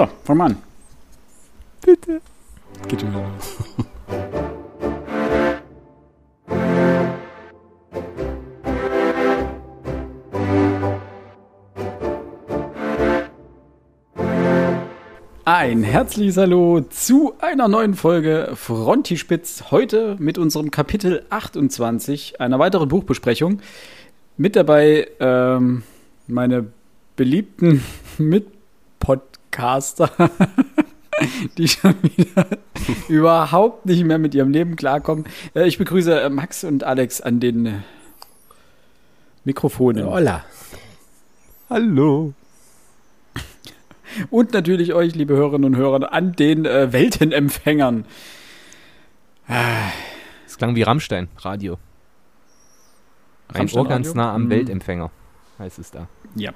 So, fang mal an. Bitte. Geht schon wieder los. Ein herzliches Hallo zu einer neuen Folge Frontispitz. Heute mit unserem Kapitel 28, einer weiteren Buchbesprechung. Mit dabei ähm, meine beliebten Mitpodcaster, die schon wieder überhaupt nicht mehr mit ihrem Leben klarkommen. Äh, ich begrüße äh, Max und Alex an den äh, Mikrofonen. Hola. Hallo. Und natürlich euch, liebe Hörerinnen und Hörer, an den äh, Weltenempfängern. Es klang wie Rammstein, Radio. Ein Rammstein Ohr ganz nah am Mhm. Weltempfänger, heißt es da. Ja.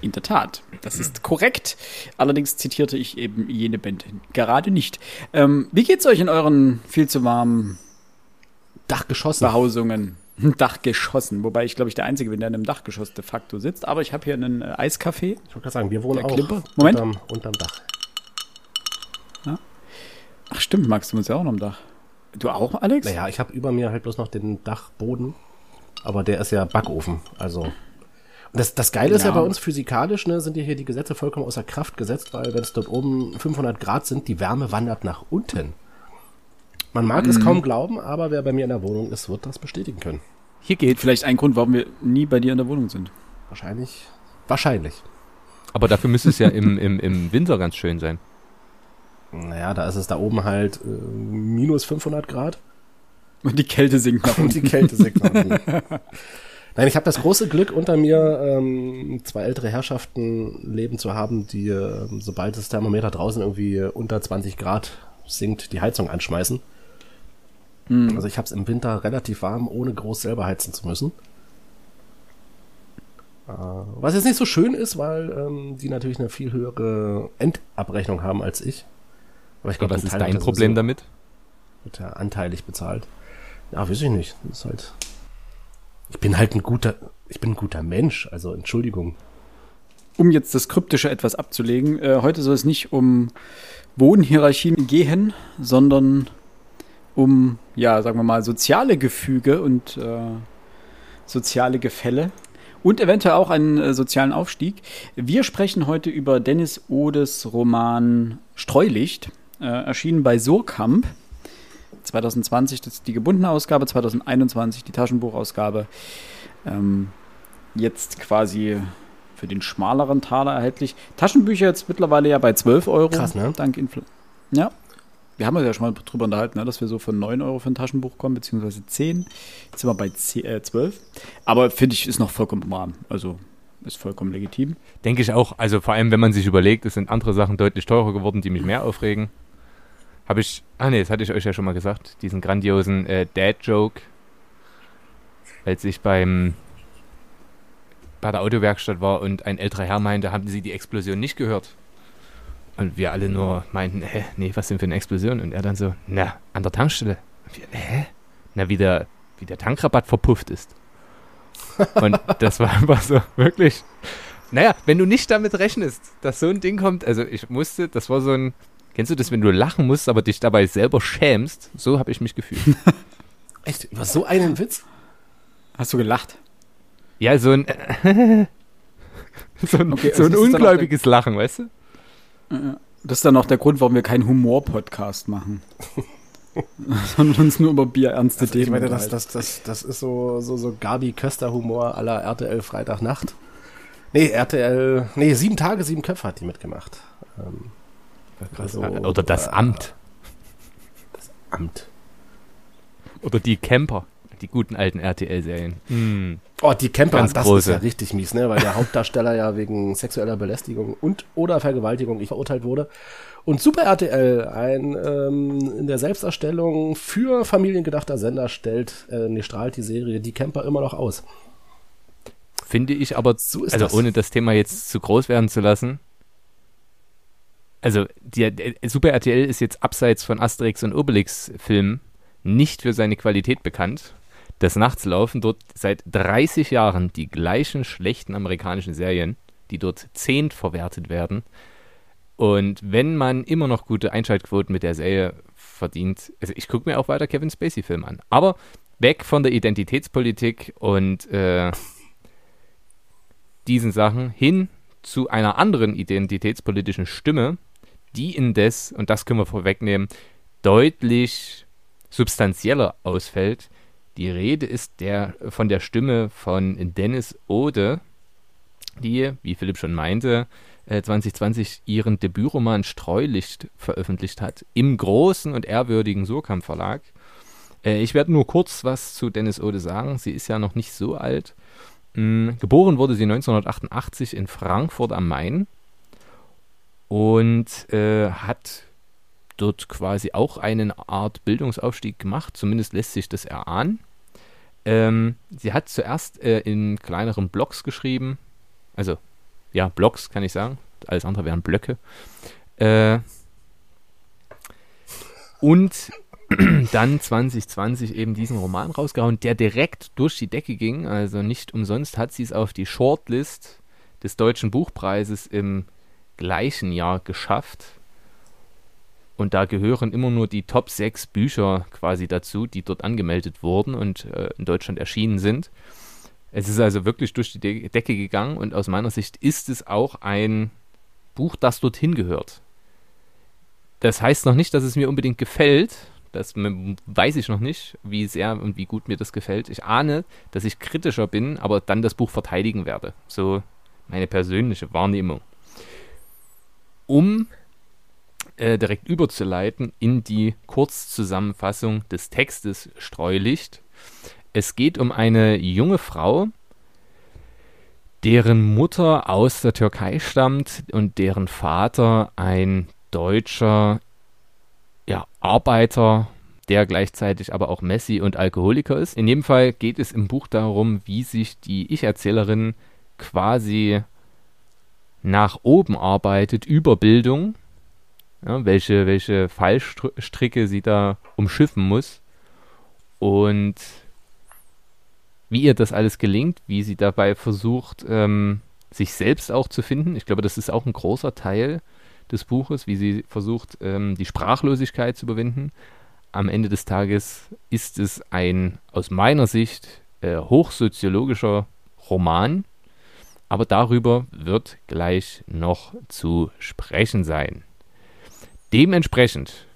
In der Tat, das ist korrekt. Allerdings zitierte ich eben jene Band gerade nicht. Ähm, wie geht's euch in euren viel zu warmen Dach geschossen. Behausungen? Dachgeschossen, wobei ich glaube ich der Einzige bin, der in einem Dachgeschoss de facto sitzt. Aber ich habe hier einen äh, Eiscafé. Ich wollte gerade sagen, wir wohnen Der auch. Moment. Unterm, unterm Dach. Ach stimmt, Max, du bist ja auch noch am Dach. Du auch, Alex? Naja, ich habe über mir halt bloß noch den Dachboden, aber der ist ja Backofen. Also. Und das, das Geile ist ja bei uns physikalisch, ne, sind ja hier die Gesetze vollkommen außer Kraft gesetzt, weil wenn es dort oben 500 Grad sind, die Wärme wandert nach unten. Man mag Mhm. es kaum glauben, aber wer bei mir in der Wohnung ist, wird das bestätigen können. Hier geht's. Vielleicht ein Grund, warum wir nie bei dir in der Wohnung sind. Wahrscheinlich. Wahrscheinlich. Aber dafür müsste es ja im, im, im Winter ganz schön sein. Naja, da ist es da oben halt äh, minus 500 Grad. Und die Kälte sinkt nach und unten. die Kälte sinkt nach unten. Nein, ich habe das große Glück, unter mir ähm, zwei ältere Herrschaften leben zu haben, die, ähm, sobald das Thermometer draußen irgendwie unter 20 Grad sinkt, die Heizung anschmeißen. Also ich habe es im Winter relativ warm, ohne groß selber heizen zu müssen. Äh, was jetzt nicht so schön ist, weil ähm, die natürlich eine viel höhere Endabrechnung haben als ich. Aber ich glaube, was ein ist dein das Problem damit? wird ja anteilig bezahlt. Ja, weiß ich nicht. Das ist halt. Ich bin halt ein guter, ich bin ein guter Mensch, also Entschuldigung. um jetzt das Kryptische etwas abzulegen, äh, heute soll es nicht um Wohnhierarchien gehen, sondern um, ja, sagen wir mal, soziale Gefüge und äh, soziale Gefälle und eventuell auch einen äh, sozialen Aufstieg. Wir sprechen heute über Dennis Odes Roman Streulicht, äh, erschienen bei Surkamp. 2020 das ist die gebundene Ausgabe, 2021 die Taschenbuchausgabe. Ähm, jetzt quasi für den schmaleren Taler erhältlich. Taschenbücher jetzt mittlerweile ja bei 12 Euro. Krass, ne? Dank Infl Ja. Wir haben uns ja schon mal drüber unterhalten, ne, dass wir so von 9 Euro für ein Taschenbuch kommen, beziehungsweise 10. Jetzt sind wir bei 10, äh, 12. Aber finde ich, ist noch vollkommen im Rahmen. Also ist vollkommen legitim. Denke ich auch. Also vor allem, wenn man sich überlegt, es sind andere Sachen deutlich teurer geworden, die mich mehr aufregen. Habe ich, ah nee, das hatte ich euch ja schon mal gesagt, diesen grandiosen äh, Dad-Joke, als ich beim bei der Autowerkstatt war und ein älterer Herr meinte, haben Sie die Explosion nicht gehört? Und wir alle nur meinten, hä, nee, was denn für eine Explosion? Und er dann so, na, an der Tankstelle. Und wir, hä? Na, wie der, wie der Tankrabatt verpufft ist. Und das war einfach so, wirklich. Naja, wenn du nicht damit rechnest, dass so ein Ding kommt, also ich musste, das war so ein, kennst du das, wenn du lachen musst, aber dich dabei selber schämst? So habe ich mich gefühlt. Echt? Über so einen Witz? Hast du gelacht? Ja, so ein, so ein, Okay, so also ein auch ungläubiges Lachen, weißt du? Das ist dann auch der Grund, warum wir keinen Humor-Podcast machen. Sondern uns nur über bierernste Also, ich Themen meine, das, das, das, das ist so, so, so Gabi Köster-Humor aller RTL Freitagnacht. Nee, RTL, nee, sieben Tage, sieben Köpfe hat die mitgemacht. Ähm, also, Oder das äh, Amt. Amt. Oder die Camper. Die guten alten RTL-Serien. Hm. Oh, die Camper, Ganz das große. ist ja richtig mies, ne? Weil der Hauptdarsteller ja wegen sexueller Belästigung und oder Vergewaltigung verurteilt wurde. Und Super RTL, ein ähm, in der Selbsterstellung für Familien gedachter Sender, stellt, äh, nee, strahlt die Serie Die Camper immer noch aus. Finde ich aber, So ist also das. ohne das Thema jetzt zu groß werden zu lassen. Also, die, der Super RTL ist jetzt abseits von Asterix und Obelix-Filmen nicht für seine Qualität bekannt. Des Nachts laufen dort seit 30 Jahren die gleichen schlechten amerikanischen Serien, die dort zehnt verwertet werden. Und wenn man immer noch gute Einschaltquoten mit der Serie verdient, also ich gucke mir auch weiter Kevin Spacey-Film an. Aber weg von der Identitätspolitik und äh, diesen Sachen hin zu einer anderen identitätspolitischen Stimme, die indes, und das können wir vorwegnehmen, deutlich substanzieller ausfällt. Die Rede ist der, von der Stimme von Dennis Ode, die, wie Philipp schon meinte, 2020 äh, ihren Debütroman Streulicht veröffentlicht hat, im großen und ehrwürdigen Surkamp Verlag. Äh, ich werde nur kurz was zu Dennis Ode sagen. Sie ist ja noch nicht so alt. Hm, geboren wurde sie 1988 in Frankfurt am Main und äh, hat dort quasi auch eine Art Bildungsaufstieg gemacht. Zumindest lässt sich das erahnen. Ähm, sie hat zuerst äh, in kleineren Blogs geschrieben, also ja, Blogs kann ich sagen. Alles andere wären Blöcke. Äh, und dann 2020 eben diesen Roman rausgehauen, der direkt durch die Decke ging. Also nicht umsonst hat sie es auf die Shortlist des Deutschen Buchpreises im gleichen Jahr geschafft. Und da gehören immer nur die Top 6 Bücher quasi dazu, die dort angemeldet wurden und äh, in Deutschland erschienen sind. Es ist also wirklich durch die De Decke gegangen und aus meiner Sicht ist es auch ein Buch, das dorthin gehört. Das heißt noch nicht, dass es mir unbedingt gefällt. Das weiß ich noch nicht, wie sehr und wie gut mir das gefällt. Ich ahne, dass ich kritischer bin, aber dann das Buch verteidigen werde. So meine persönliche Wahrnehmung. Um äh, direkt überzuleiten in die Kurzzusammenfassung des Textes Streulicht es geht um eine junge Frau, deren Mutter aus der Türkei stammt und deren Vater ein deutscher ja, Arbeiter, der gleichzeitig aber auch Messi und Alkoholiker ist. In jedem Fall geht es im Buch darum, wie sich die Ich-Erzählerin quasi nach oben arbeitet über Bildung, ja, welche, welche Fallstricke sie da umschiffen muss. Und wie ihr das alles gelingt, wie sie dabei versucht, ähm, sich selbst auch zu finden. Ich glaube, das ist auch ein großer Teil des Buches, wie sie versucht, ähm, die Sprachlosigkeit zu überwinden. Am Ende des Tages ist es ein aus meiner Sicht äh, hochsoziologischer Roman, aber darüber wird gleich noch zu sprechen sein. Dementsprechend,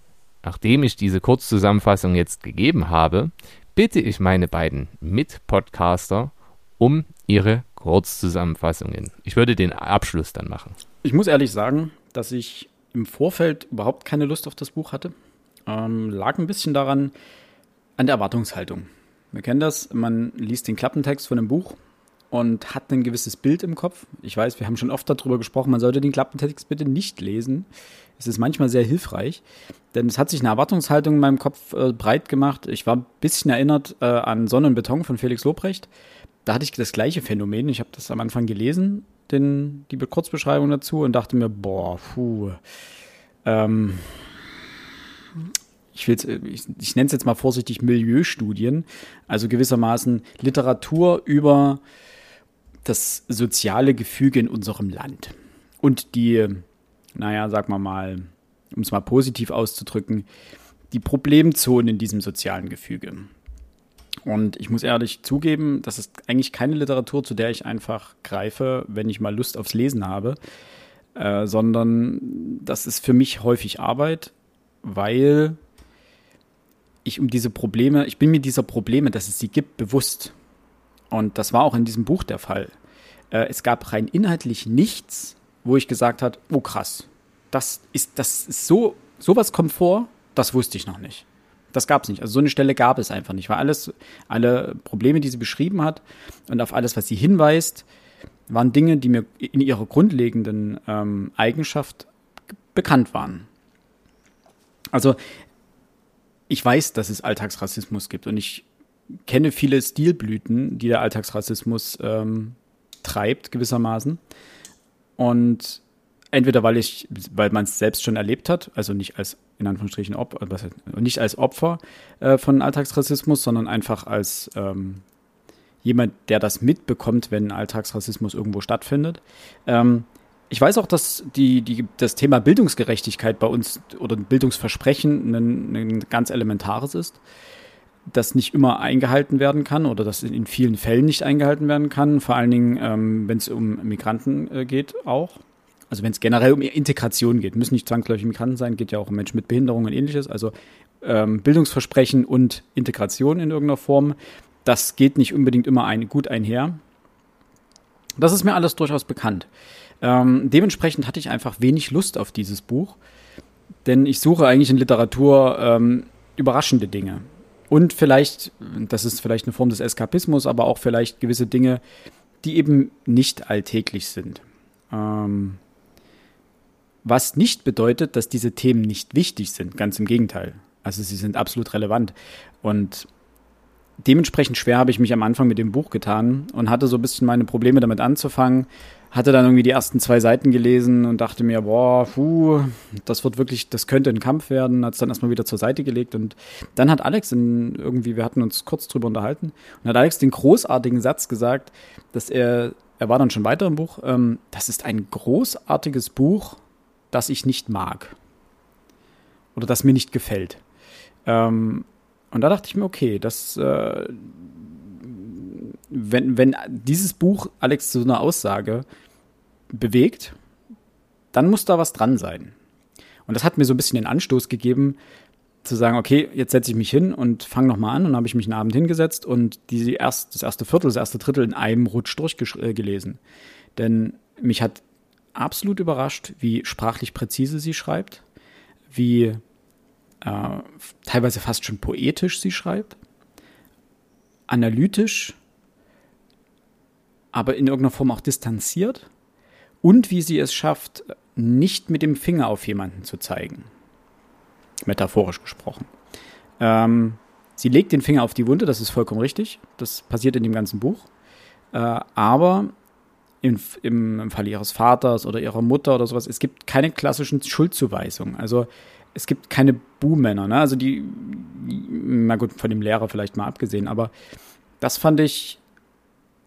nachdem ich diese Kurzzusammenfassung jetzt gegeben habe, bitte ich meine beiden Mitpodcaster um ihre Kurzzusammenfassungen. Ich würde den Abschluss dann machen. Ich muss ehrlich sagen, dass ich im Vorfeld überhaupt keine Lust auf das Buch hatte. Ähm, lag ein bisschen daran, an der Erwartungshaltung. Wir kennen das, man liest den Klappentext von einem Buch und hat ein gewisses Bild im Kopf. Ich weiß, wir haben schon oft darüber gesprochen, man sollte den Klappentext bitte nicht lesen. Es ist manchmal sehr hilfreich, denn es hat sich eine Erwartungshaltung in meinem Kopf äh, breit gemacht. Ich war ein bisschen erinnert äh, an Sonne und Beton von Felix Lobrecht. Da hatte ich das gleiche Phänomen. Ich habe das am Anfang gelesen, den, die Kurzbeschreibung dazu, und dachte mir, boah, puh. Ähm, ich, ich, ich nenne es jetzt mal vorsichtig Milieustudien, also gewissermaßen Literatur über das soziale Gefüge in unserem Land. Und die, naja, sag mal mal, um es mal positiv auszudrücken, die Problemzonen in diesem sozialen Gefüge. Und ich muss ehrlich zugeben, das ist eigentlich keine Literatur, zu der ich einfach greife, wenn ich mal Lust aufs Lesen habe, äh, sondern das ist für mich häufig Arbeit, weil ich um diese Probleme, ich bin mir dieser Probleme, dass es sie gibt, bewusst. Und das war auch in diesem Buch der Fall. Äh, es gab rein inhaltlich nichts, wo ich gesagt habe, oh krass, das ist, das ist so, sowas kommt vor, das wusste ich noch nicht. Das gab es nicht. Also so eine Stelle gab es einfach nicht, weil alles, alle Probleme, die sie beschrieben hat und auf alles, was sie hinweist, waren Dinge, die mir in ihrer grundlegenden ähm, Eigenschaft bekannt waren. Also ich weiß, dass es Alltagsrassismus gibt und ich kenne viele Stilblüten, die der Alltagsrassismus ähm, treibt, gewissermaßen. Und entweder weil ich, weil man es selbst schon erlebt hat, also nicht als in Anführungsstrichen Opfer, nicht als Opfer äh, von Alltagsrassismus, sondern einfach als ähm, jemand, der das mitbekommt, wenn Alltagsrassismus irgendwo stattfindet. Ähm, ich weiß auch, dass die, die, das Thema Bildungsgerechtigkeit bei uns oder Bildungsversprechen ein, ein ganz elementares ist, das nicht immer eingehalten werden kann oder das in vielen Fällen nicht eingehalten werden kann, vor allen Dingen, ähm, wenn es um Migranten äh, geht auch. Also wenn es generell um Integration geht, müssen nicht zwangsläufig Migranten sein, geht ja auch um Menschen mit Behinderungen und ähnliches. Also ähm, Bildungsversprechen und Integration in irgendeiner Form, das geht nicht unbedingt immer ein, gut einher. Das ist mir alles durchaus bekannt. Ähm, dementsprechend hatte ich einfach wenig Lust auf dieses Buch, denn ich suche eigentlich in Literatur ähm, überraschende Dinge. Und vielleicht, das ist vielleicht eine Form des Eskapismus, aber auch vielleicht gewisse Dinge, die eben nicht alltäglich sind. Ähm, was nicht bedeutet, dass diese Themen nicht wichtig sind, ganz im Gegenteil. Also sie sind absolut relevant. Und dementsprechend schwer habe ich mich am Anfang mit dem Buch getan und hatte so ein bisschen meine Probleme damit anzufangen, hatte dann irgendwie die ersten zwei Seiten gelesen und dachte mir, boah, puh, das wird wirklich, das könnte ein Kampf werden, hat es dann erstmal wieder zur Seite gelegt und dann hat Alex in, irgendwie, wir hatten uns kurz drüber unterhalten und hat Alex den großartigen Satz gesagt, dass er, er war dann schon weiter im Buch, ähm, das ist ein großartiges Buch, das ich nicht mag oder das mir nicht gefällt. Ähm, und da dachte ich mir, okay, das, äh, wenn, wenn dieses Buch Alex zu so einer Aussage bewegt, dann muss da was dran sein. Und das hat mir so ein bisschen den Anstoß gegeben, zu sagen, okay, jetzt setze ich mich hin und fange nochmal an. Und habe ich mich einen Abend hingesetzt und die erst, das erste Viertel, das erste Drittel in einem Rutsch durchgelesen. Denn mich hat absolut überrascht, wie sprachlich präzise sie schreibt, wie äh, teilweise fast schon poetisch sie schreibt, analytisch aber in irgendeiner Form auch distanziert und wie sie es schafft, nicht mit dem Finger auf jemanden zu zeigen. Metaphorisch gesprochen. Ähm, sie legt den Finger auf die Wunde, das ist vollkommen richtig. Das passiert in dem ganzen Buch. Äh, aber im, im, im Fall ihres Vaters oder ihrer Mutter oder sowas, es gibt keine klassischen Schuldzuweisungen. Also es gibt keine Buhmänner, ne? Also die, na gut, von dem Lehrer vielleicht mal abgesehen, aber das fand ich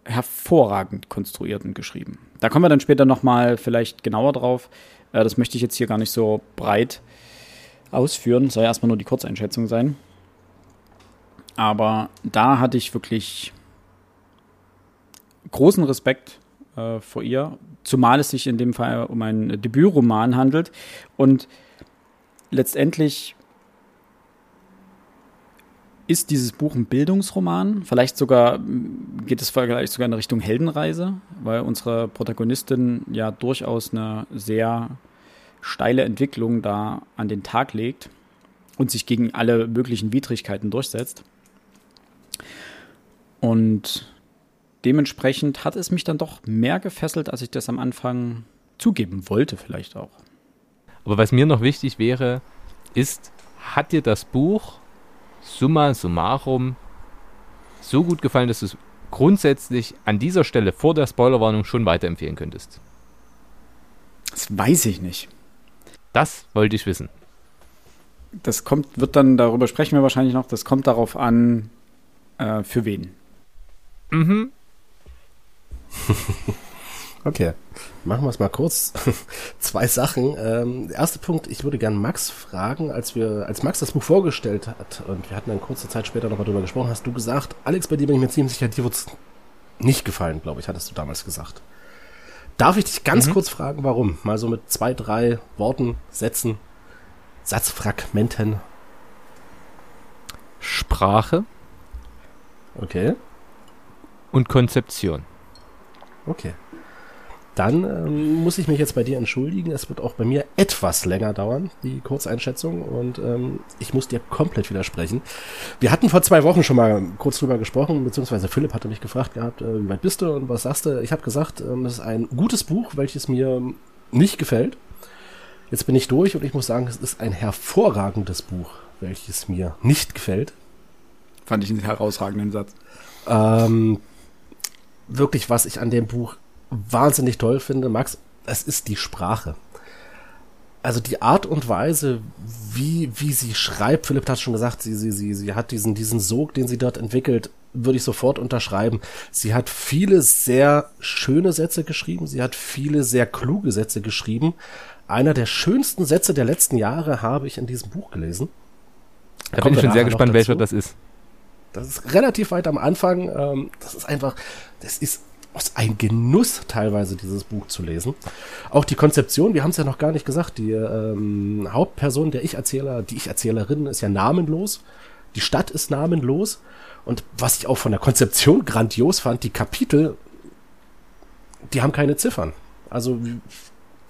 hervorragend konstruiert und geschrieben. Da kommen wir dann später nochmal vielleicht genauer drauf. Äh, das möchte ich jetzt hier gar nicht so breit ausführen. Soll ja erstmal nur die Kurzeinschätzung sein. Aber da hatte ich wirklich großen Respekt äh, vor ihr, zumal es sich in dem Fall um einen Debütroman handelt. Und letztendlich ist dieses Buch ein Bildungsroman. Vielleicht sogar geht es vielleicht sogar in Richtung Heldenreise, weil unsere Protagonistin ja durchaus eine sehr steile Entwicklung da an den Tag legt und sich gegen alle möglichen Widrigkeiten durchsetzt. Und dementsprechend hat es mich dann doch mehr gefesselt, als ich das am Anfang zugeben wollte, vielleicht auch. Aber was mir noch wichtig wäre, ist, hat dir das Buch summa summarum so gut gefallen, dass du es grundsätzlich an dieser Stelle vor der Spoilerwarnung schon weiterempfehlen könntest? Das weiß ich nicht. Das wollte ich wissen. Das kommt, wird dann, darüber sprechen wir wahrscheinlich noch, das kommt darauf an, äh, für wen. Mhm. Okay, machen wir es mal kurz. Zwei Sachen. Ähm, der erste Punkt, ich würde gern Max fragen, als wir, als Max das Buch vorgestellt hat und wir hatten dann kurze Zeit später nochmal drüber gesprochen, hast du gesagt, Alex, bei dir bin ich mir ziemlich sicher, dir wird es nicht gefallen, glaube ich, hattest du damals gesagt. Darf ich dich ganz mhm. kurz fragen, warum? Mal so mit zwei, drei Worten, Sätzen, Satzfragmenten. Sprache. Okay. Und Konzeption. Okay. Dann ähm, muss ich mich jetzt bei dir entschuldigen. Es wird auch bei mir etwas länger dauern, die Kurzeinschätzung. Und ähm, ich muss dir komplett widersprechen. Wir hatten vor zwei Wochen schon mal kurz drüber gesprochen, beziehungsweise Philipp hatte mich gefragt gehabt, äh, wie weit bist du und was sagst du? Ich habe gesagt, ähm, das ist ein gutes Buch, welches mir nicht gefällt. Jetzt bin ich durch und ich muss sagen, es ist ein hervorragendes Buch, welches mir nicht gefällt. Fand ich einen herausragenden Satz. Ähm, wirklich, was ich an dem Buch wahnsinnig toll finde, Max, es ist die Sprache. Also die Art und Weise, wie, wie sie schreibt, Philipp hat schon gesagt, sie, sie, sie, sie hat diesen, diesen Sog, den sie dort entwickelt, würde ich sofort unterschreiben. Sie hat viele sehr schöne Sätze geschrieben, sie hat viele sehr kluge Sätze geschrieben. Einer der schönsten Sätze der letzten Jahre habe ich in diesem Buch gelesen. Da bin ich schon sehr gespannt, welcher das ist. Das ist relativ weit am Anfang. Ähm, das ist einfach, das ist aus ein Genuss teilweise dieses Buch zu lesen. Auch die Konzeption, wir haben es ja noch gar nicht gesagt, die ähm, Hauptperson, der Ich-Erzähler, die Ich-Erzählerin ist ja namenlos. Die Stadt ist namenlos. Und was ich auch von der Konzeption grandios fand, die Kapitel, die haben keine Ziffern. Also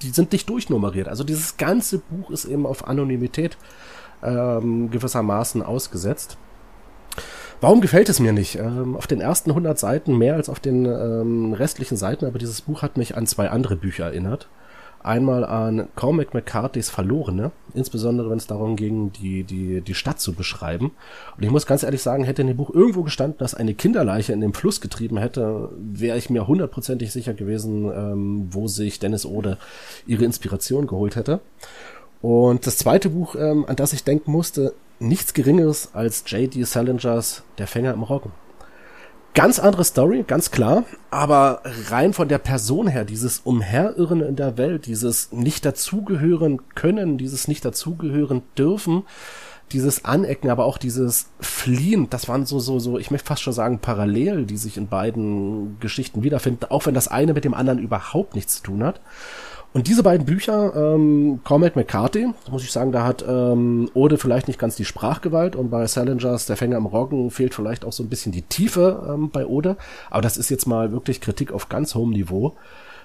die sind nicht durchnummeriert. Also dieses ganze Buch ist eben auf Anonymität ähm, gewissermaßen ausgesetzt. Warum gefällt es mir nicht? Ähm, auf den ersten 100 Seiten mehr als auf den ähm, restlichen Seiten, aber dieses Buch hat mich an zwei andere Bücher erinnert. Einmal an Cormac McCarthy's Verlorene, insbesondere wenn es darum ging, die, die, die Stadt zu beschreiben. Und ich muss ganz ehrlich sagen, hätte in dem Buch irgendwo gestanden, dass eine Kinderleiche in den Fluss getrieben hätte, wäre ich mir hundertprozentig sicher gewesen, ähm, wo sich Dennis Ode ihre Inspiration geholt hätte. Und das zweite Buch, ähm, an das ich denken musste, nichts Geringeres als J.D. Salingers Der Fänger im Roggen. Ganz andere Story, ganz klar, aber rein von der Person her, dieses Umherirren in der Welt, dieses nicht dazugehören können, dieses nicht dazugehören dürfen, dieses Anecken, aber auch dieses Fliehen, das waren so, so, so, ich möchte fast schon sagen, parallel, die sich in beiden Geschichten wiederfinden, auch wenn das eine mit dem anderen überhaupt nichts zu tun hat. Und diese beiden Bücher, ähm, Cormac McCarthy, muss ich sagen, da hat ähm, Ode vielleicht nicht ganz die Sprachgewalt und bei Salingers Der Fänger im Roggen fehlt vielleicht auch so ein bisschen die Tiefe ähm, bei Ode. Aber das ist jetzt mal wirklich Kritik auf ganz hohem Niveau.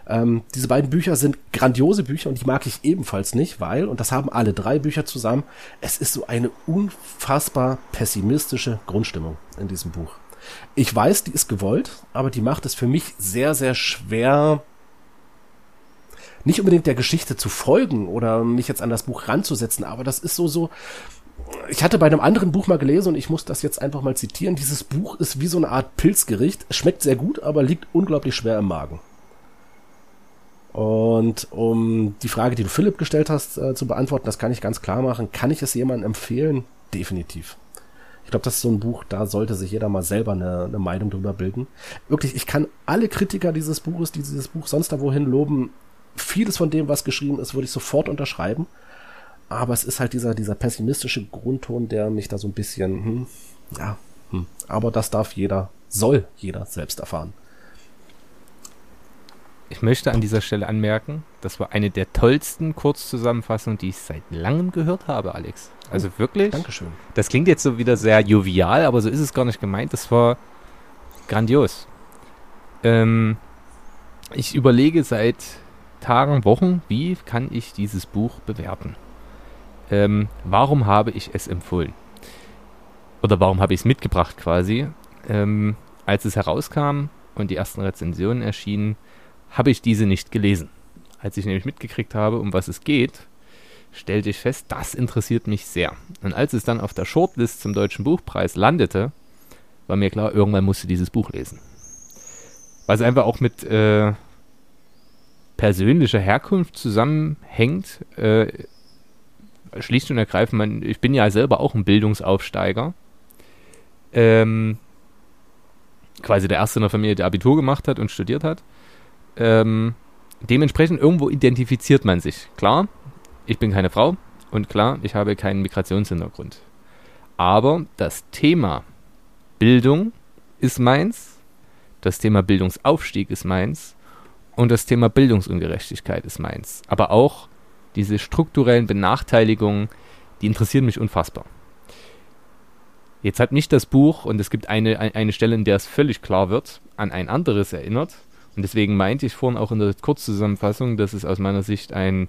Ähm, diese beiden Bücher sind grandiose Bücher und die mag ich ebenfalls nicht, weil, und das haben alle drei Bücher zusammen, es ist so eine unfassbar pessimistische Grundstimmung in diesem Buch. Ich weiß, die ist gewollt, aber die macht es für mich sehr, sehr schwer, nicht unbedingt der Geschichte zu folgen oder mich jetzt an das Buch ranzusetzen, aber das ist so, so, ich hatte bei einem anderen Buch mal gelesen und ich muss das jetzt einfach mal zitieren. Dieses Buch ist wie so eine Art Pilzgericht. Schmeckt sehr gut, aber liegt unglaublich schwer im Magen. Und um die Frage, die du Philipp gestellt hast, äh, zu beantworten, das kann ich ganz klar machen. Kann ich es jemandem empfehlen? Definitiv. Ich glaube, das ist so ein Buch, da sollte sich jeder mal selber eine, eine Meinung drüber bilden. Wirklich, ich kann alle Kritiker dieses Buches, die dieses Buch sonst da wohin loben, vieles von dem, was geschrieben ist, würde ich sofort unterschreiben. Aber es ist halt dieser, dieser pessimistische Grundton, der mich da so ein bisschen, hm, ja, hm. aber das darf jeder, soll jeder selbst erfahren. Ich möchte an dieser Stelle anmerken, das war eine der tollsten Kurzzusammenfassungen, die ich seit langem gehört habe, Alex. Also oh, wirklich. Dankeschön. Das klingt jetzt so wieder sehr jovial, aber so ist es gar nicht gemeint. Das war grandios. Ähm, ich überlege seit Tagen, Wochen, wie kann ich dieses Buch bewerten? Ähm, warum habe ich es empfohlen? Oder warum habe ich es mitgebracht quasi? Ähm, als es herauskam und die ersten Rezensionen erschienen, habe ich diese nicht gelesen. Als ich nämlich mitgekriegt habe, um was es geht, stellte ich fest, das interessiert mich sehr. Und als es dann auf der Shortlist zum Deutschen Buchpreis landete, war mir klar, irgendwann musste dieses Buch lesen. Was einfach auch mit äh, persönlicher Herkunft zusammenhängt. Äh, schlicht und ergreifend, man, ich bin ja selber auch ein Bildungsaufsteiger. Ähm, quasi der erste in der Familie, der Abitur gemacht hat und studiert hat. Ähm, dementsprechend irgendwo identifiziert man sich. Klar, ich bin keine Frau und klar, ich habe keinen Migrationshintergrund. Aber das Thema Bildung ist meins, das Thema Bildungsaufstieg ist meins und das Thema Bildungsungerechtigkeit ist meins. Aber auch diese strukturellen Benachteiligungen, die interessieren mich unfassbar. Jetzt hat mich das Buch, und es gibt eine, eine Stelle, in der es völlig klar wird, an ein anderes erinnert. Und deswegen meinte ich vorhin auch in der Kurzzusammenfassung, dass es aus meiner Sicht einen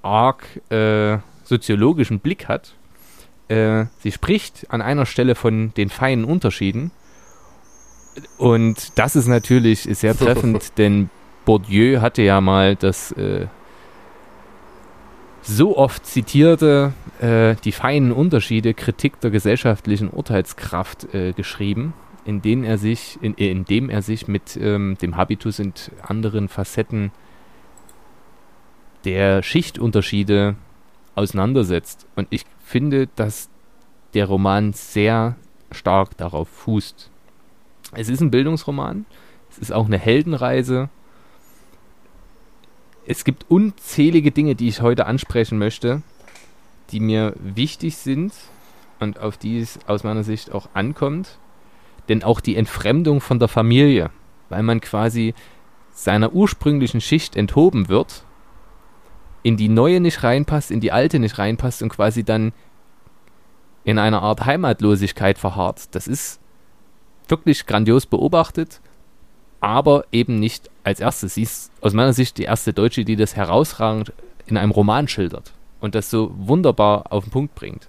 arg äh, soziologischen Blick hat. Äh, sie spricht an einer Stelle von den feinen Unterschieden. Und das ist natürlich sehr treffend, denn Bourdieu hatte ja mal das äh, so oft zitierte äh, Die feinen Unterschiede, Kritik der gesellschaftlichen Urteilskraft äh, geschrieben, in, denen er sich, in, äh, in dem er sich mit ähm, dem Habitus und anderen Facetten der Schichtunterschiede auseinandersetzt. Und ich finde, dass der Roman sehr stark darauf fußt. Es ist ein Bildungsroman, es ist auch eine Heldenreise. Es gibt unzählige Dinge, die ich heute ansprechen möchte, die mir wichtig sind und auf die es aus meiner Sicht auch ankommt. Denn auch die Entfremdung von der Familie, weil man quasi seiner ursprünglichen Schicht enthoben wird, in die neue nicht reinpasst, in die alte nicht reinpasst und quasi dann in einer Art Heimatlosigkeit verharrt. Das ist wirklich grandios beobachtet, aber eben nicht als erstes. Sie ist aus meiner Sicht die erste Deutsche, die das herausragend in einem Roman schildert und das so wunderbar auf den Punkt bringt.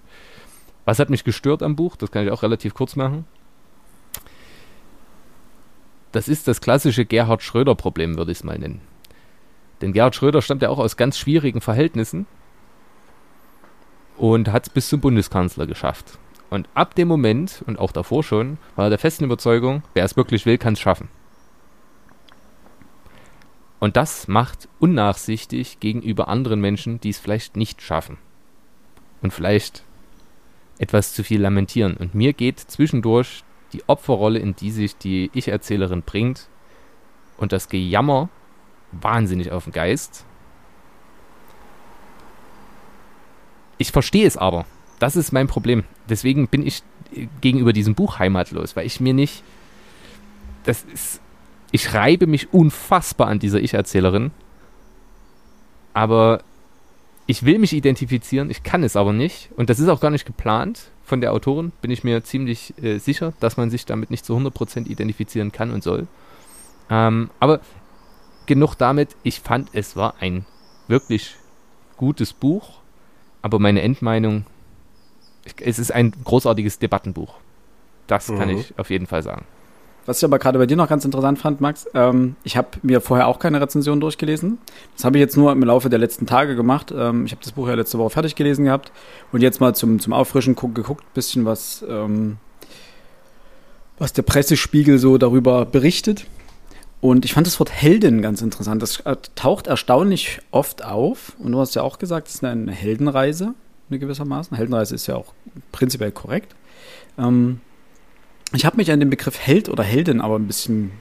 Was hat mich gestört am Buch? Das kann ich auch relativ kurz machen. Das ist das klassische Gerhard Schröder-Problem, würde ich es mal nennen. Denn Gerhard Schröder stammt ja auch aus ganz schwierigen Verhältnissen und hat es bis zum Bundeskanzler geschafft. Und ab dem Moment und auch davor schon war er der festen Überzeugung, wer es wirklich will, kann es schaffen. Und das macht unnachsichtig gegenüber anderen Menschen, die es vielleicht nicht schaffen. Und vielleicht etwas zu viel lamentieren. Und mir geht zwischendurch die Opferrolle, in die sich die Ich-Erzählerin bringt, und das Gejammer wahnsinnig auf den Geist. Ich verstehe es aber. Das ist mein Problem. Deswegen bin ich gegenüber diesem Buch heimatlos, weil ich mir nicht. Das ist. Ich reibe mich unfassbar an dieser Ich-Erzählerin. Aber ich will mich identifizieren, ich kann es aber nicht. Und das ist auch gar nicht geplant von der Autorin, bin ich mir ziemlich äh, sicher, dass man sich damit nicht zu 100% identifizieren kann und soll. Ähm, aber genug damit. Ich fand, es war ein wirklich gutes Buch, aber meine Endmeinung, es ist ein großartiges Debattenbuch. Das mhm. kann ich auf jeden Fall sagen. Was ich aber gerade bei dir noch ganz interessant fand, Max, ähm, ich habe mir vorher auch keine Rezension durchgelesen. Das habe ich jetzt nur im Laufe der letzten Tage gemacht. Ähm, ich habe das Buch ja letzte Woche fertig gelesen gehabt und jetzt mal zum, zum Auffrischen geguckt, bisschen was, ähm, was der Pressespiegel so darüber berichtet. Und ich fand das Wort Heldin ganz interessant. Das äh, taucht erstaunlich oft auf. Und du hast ja auch gesagt, es ist eine Heldenreise, eine gewissermaßen. Heldenreise ist ja auch prinzipiell korrekt. Ähm, ich habe mich an den Begriff Held oder Heldin aber ein bisschen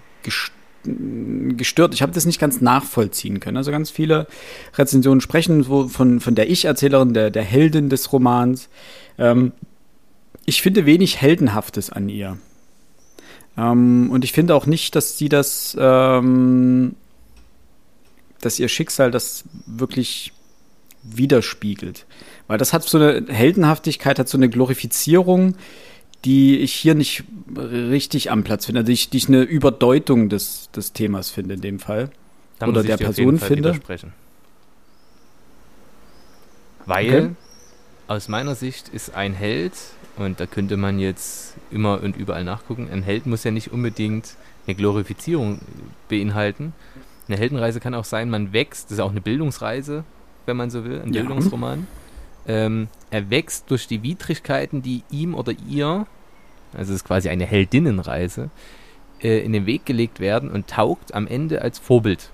gestört. Ich habe das nicht ganz nachvollziehen können. Also ganz viele Rezensionen sprechen von, von der Ich-Erzählerin, der, der Heldin des Romans. Ähm, ich finde wenig Heldenhaftes an ihr. Ähm, und ich finde auch nicht, dass sie das, ähm, dass ihr Schicksal das wirklich widerspiegelt. Weil das hat so eine Heldenhaftigkeit, hat so eine Glorifizierung, die ich hier nicht richtig am Platz finde, die ich, die ich eine Überdeutung des, des Themas finde in dem Fall. Da Oder der Person finde. Weil okay. aus meiner Sicht ist ein Held und da könnte man jetzt immer und überall nachgucken. Ein Held muss ja nicht unbedingt eine Glorifizierung beinhalten. Eine Heldenreise kann auch sein, man wächst, das ist auch eine Bildungsreise, wenn man so will, ein ja. Bildungsroman. Ähm, er wächst durch die Widrigkeiten, die ihm oder ihr, also es ist quasi eine Heldinnenreise, äh, in den Weg gelegt werden und taugt am Ende als Vorbild.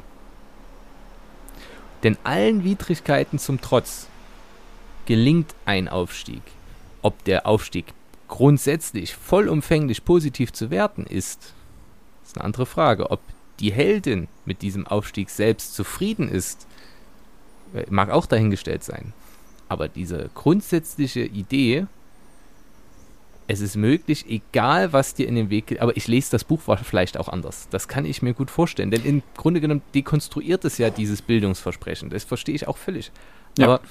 Denn allen Widrigkeiten zum Trotz gelingt ein Aufstieg. Ob der Aufstieg grundsätzlich vollumfänglich positiv zu werten ist, ist eine andere Frage. Ob die Heldin mit diesem Aufstieg selbst zufrieden ist, äh, mag auch dahingestellt sein. Aber diese grundsätzliche Idee, es ist möglich, egal was dir in den Weg geht, aber ich lese das Buch vielleicht auch anders. Das kann ich mir gut vorstellen, denn im Grunde genommen dekonstruiert es ja dieses Bildungsversprechen. Das verstehe ich auch völlig. Ja. Aber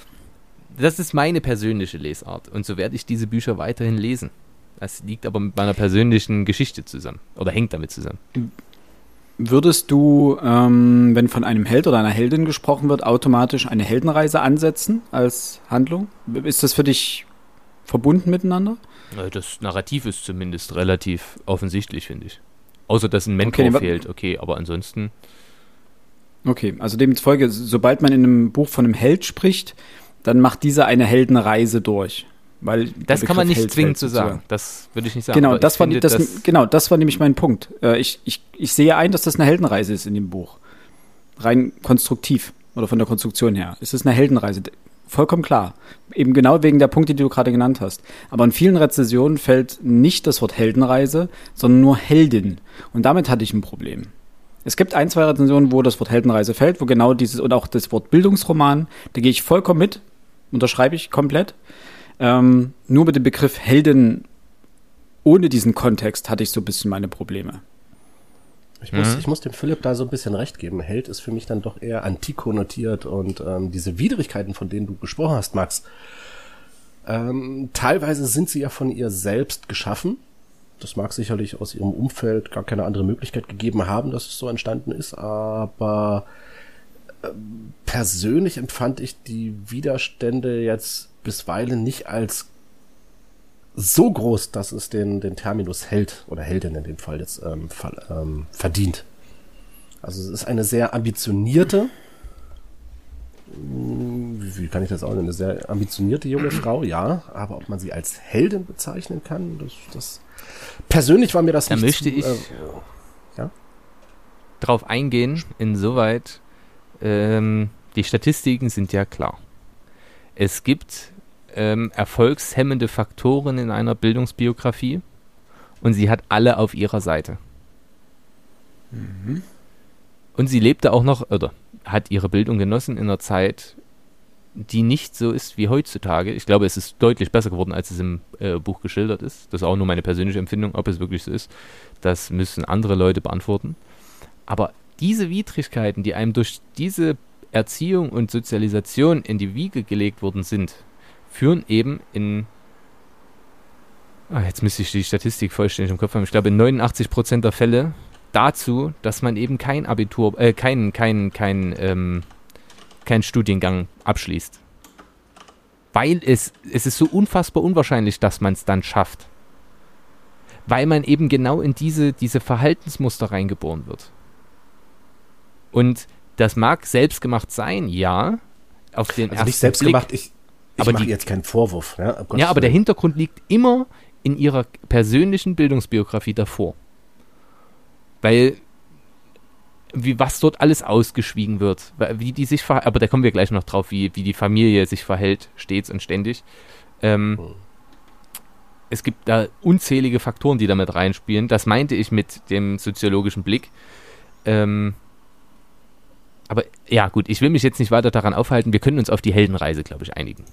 das ist meine persönliche Lesart und so werde ich diese Bücher weiterhin lesen. Das liegt aber mit meiner persönlichen Geschichte zusammen oder hängt damit zusammen. Würdest du, ähm, wenn von einem Held oder einer Heldin gesprochen wird, automatisch eine Heldenreise ansetzen als Handlung? Ist das für dich verbunden miteinander? Das Narrativ ist zumindest relativ offensichtlich, finde ich. Außer dass ein Mentor okay, fehlt, okay, aber ansonsten. Okay, also demzufolge, sobald man in einem Buch von einem Held spricht, dann macht dieser eine Heldenreise durch. Weil das kann man nicht Held zwingend zu sagen. Das würde ich nicht sagen. Genau, das war, das, das genau, das war nämlich mein Punkt. Äh, ich, ich, ich sehe ein, dass das eine Heldenreise ist in dem Buch. Rein konstruktiv oder von der Konstruktion her. Es ist eine Heldenreise. vollkommen klar. Eben genau wegen der Punkte, die du gerade genannt hast. Aber in vielen Rezensionen fällt nicht das Wort Heldenreise, sondern nur Heldin. Und damit hatte ich ein Problem. Es gibt ein, zwei Rezensionen, wo das Wort Heldenreise fällt, wo genau dieses und auch das Wort Bildungsroman, da gehe ich vollkommen mit, unterschreibe ich komplett. Ähm, nur mit dem Begriff Heldin ohne diesen Kontext hatte ich so ein bisschen meine Probleme. Ich muss, mhm. ich muss dem Philipp da so ein bisschen recht geben. Held ist für mich dann doch eher antik konnotiert und ähm, diese Widrigkeiten, von denen du gesprochen hast, Max, ähm, teilweise sind sie ja von ihr selbst geschaffen. Das mag sicherlich aus ihrem Umfeld gar keine andere Möglichkeit gegeben haben, dass es so entstanden ist, aber äh, persönlich empfand ich die Widerstände jetzt bisweilen nicht als so groß, dass es den, den Terminus Held oder Heldin in dem Fall jetzt ähm, fall, ähm, verdient. Also es ist eine sehr ambitionierte, hm, wie kann ich das auch nennen, eine sehr ambitionierte junge Frau, ja, aber ob man sie als Heldin bezeichnen kann, das, das persönlich war mir das da nicht. Da möchte ich äh, ja? drauf eingehen, insoweit ähm, die Statistiken sind ja klar. Es gibt ähm, erfolgshemmende Faktoren in einer Bildungsbiografie und sie hat alle auf ihrer Seite. Mhm. Und sie lebte auch noch, oder hat ihre Bildung genossen in einer Zeit, die nicht so ist wie heutzutage. Ich glaube, es ist deutlich besser geworden, als es im äh, Buch geschildert ist. Das ist auch nur meine persönliche Empfindung, ob es wirklich so ist. Das müssen andere Leute beantworten. Aber diese Widrigkeiten, die einem durch diese Erziehung und Sozialisation in die Wiege gelegt worden sind, führen eben in ah, jetzt müsste ich die Statistik vollständig im Kopf haben. Ich glaube, in 89% der Fälle dazu, dass man eben kein Abitur, äh, kein, kein, kein, ähm, kein Studiengang abschließt. Weil es, es ist so unfassbar unwahrscheinlich, dass man es dann schafft. Weil man eben genau in diese, diese Verhaltensmuster reingeboren wird. Und das mag selbstgemacht sein, ja. Auf den also nicht selbstgemacht, Blick, ich, ich aber die, jetzt keinen Vorwurf. Ja, ja aber der Hintergrund liegt immer in ihrer persönlichen Bildungsbiografie davor. Weil wie was dort alles ausgeschwiegen wird, wie die sich verhalten, aber da kommen wir gleich noch drauf, wie, wie die Familie sich verhält, stets und ständig. Ähm, hm. Es gibt da unzählige Faktoren, die damit reinspielen. Das meinte ich mit dem soziologischen Blick. Ähm, aber ja, gut, ich will mich jetzt nicht weiter daran aufhalten. Wir können uns auf die Heldenreise, glaube ich, einigen.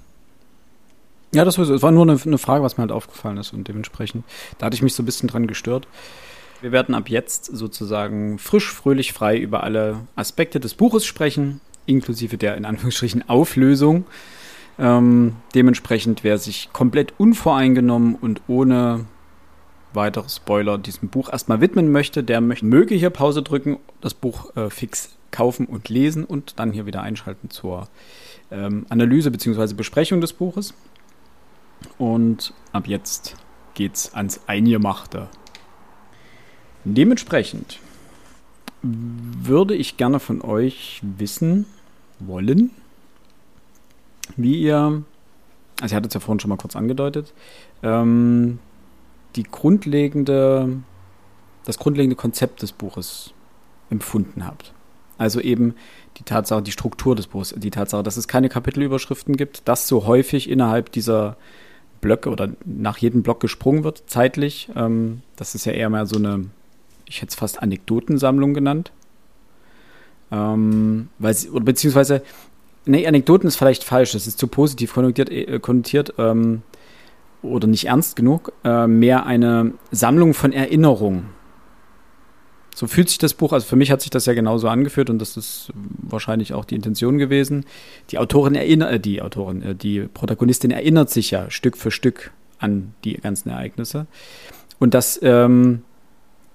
Ja, das war, das war nur eine, eine, Frage, was mir halt aufgefallen ist und dementsprechend, da hatte ich mich so ein bisschen dran gestört. Wir werden ab jetzt sozusagen frisch, fröhlich, frei über alle Aspekte des Buches sprechen, inklusive der in Anführungsstrichen Auflösung. Ähm, dementsprechend, wer sich komplett unvoreingenommen und ohne weitere Spoiler diesem Buch erstmal widmen möchte, der möchte, möge hier Pause drücken, das Buch äh, fix kaufen und lesen und dann hier wieder einschalten zur ähm, Analyse bzw. Besprechung des Buches. Und ab jetzt geht's ans Eingemachte. Dementsprechend würde ich gerne von euch wissen wollen, wie ihr, also ihr hattet es ja vorhin schon mal kurz angedeutet, ähm, die grundlegende, das grundlegende Konzept des Buches empfunden habt. Also eben die Tatsache, die Struktur des Buches, die Tatsache, dass es keine Kapitelüberschriften gibt, dass so häufig innerhalb dieser Blöcke oder nach jedem Block gesprungen wird, zeitlich. Ähm, das ist ja eher mal so eine, ich hätte es fast Anekdotensammlung genannt. Ähm, weil oder beziehungsweise, nee, Anekdoten ist vielleicht falsch, das ist zu positiv konnotiert, äh, konnotiert ähm, oder nicht ernst genug. Äh, mehr eine Sammlung von Erinnerungen. So fühlt sich das Buch, also für mich hat sich das ja genauso angeführt und das ist wahrscheinlich auch die Intention gewesen. Die Autorin erinnert, äh, die Autorin, äh, die Protagonistin erinnert sich ja Stück für Stück an die ganzen Ereignisse. Und das ähm,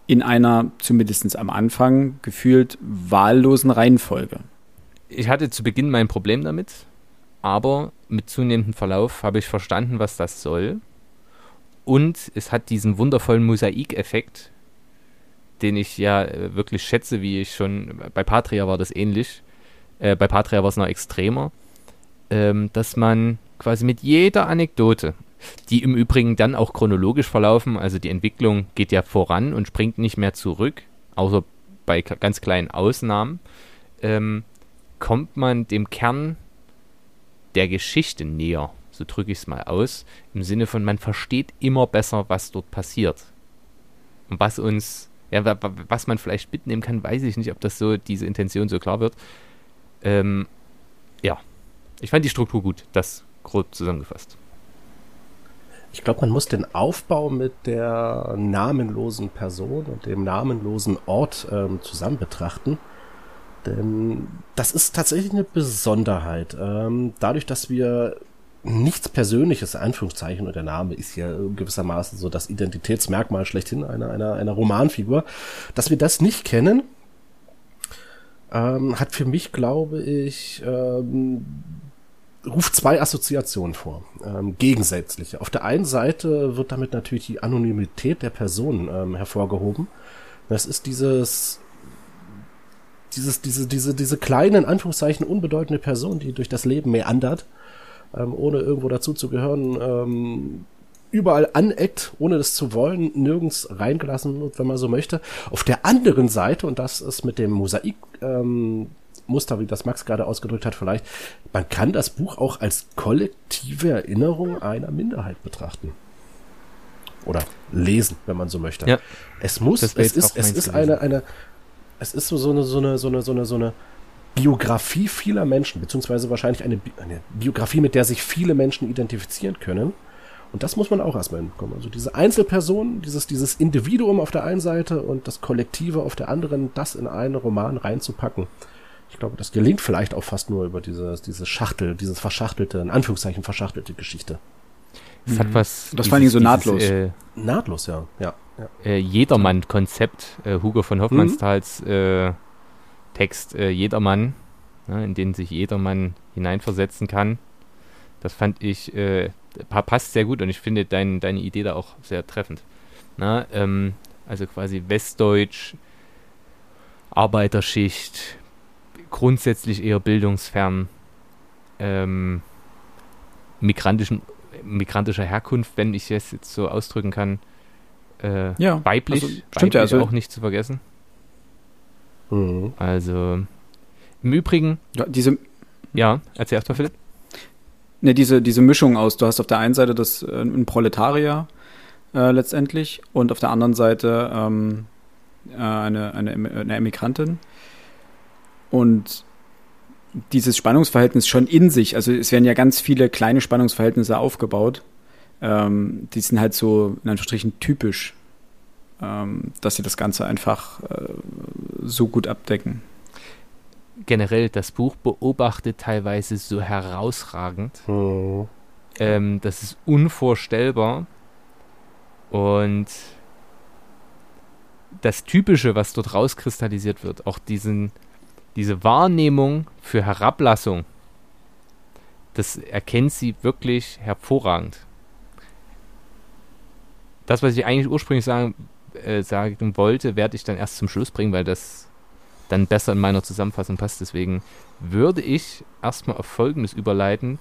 in einer, zumindest am Anfang, gefühlt wahllosen Reihenfolge. Ich hatte zu Beginn mein Problem damit, aber mit zunehmendem Verlauf habe ich verstanden, was das soll. Und es hat diesen wundervollen Mosaikeffekt, den ich ja äh, wirklich schätze, wie ich schon, bei Patria war das ähnlich, äh, bei Patria war es noch extremer, ähm, dass man quasi mit jeder Anekdote, die im Übrigen dann auch chronologisch verlaufen, also die Entwicklung geht ja voran und springt nicht mehr zurück, außer bei ganz kleinen Ausnahmen, ähm, kommt man dem Kern der Geschichte näher, so drücke ich es mal aus, im Sinne von, man versteht immer besser, was dort passiert. Und was uns, ja, was man vielleicht mitnehmen kann, weiß ich nicht, ob das so, diese Intention so klar wird. Ähm, ja, ich fand die Struktur gut, das grob zusammengefasst. Ich glaube, man muss den Aufbau mit der namenlosen Person und dem namenlosen Ort ähm, zusammen betrachten. Denn das ist tatsächlich eine Besonderheit. Ähm, dadurch, dass wir nichts Persönliches, Anführungszeichen, und der Name ist ja gewissermaßen so das Identitätsmerkmal schlechthin einer, einer, einer Romanfigur, dass wir das nicht kennen, ähm, hat für mich, glaube ich, ähm, ruft zwei Assoziationen vor, ähm, gegensätzliche. Auf der einen Seite wird damit natürlich die Anonymität der Person ähm, hervorgehoben. Das ist dieses dieses, diese, diese, diese kleine, in Anführungszeichen, unbedeutende Person, die durch das Leben meandert, ähm, ohne irgendwo dazu zu gehören, ähm, überall aneckt, ohne das zu wollen, nirgends reingelassen wird, wenn man so möchte. Auf der anderen Seite, und das ist mit dem Mosaik ähm, Muster, wie das Max gerade ausgedrückt hat, vielleicht, man kann das Buch auch als kollektive Erinnerung einer Minderheit betrachten. Oder lesen, wenn man so möchte. Ja. Es muss, es ist, es ist eine, eine, es ist so, so eine, so eine, so eine, so eine, so eine Biografie vieler Menschen, beziehungsweise wahrscheinlich eine, eine Biografie, mit der sich viele Menschen identifizieren können. Und das muss man auch erstmal hinbekommen. Also diese Einzelperson, dieses, dieses Individuum auf der einen Seite und das Kollektive auf der anderen, das in einen Roman reinzupacken. Ich glaube, das gelingt vielleicht auch fast nur über dieses, diese Schachtel, dieses verschachtelte, in Anführungszeichen verschachtelte Geschichte. Es hat mhm. was. Das vor allem so nahtlos. Dieses, äh, nahtlos, ja. ja, ja. Äh, Jedermann-Konzept, äh, Hugo von Hoffmannsthals mhm. Text äh, Jedermann, ne, in den sich jedermann hineinversetzen kann. Das fand ich, äh, passt sehr gut und ich finde dein, deine Idee da auch sehr treffend. Na, ähm, also quasi Westdeutsch, Arbeiterschicht, grundsätzlich eher bildungsfern, ähm, migrantischen, migrantischer Herkunft, wenn ich es jetzt so ausdrücken kann. Äh, ja, weiblich, also, stimmt weiblich ja, also auch nicht zu vergessen. Mhm. Also im Übrigen. Ja, diese. Ja, erzähl erst mal, Philipp. Ne, diese, diese Mischung aus, du hast auf der einen Seite das äh, ein Proletarier äh, letztendlich und auf der anderen Seite ähm, äh, eine, eine, eine Emigrantin. Und dieses Spannungsverhältnis schon in sich, also es werden ja ganz viele kleine Spannungsverhältnisse aufgebaut, ähm, die sind halt so in Anführungsstrichen typisch, dass sie das Ganze einfach äh, so gut abdecken generell das Buch beobachtet teilweise so herausragend. Mhm. Ähm, das ist unvorstellbar. Und das Typische, was dort rauskristallisiert wird, auch diesen, diese Wahrnehmung für Herablassung, das erkennt sie wirklich hervorragend. Das, was ich eigentlich ursprünglich sagen, äh, sagen wollte, werde ich dann erst zum Schluss bringen, weil das dann besser in meiner Zusammenfassung passt. Deswegen würde ich erstmal auf Folgendes überleiten.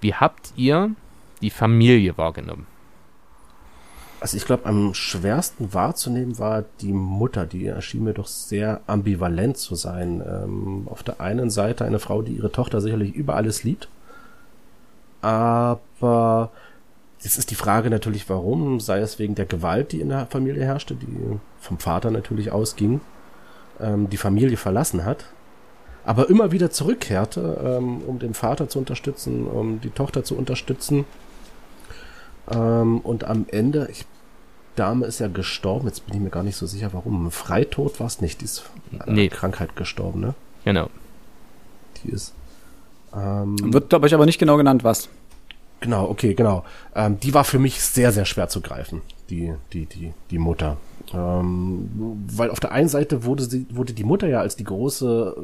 Wie habt ihr die Familie wahrgenommen? Also ich glaube, am schwersten wahrzunehmen war die Mutter, die erschien mir doch sehr ambivalent zu sein. Ähm, auf der einen Seite eine Frau, die ihre Tochter sicherlich über alles liebt, aber jetzt ist die Frage natürlich, warum, sei es wegen der Gewalt, die in der Familie herrschte, die vom Vater natürlich ausging, ähm, die Familie verlassen hat, aber immer wieder zurückkehrte, ähm, um den Vater zu unterstützen, um die Tochter zu unterstützen. Ähm, und am Ende, ich, Dame ist ja gestorben, jetzt bin ich mir gar nicht so sicher, warum. Freitod war es nicht, die ist an nee. Krankheit gestorben, ne? Genau. Die ist. Ähm, Wird, glaube ich, aber nicht genau genannt, was. Genau, okay, genau. Ähm, die war für mich sehr, sehr schwer zu greifen, die, die, die, die Mutter. Ähm, weil auf der einen Seite wurde sie, wurde die Mutter ja als die große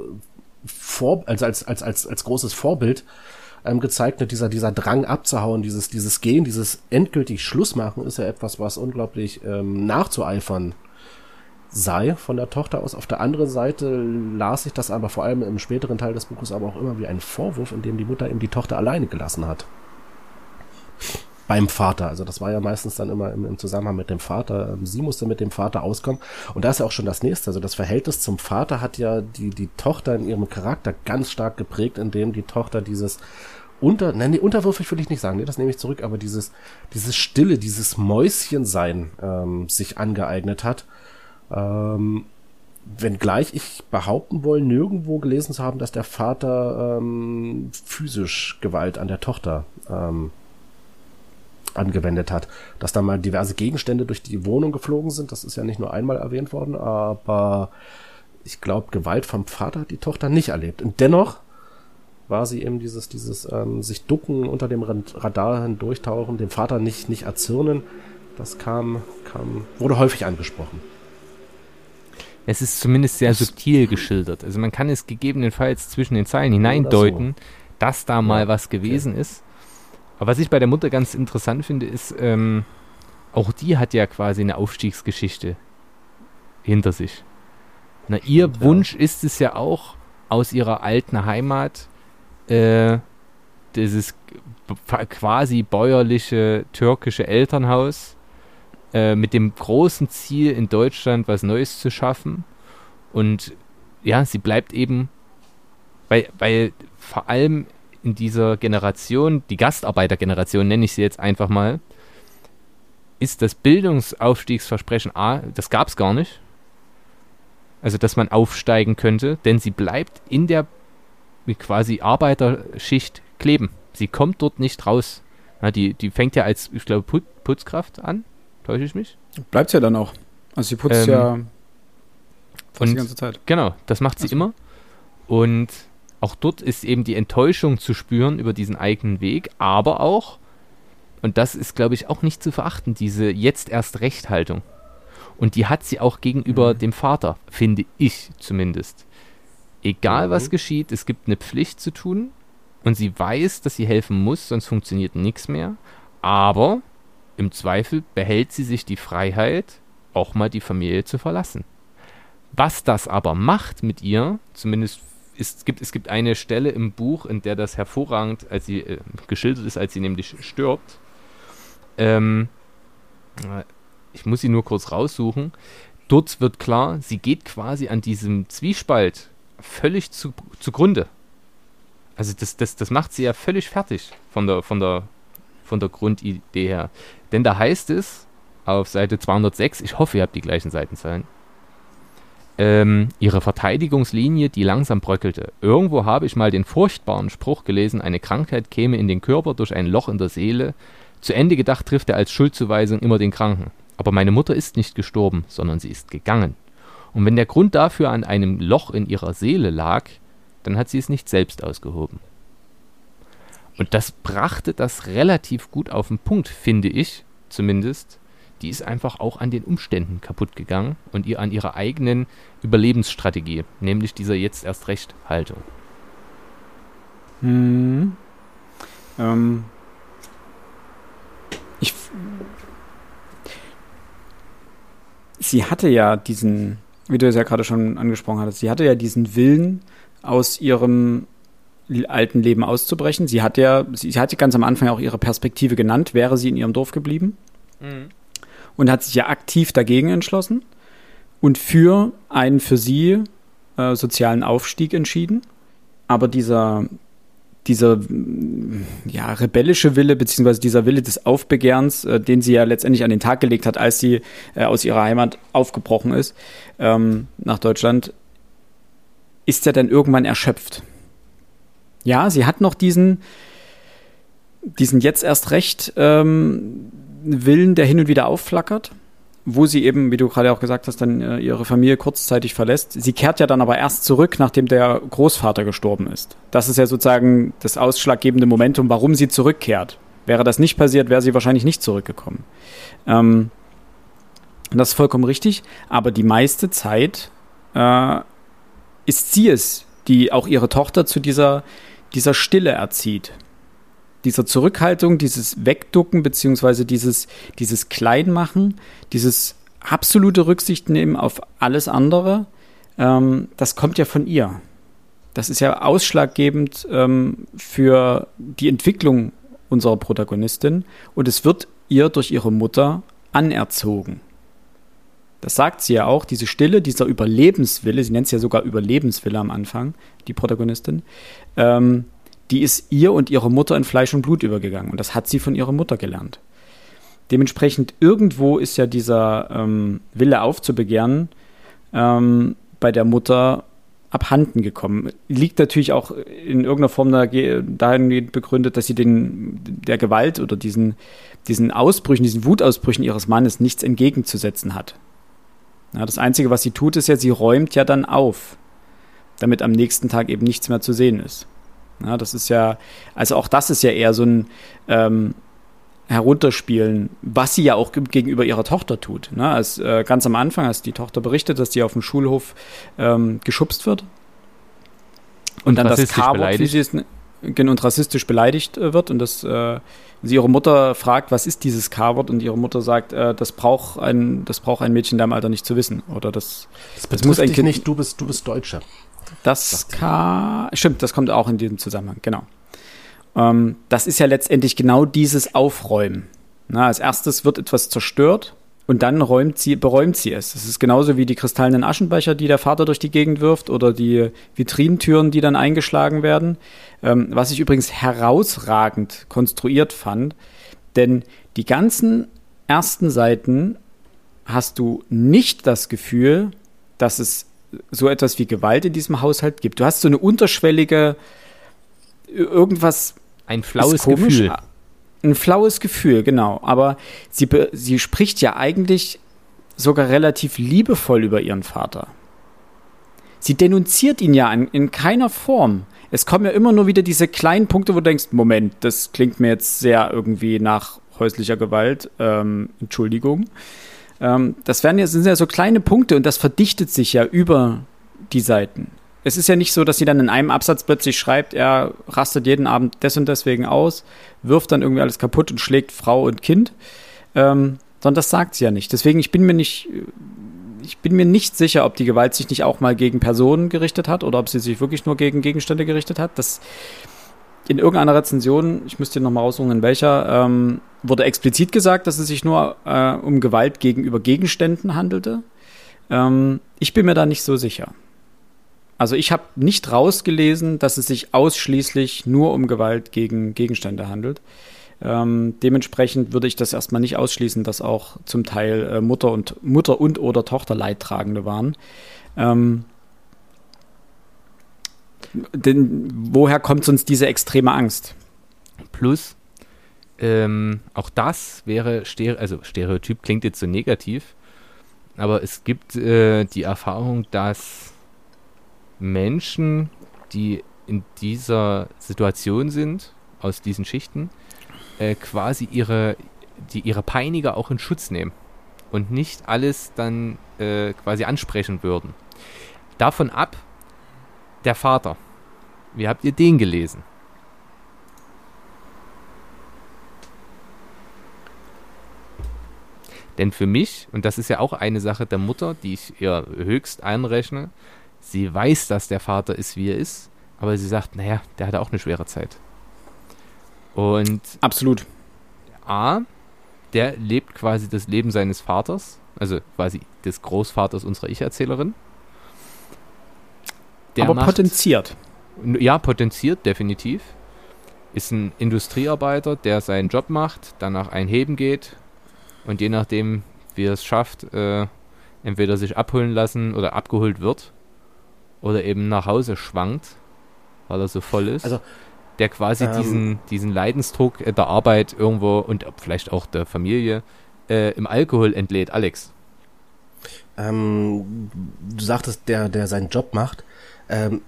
Vor, also als, als, als, als großes Vorbild ähm, gezeichnet, dieser, dieser Drang abzuhauen, dieses, dieses Gehen, dieses endgültig Schlussmachen ist ja etwas, was unglaublich ähm, nachzueifern sei von der Tochter aus. Auf der anderen Seite las ich das aber vor allem im späteren Teil des Buches aber auch immer wie ein Vorwurf, in dem die Mutter eben die Tochter alleine gelassen hat beim Vater. Also das war ja meistens dann immer im, im, Zusammenhang mit dem Vater. Ähm, sie musste mit dem Vater auskommen. Und da ist ja auch schon das nächste. Also das Verhältnis zum Vater hat ja die, die Tochter in ihrem Charakter ganz stark geprägt, indem die Tochter dieses unter, nein, nee, unterwürfig will ich nicht sagen, nee, das nehme ich zurück, aber dieses, dieses Stille, dieses Mäuschensein ähm, sich angeeignet hat. Ähm, wenngleich ich behaupten wollen, nirgendwo gelesen zu haben, dass der Vater ähm, physisch Gewalt an der Tochter ähm, angewendet hat. Dass da mal diverse Gegenstände durch die Wohnung geflogen sind, das ist ja nicht nur einmal erwähnt worden, aber ich glaube, Gewalt vom Vater hat die Tochter nicht erlebt. Und dennoch war sie eben dieses, dieses ähm, sich ducken, unter dem Radar hindurchtauchen, dem Vater nicht, nicht erzürnen. Das kam, kam, wurde häufig angesprochen. Es ist zumindest sehr subtil geschildert. Also man kann es gegebenenfalls zwischen den Zeilen hineindeuten, so. dass da mal ja, was gewesen okay. ist. Aber was ich bei der Mutter ganz interessant finde, ist, ähm, auch die hat ja quasi eine Aufstiegsgeschichte hinter sich. Na, ihr Stimmt, Wunsch ja. ist es ja auch, aus ihrer alten Heimat äh, dieses quasi bäuerliche türkische Elternhaus äh, mit dem großen Ziel, in Deutschland was Neues zu schaffen. Und ja, sie bleibt eben, weil, weil vor allem in dieser Generation, die Gastarbeitergeneration nenne ich sie jetzt einfach mal, ist das Bildungsaufstiegsversprechen A, das gab es gar nicht. Also, dass man aufsteigen könnte, denn sie bleibt in der quasi Arbeiterschicht kleben. Sie kommt dort nicht raus. Ja, die, die fängt ja als, ich glaube, Put Putzkraft an. Täusche ich mich? Bleibt ja dann auch. Also sie putzt ähm, ja fast die ganze Zeit. Genau, das macht sie also. immer. Und auch dort ist eben die Enttäuschung zu spüren über diesen eigenen Weg, aber auch, und das ist, glaube ich, auch nicht zu verachten, diese jetzt erst Rechthaltung. Und die hat sie auch gegenüber mhm. dem Vater, finde ich zumindest. Egal mhm. was geschieht, es gibt eine Pflicht zu tun und sie weiß, dass sie helfen muss, sonst funktioniert nichts mehr. Aber im Zweifel behält sie sich die Freiheit, auch mal die Familie zu verlassen. Was das aber macht mit ihr, zumindest ist, gibt, es gibt eine Stelle im Buch, in der das hervorragend, als sie äh, geschildert ist, als sie nämlich stirbt. Ähm, ich muss sie nur kurz raussuchen. Dort wird klar, sie geht quasi an diesem Zwiespalt völlig zu, zugrunde. Also das, das, das macht sie ja völlig fertig von der, von der, von der Grundidee her. Denn da heißt es auf Seite 206, ich hoffe, ihr habt die gleichen Seitenzahlen, ähm, ihre Verteidigungslinie, die langsam bröckelte. Irgendwo habe ich mal den furchtbaren Spruch gelesen, eine Krankheit käme in den Körper durch ein Loch in der Seele. Zu Ende gedacht trifft er als Schuldzuweisung immer den Kranken. Aber meine Mutter ist nicht gestorben, sondern sie ist gegangen. Und wenn der Grund dafür an einem Loch in ihrer Seele lag, dann hat sie es nicht selbst ausgehoben. Und das brachte das relativ gut auf den Punkt, finde ich zumindest. Die ist einfach auch an den Umständen kaputt gegangen und ihr an ihrer eigenen Überlebensstrategie, nämlich dieser jetzt erst recht Haltung. Hm. Ähm. Ich. Sie hatte ja diesen, wie du es ja gerade schon angesprochen hattest, sie hatte ja diesen Willen, aus ihrem alten Leben auszubrechen. Sie hat ja, sie, sie hatte ganz am Anfang auch ihre Perspektive genannt, wäre sie in ihrem Dorf geblieben. Mhm. Und hat sich ja aktiv dagegen entschlossen und für einen für sie äh, sozialen Aufstieg entschieden. Aber dieser, dieser ja, rebellische Wille, beziehungsweise dieser Wille des Aufbegehrens, äh, den sie ja letztendlich an den Tag gelegt hat, als sie äh, aus ihrer Heimat aufgebrochen ist ähm, nach Deutschland, ist ja dann irgendwann erschöpft. Ja, sie hat noch diesen, diesen jetzt erst recht ähm, Willen, der hin und wieder aufflackert, wo sie eben, wie du gerade auch gesagt hast, dann äh, ihre Familie kurzzeitig verlässt. Sie kehrt ja dann aber erst zurück, nachdem der Großvater gestorben ist. Das ist ja sozusagen das ausschlaggebende Momentum, warum sie zurückkehrt. Wäre das nicht passiert, wäre sie wahrscheinlich nicht zurückgekommen. Ähm, das ist vollkommen richtig, aber die meiste Zeit äh, ist sie es, die auch ihre Tochter zu dieser dieser Stille erzieht. Dieser Zurückhaltung, dieses Wegducken, beziehungsweise dieses, dieses Kleinmachen, dieses absolute Rücksicht nehmen auf alles andere, ähm, das kommt ja von ihr. Das ist ja ausschlaggebend ähm, für die Entwicklung unserer Protagonistin und es wird ihr durch ihre Mutter anerzogen. Das sagt sie ja auch, diese Stille, dieser Überlebenswille, sie nennt es ja sogar Überlebenswille am Anfang, die Protagonistin, ähm, die ist ihr und ihrer Mutter in Fleisch und Blut übergegangen. Und das hat sie von ihrer Mutter gelernt. Dementsprechend irgendwo ist ja dieser ähm, Wille aufzubegehren ähm, bei der Mutter abhanden gekommen. Liegt natürlich auch in irgendeiner Form dahingehend begründet, dass sie den, der Gewalt oder diesen, diesen Ausbrüchen, diesen Wutausbrüchen ihres Mannes nichts entgegenzusetzen hat. Ja, das Einzige, was sie tut, ist ja, sie räumt ja dann auf, damit am nächsten Tag eben nichts mehr zu sehen ist. Ja, das ist ja, also auch das ist ja eher so ein ähm, Herunterspielen, was sie ja auch gegenüber ihrer Tochter tut. Ne? Als, äh, ganz am Anfang, als die Tochter berichtet, dass sie auf dem Schulhof ähm, geschubst wird und, und dann das K-Wort, wie sie es und rassistisch beleidigt äh, wird und dass äh, sie ihre Mutter fragt, was ist dieses K-Wort und ihre Mutter sagt, äh, das braucht ein das braucht ein Mädchen in deinem Alter nicht zu wissen oder das das, das muss ein Kind nicht, du bist du bist Deutscher. Das K stimmt, das kommt auch in diesem Zusammenhang, genau. Ähm, das ist ja letztendlich genau dieses Aufräumen. Na, als erstes wird etwas zerstört und dann räumt sie, beräumt sie es. Das ist genauso wie die kristallenen Aschenbecher, die der Vater durch die Gegend wirft oder die Vitrinentüren, die dann eingeschlagen werden. Ähm, was ich übrigens herausragend konstruiert fand, denn die ganzen ersten Seiten hast du nicht das Gefühl, dass es so etwas wie Gewalt in diesem Haushalt gibt. Du hast so eine unterschwellige irgendwas. Ein flaues Gefühl ein flaues Gefühl, genau. Aber sie, sie spricht ja eigentlich sogar relativ liebevoll über ihren Vater. Sie denunziert ihn ja in, in keiner Form. Es kommen ja immer nur wieder diese kleinen Punkte, wo du denkst, Moment, das klingt mir jetzt sehr irgendwie nach häuslicher Gewalt. Ähm, Entschuldigung. Ähm, das werden ja, sind ja so kleine Punkte und das verdichtet sich ja über die Seiten es ist ja nicht so, dass sie dann in einem Absatz plötzlich schreibt, er rastet jeden Abend des und deswegen aus, wirft dann irgendwie alles kaputt und schlägt Frau und Kind. Ähm, sondern das sagt sie ja nicht. Deswegen, ich bin mir nicht, ich bin mir nicht sicher, ob die Gewalt sich nicht auch mal gegen Personen gerichtet hat oder ob sie sich wirklich nur gegen Gegenstände gerichtet hat. Das in irgendeiner Rezension, ich müsste noch mal raussuchen, in welcher, ähm, wurde explizit gesagt, dass es sich nur äh, um Gewalt gegenüber Gegenständen handelte. Ähm, ich bin mir da nicht so sicher. Also ich habe nicht rausgelesen, dass es sich ausschließlich nur um Gewalt gegen Gegenstände handelt. Ähm, dementsprechend würde ich das erstmal nicht ausschließen, dass auch zum Teil äh, Mutter und Mutter und oder Tochter Leidtragende waren. Ähm, denn woher kommt sonst diese extreme Angst? Plus, ähm, auch das wäre, Stere also Stereotyp klingt jetzt so negativ, aber es gibt äh, die Erfahrung, dass Menschen, die in dieser Situation sind, aus diesen Schichten, äh, quasi ihre, die ihre Peiniger auch in Schutz nehmen und nicht alles dann äh, quasi ansprechen würden. Davon ab, der Vater. Wie habt ihr den gelesen? Denn für mich, und das ist ja auch eine Sache der Mutter, die ich ihr höchst einrechne, Sie weiß, dass der Vater ist, wie er ist, aber sie sagt, naja, der hatte auch eine schwere Zeit. Und absolut. A, der lebt quasi das Leben seines Vaters, also quasi des Großvaters unserer Ich-Erzählerin. Aber macht, potenziert. Ja, potenziert, definitiv. Ist ein Industriearbeiter, der seinen Job macht, danach einheben geht und je nachdem, wie er es schafft, äh, entweder sich abholen lassen oder abgeholt wird oder eben nach Hause schwankt, weil er so voll ist. Also, der quasi ähm, diesen, diesen Leidensdruck der Arbeit irgendwo und vielleicht auch der Familie äh, im Alkohol entlädt. Alex. Ähm, du sagtest, der, der seinen Job macht. Ähm,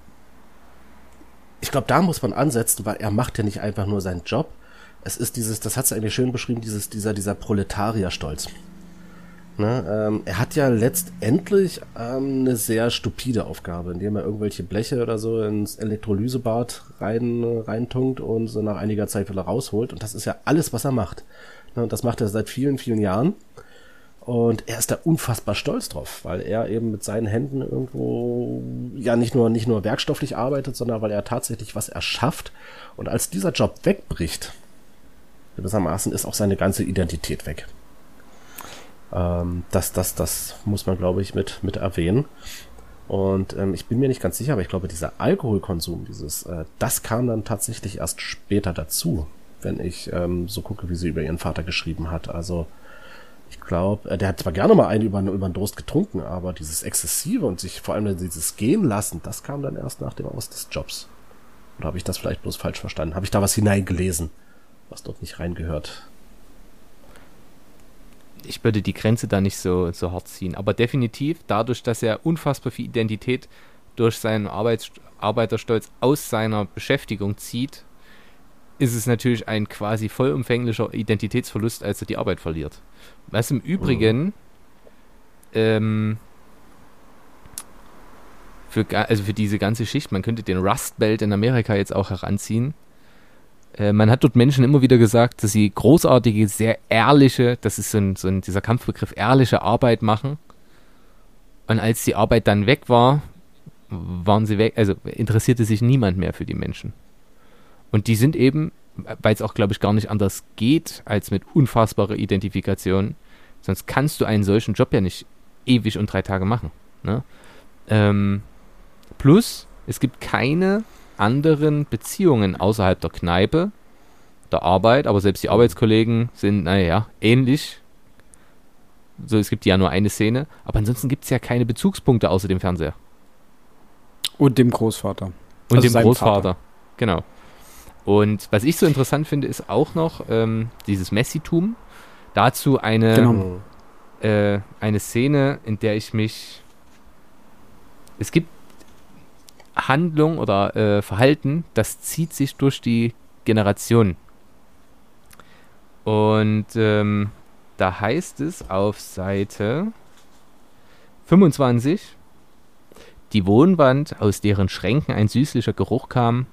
ich glaube, da muss man ansetzen, weil er macht ja nicht einfach nur seinen Job. Es ist dieses, das hat es eigentlich schön beschrieben, dieses, dieser, dieser Proletarierstolz. Ne, ähm, er hat ja letztendlich ähm, eine sehr stupide Aufgabe, indem er irgendwelche Bleche oder so ins Elektrolysebad rein, reintunkt und so nach einiger Zeit wieder rausholt. Und das ist ja alles, was er macht. Ne, und das macht er seit vielen, vielen Jahren. Und er ist da unfassbar stolz drauf, weil er eben mit seinen Händen irgendwo ja nicht nur, nicht nur werkstofflich arbeitet, sondern weil er tatsächlich was erschafft. Und als dieser Job wegbricht, gewissermaßen ist auch seine ganze Identität weg. Ähm, das, das, das muss man, glaube ich, mit, mit erwähnen. Und ähm, ich bin mir nicht ganz sicher, aber ich glaube, dieser Alkoholkonsum, dieses, äh, das kam dann tatsächlich erst später dazu, wenn ich ähm, so gucke, wie sie über ihren Vater geschrieben hat. Also glaube, äh, der hat zwar gerne mal einen über, über den Durst getrunken, aber dieses Exzessive und sich vor allem dieses Gehen lassen, das kam dann erst nach dem Aus des Jobs. Oder habe ich das vielleicht bloß falsch verstanden? Habe ich da was hineingelesen, was dort nicht reingehört? Ich würde die Grenze da nicht so, so hart ziehen. Aber definitiv, dadurch, dass er unfassbar viel Identität durch seinen Arbeits Arbeiterstolz aus seiner Beschäftigung zieht, ist es natürlich ein quasi vollumfänglicher Identitätsverlust, als er die Arbeit verliert. Was im Übrigen mhm. ähm, für, also für diese ganze Schicht, man könnte den Rust Belt in Amerika jetzt auch heranziehen. Äh, man hat dort Menschen immer wieder gesagt, dass sie großartige, sehr ehrliche, das ist so ein, so ein dieser Kampfbegriff, ehrliche Arbeit machen. Und als die Arbeit dann weg war, waren sie weg, also interessierte sich niemand mehr für die Menschen. Und die sind eben, weil es auch, glaube ich, gar nicht anders geht, als mit unfassbarer Identifikation. Sonst kannst du einen solchen Job ja nicht ewig und drei Tage machen. Ne? Ähm, plus, es gibt keine anderen Beziehungen außerhalb der Kneipe, der Arbeit, aber selbst die Arbeitskollegen sind, naja, ähnlich. So, es gibt ja nur eine Szene, aber ansonsten gibt es ja keine Bezugspunkte außer dem Fernseher. Und dem Großvater. Und also dem Großvater, Vater. genau. Und was ich so interessant finde, ist auch noch ähm, dieses Messitum. Dazu eine, genau. äh, eine Szene, in der ich mich. Es gibt Handlung oder äh, Verhalten, das zieht sich durch die Generation. Und ähm, da heißt es auf Seite 25, die Wohnwand, aus deren Schränken ein süßlicher Geruch kam,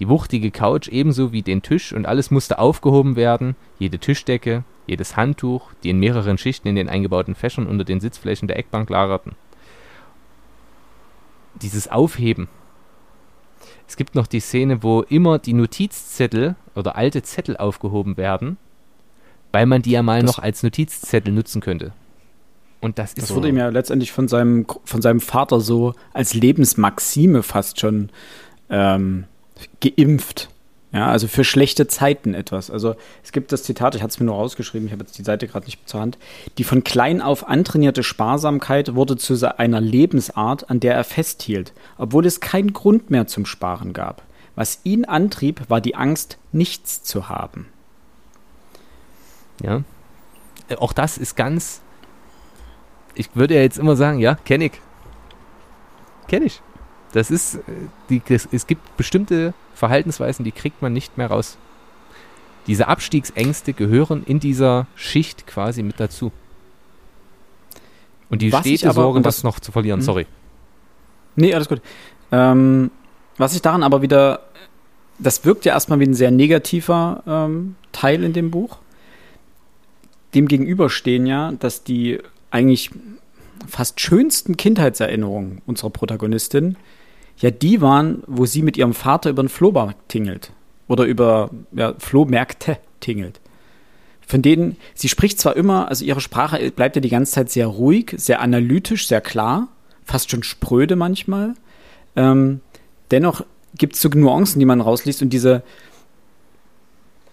die wuchtige Couch ebenso wie den Tisch und alles musste aufgehoben werden, jede Tischdecke, jedes Handtuch, die in mehreren Schichten in den eingebauten Fächern unter den Sitzflächen der Eckbank lagerten. Dieses Aufheben. Es gibt noch die Szene, wo immer die Notizzettel oder alte Zettel aufgehoben werden, weil man die ja mal das noch als Notizzettel nutzen könnte. Und das ist. Das wurde ihm ja letztendlich von seinem, von seinem Vater so als Lebensmaxime fast schon ähm, geimpft. Ja, also für schlechte Zeiten etwas. Also es gibt das Zitat, ich hatte es mir nur rausgeschrieben, ich habe jetzt die Seite gerade nicht zur Hand. Die von klein auf antrainierte Sparsamkeit wurde zu einer Lebensart, an der er festhielt, obwohl es keinen Grund mehr zum Sparen gab. Was ihn antrieb, war die Angst, nichts zu haben. Ja. Äh, auch das ist ganz. Ich würde ja jetzt immer sagen, ja, kenne ich. Kenne ich. Das ist, äh, die, das, es gibt bestimmte Verhaltensweisen, die kriegt man nicht mehr raus. Diese Abstiegsängste gehören in dieser Schicht quasi mit dazu. Und die was stete aber, Sorge, das noch zu verlieren, hm. sorry. Nee, alles gut. Ähm, was ich daran aber wieder, das wirkt ja erstmal wie ein sehr negativer ähm, Teil in dem Buch. Dem gegenüber stehen ja, dass die eigentlich fast schönsten Kindheitserinnerungen unserer Protagonistin ja die waren, wo sie mit ihrem Vater über den Flohmarkt tingelt. Oder über ja, Flohmärkte tingelt. Von denen, sie spricht zwar immer, also ihre Sprache bleibt ja die ganze Zeit sehr ruhig, sehr analytisch, sehr klar, fast schon spröde manchmal. Ähm, dennoch gibt es so Nuancen, die man rausliest und diese,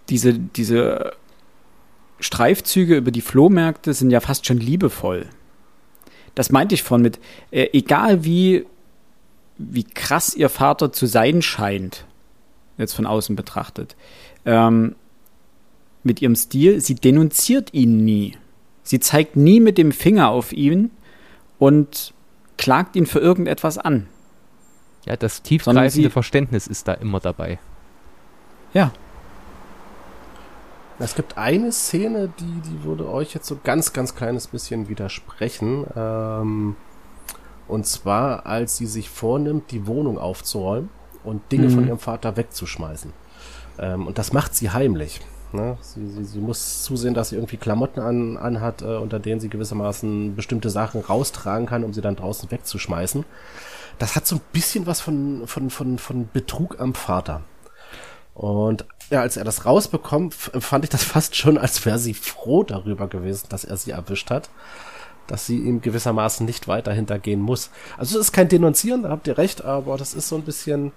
diese, diese Streifzüge über die Flohmärkte sind ja fast schon liebevoll. Das meinte ich von mit, äh, egal wie wie krass ihr Vater zu sein scheint, jetzt von außen betrachtet, ähm, mit ihrem Stil, sie denunziert ihn nie. Sie zeigt nie mit dem Finger auf ihn und klagt ihn für irgendetwas an. Ja, das tiefgreifende Verständnis ist da immer dabei. Ja. Es gibt eine Szene, die, die würde euch jetzt so ganz, ganz kleines bisschen widersprechen. Ähm, und zwar, als sie sich vornimmt, die Wohnung aufzuräumen und Dinge mhm. von ihrem Vater wegzuschmeißen. Ähm, und das macht sie heimlich. Ne? Sie, sie, sie, muss zusehen, dass sie irgendwie Klamotten an, anhat, äh, unter denen sie gewissermaßen bestimmte Sachen raustragen kann, um sie dann draußen wegzuschmeißen. Das hat so ein bisschen was von, von, von, von Betrug am Vater. Und ja, als er das rausbekommt, fand ich das fast schon, als wäre sie froh darüber gewesen, dass er sie erwischt hat. Dass sie ihm gewissermaßen nicht weiter hintergehen muss. Also es ist kein Denunzieren, da habt ihr recht, aber das ist so ein bisschen,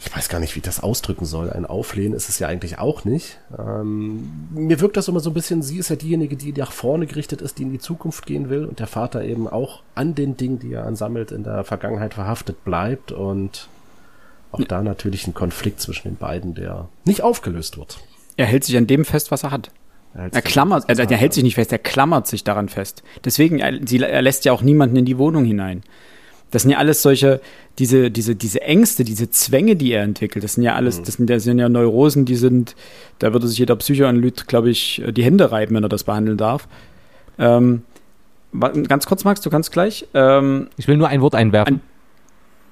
ich weiß gar nicht, wie ich das ausdrücken soll. Ein Auflehnen ist es ja eigentlich auch nicht. Ähm, mir wirkt das immer so ein bisschen, sie ist ja diejenige, die nach vorne gerichtet ist, die in die Zukunft gehen will und der Vater eben auch an den Dingen, die er ansammelt, in der Vergangenheit verhaftet bleibt und auch da natürlich ein Konflikt zwischen den beiden, der nicht aufgelöst wird. Er hält sich an dem fest, was er hat. Er, er klammert, er, er, hält sich nicht fest, er klammert sich daran fest. Deswegen, er, sie, er lässt ja auch niemanden in die Wohnung hinein. Das sind ja alles solche, diese, diese, diese Ängste, diese Zwänge, die er entwickelt. Das sind ja alles, mhm. das, sind, das sind ja Neurosen, die sind, da würde sich jeder Psychoanalyt, glaube ich, die Hände reiben, wenn er das behandeln darf. Ähm, ganz kurz, Max, du kannst gleich. Ähm, ich will nur ein Wort einwerfen.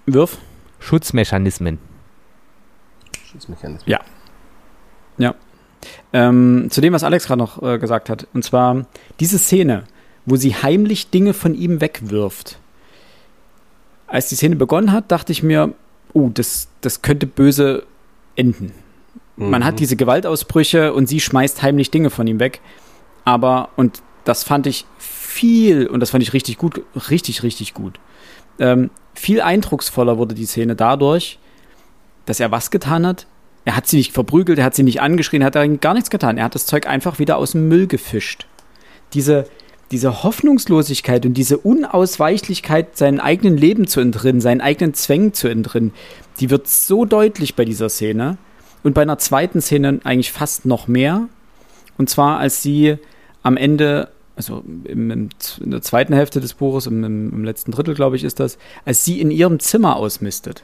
Ein Wirf. Schutzmechanismen. Schutzmechanismen. Ja. Ja. Ähm, zu dem, was Alex gerade noch äh, gesagt hat. Und zwar diese Szene, wo sie heimlich Dinge von ihm wegwirft. Als die Szene begonnen hat, dachte ich mir, oh, das, das könnte böse enden. Mhm. Man hat mhm. diese Gewaltausbrüche und sie schmeißt heimlich Dinge von ihm weg. Aber, und das fand ich viel, und das fand ich richtig gut, richtig, richtig gut. Ähm, viel eindrucksvoller wurde die Szene dadurch, dass er was getan hat, er hat sie nicht verprügelt, er hat sie nicht angeschrien, er hat gar nichts getan. Er hat das Zeug einfach wieder aus dem Müll gefischt. Diese, diese Hoffnungslosigkeit und diese Unausweichlichkeit, seinem eigenen Leben zu entrinnen, seinen eigenen Zwängen zu entrinnen, die wird so deutlich bei dieser Szene. Und bei einer zweiten Szene eigentlich fast noch mehr. Und zwar, als sie am Ende, also im, im, in der zweiten Hälfte des Buches, im, im letzten Drittel, glaube ich, ist das, als sie in ihrem Zimmer ausmistet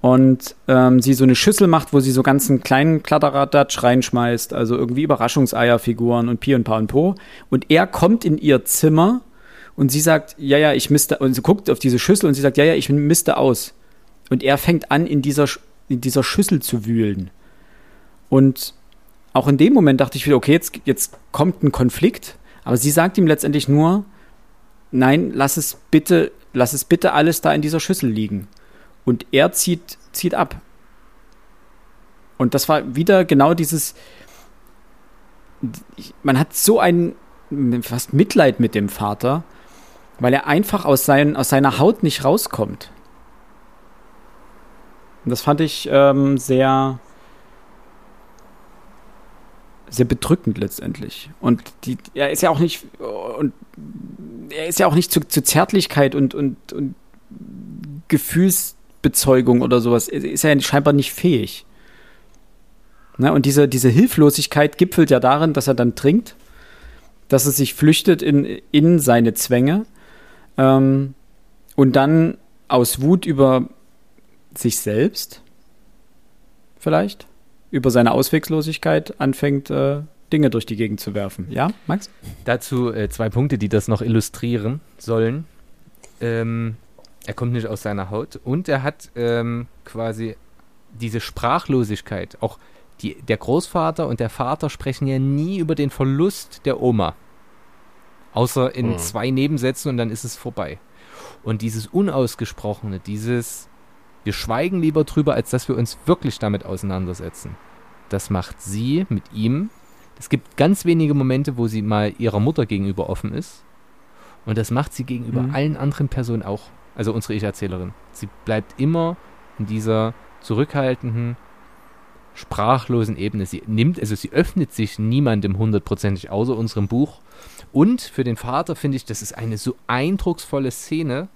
und ähm, sie so eine Schüssel macht, wo sie so ganzen kleinen Kladderadatsch reinschmeißt, also irgendwie Überraschungseierfiguren und Pi und Pa und Po. Und er kommt in ihr Zimmer und sie sagt, ja, ja, ich misste, und sie guckt auf diese Schüssel und sie sagt, ja, ja, ich misste aus. Und er fängt an, in dieser, in dieser Schüssel zu wühlen. Und auch in dem Moment dachte ich wieder, okay, jetzt, jetzt kommt ein Konflikt, aber sie sagt ihm letztendlich nur, nein, lass es bitte, lass es bitte alles da in dieser Schüssel liegen. Und er zieht, zieht ab. Und das war wieder genau dieses. Man hat so ein fast Mitleid mit dem Vater, weil er einfach aus, sein, aus seiner Haut nicht rauskommt. Und das fand ich ähm, sehr, sehr bedrückend letztendlich. Und die, er ist ja auch nicht und er ist ja auch nicht zu, zu Zärtlichkeit und, und, und Gefühls Bezeugung oder sowas ist er scheinbar nicht fähig. Ne? Und diese, diese Hilflosigkeit gipfelt ja darin, dass er dann trinkt, dass er sich flüchtet in, in seine Zwänge ähm, und dann aus Wut über sich selbst vielleicht, über seine Auswegslosigkeit anfängt, äh, Dinge durch die Gegend zu werfen. Ja, Max? Dazu äh, zwei Punkte, die das noch illustrieren sollen. Ähm, er kommt nicht aus seiner Haut und er hat ähm, quasi diese Sprachlosigkeit. Auch die, der Großvater und der Vater sprechen ja nie über den Verlust der Oma. Außer in hm. zwei Nebensätzen und dann ist es vorbei. Und dieses Unausgesprochene, dieses, wir schweigen lieber drüber, als dass wir uns wirklich damit auseinandersetzen. Das macht sie mit ihm. Es gibt ganz wenige Momente, wo sie mal ihrer Mutter gegenüber offen ist. Und das macht sie gegenüber mhm. allen anderen Personen auch also unsere Ich-Erzählerin. Sie bleibt immer in dieser zurückhaltenden, sprachlosen Ebene. Sie nimmt, also sie öffnet sich niemandem hundertprozentig außer unserem Buch. Und für den Vater finde ich, das ist eine so eindrucksvolle Szene,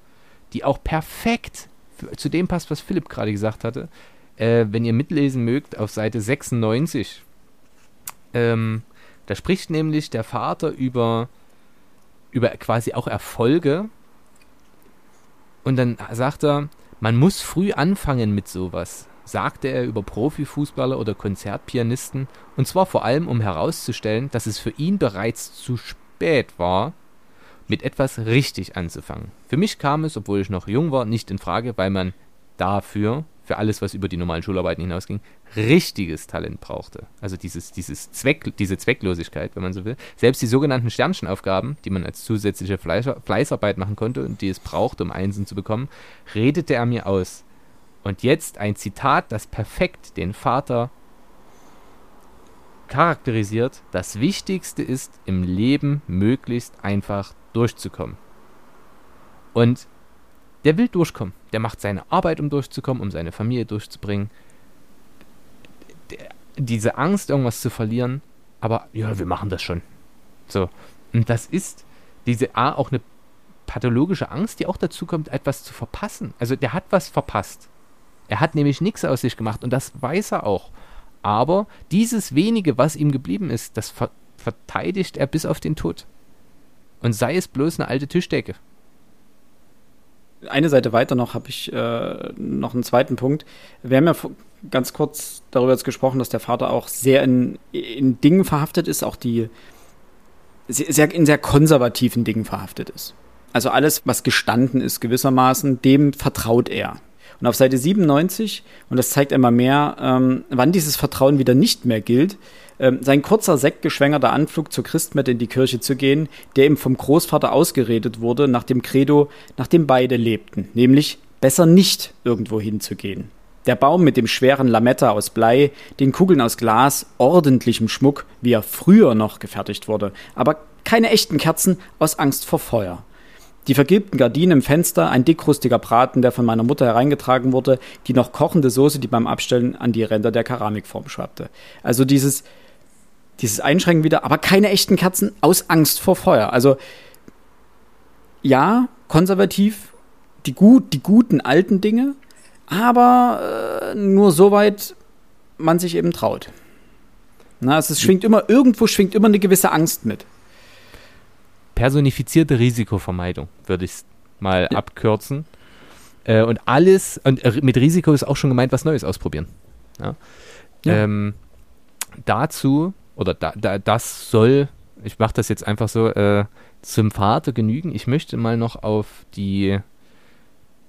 die auch perfekt zu dem passt, was Philipp gerade gesagt hatte. Äh, wenn ihr mitlesen mögt, auf Seite 96. Ähm, da spricht nämlich der Vater über, über quasi auch Erfolge und dann sagt er, man muss früh anfangen mit sowas, sagte er über Profifußballer oder Konzertpianisten, und zwar vor allem, um herauszustellen, dass es für ihn bereits zu spät war, mit etwas richtig anzufangen. Für mich kam es, obwohl ich noch jung war, nicht in Frage, weil man dafür für alles, was über die normalen Schularbeiten hinausging, richtiges Talent brauchte. Also dieses, dieses Zweck, diese Zwecklosigkeit, wenn man so will. Selbst die sogenannten Sternchenaufgaben, die man als zusätzliche Fleißar Fleißarbeit machen konnte und die es brauchte, um Einsen zu bekommen, redete er mir aus. Und jetzt ein Zitat, das perfekt den Vater charakterisiert, das Wichtigste ist im Leben möglichst einfach durchzukommen. Und der will durchkommen. Der macht seine Arbeit, um durchzukommen, um seine Familie durchzubringen. Der, diese Angst, irgendwas zu verlieren, aber ja, wir machen das schon. So. Und das ist diese A auch eine pathologische Angst, die auch dazu kommt, etwas zu verpassen. Also der hat was verpasst. Er hat nämlich nichts aus sich gemacht und das weiß er auch. Aber dieses wenige, was ihm geblieben ist, das ver verteidigt er bis auf den Tod. Und sei es bloß eine alte Tischdecke. Eine Seite weiter noch habe ich äh, noch einen zweiten Punkt. Wir haben ja ganz kurz darüber jetzt gesprochen, dass der Vater auch sehr in, in Dingen verhaftet ist, auch die sehr, in sehr konservativen Dingen verhaftet ist. Also alles, was gestanden ist gewissermaßen, dem vertraut er. Und auf Seite 97, und das zeigt einmal mehr, ähm, wann dieses Vertrauen wieder nicht mehr gilt, ähm, sein kurzer sektgeschwängerter Anflug zur Christmette in die Kirche zu gehen, der ihm vom Großvater ausgeredet wurde, nach dem Credo, nach dem beide lebten, nämlich besser nicht irgendwo hinzugehen. Der Baum mit dem schweren Lametta aus Blei, den Kugeln aus Glas, ordentlichem Schmuck, wie er früher noch gefertigt wurde, aber keine echten Kerzen aus Angst vor Feuer. Die vergilbten Gardinen im Fenster, ein dickrustiger Braten, der von meiner Mutter hereingetragen wurde, die noch kochende Soße, die beim Abstellen an die Ränder der Keramikform schwappte. Also dieses, dieses Einschränken wieder, aber keine echten Kerzen aus Angst vor Feuer. Also ja, konservativ, die, gut, die guten alten Dinge, aber äh, nur soweit man sich eben traut. Na, es schwingt immer, irgendwo schwingt immer eine gewisse Angst mit personifizierte Risikovermeidung, würde ich es mal ja. abkürzen. Äh, und alles, und mit Risiko ist auch schon gemeint, was Neues ausprobieren. Ja? Ja. Ähm, dazu, oder da, da, das soll, ich mache das jetzt einfach so, äh, zum Vater genügen. Ich möchte mal noch auf die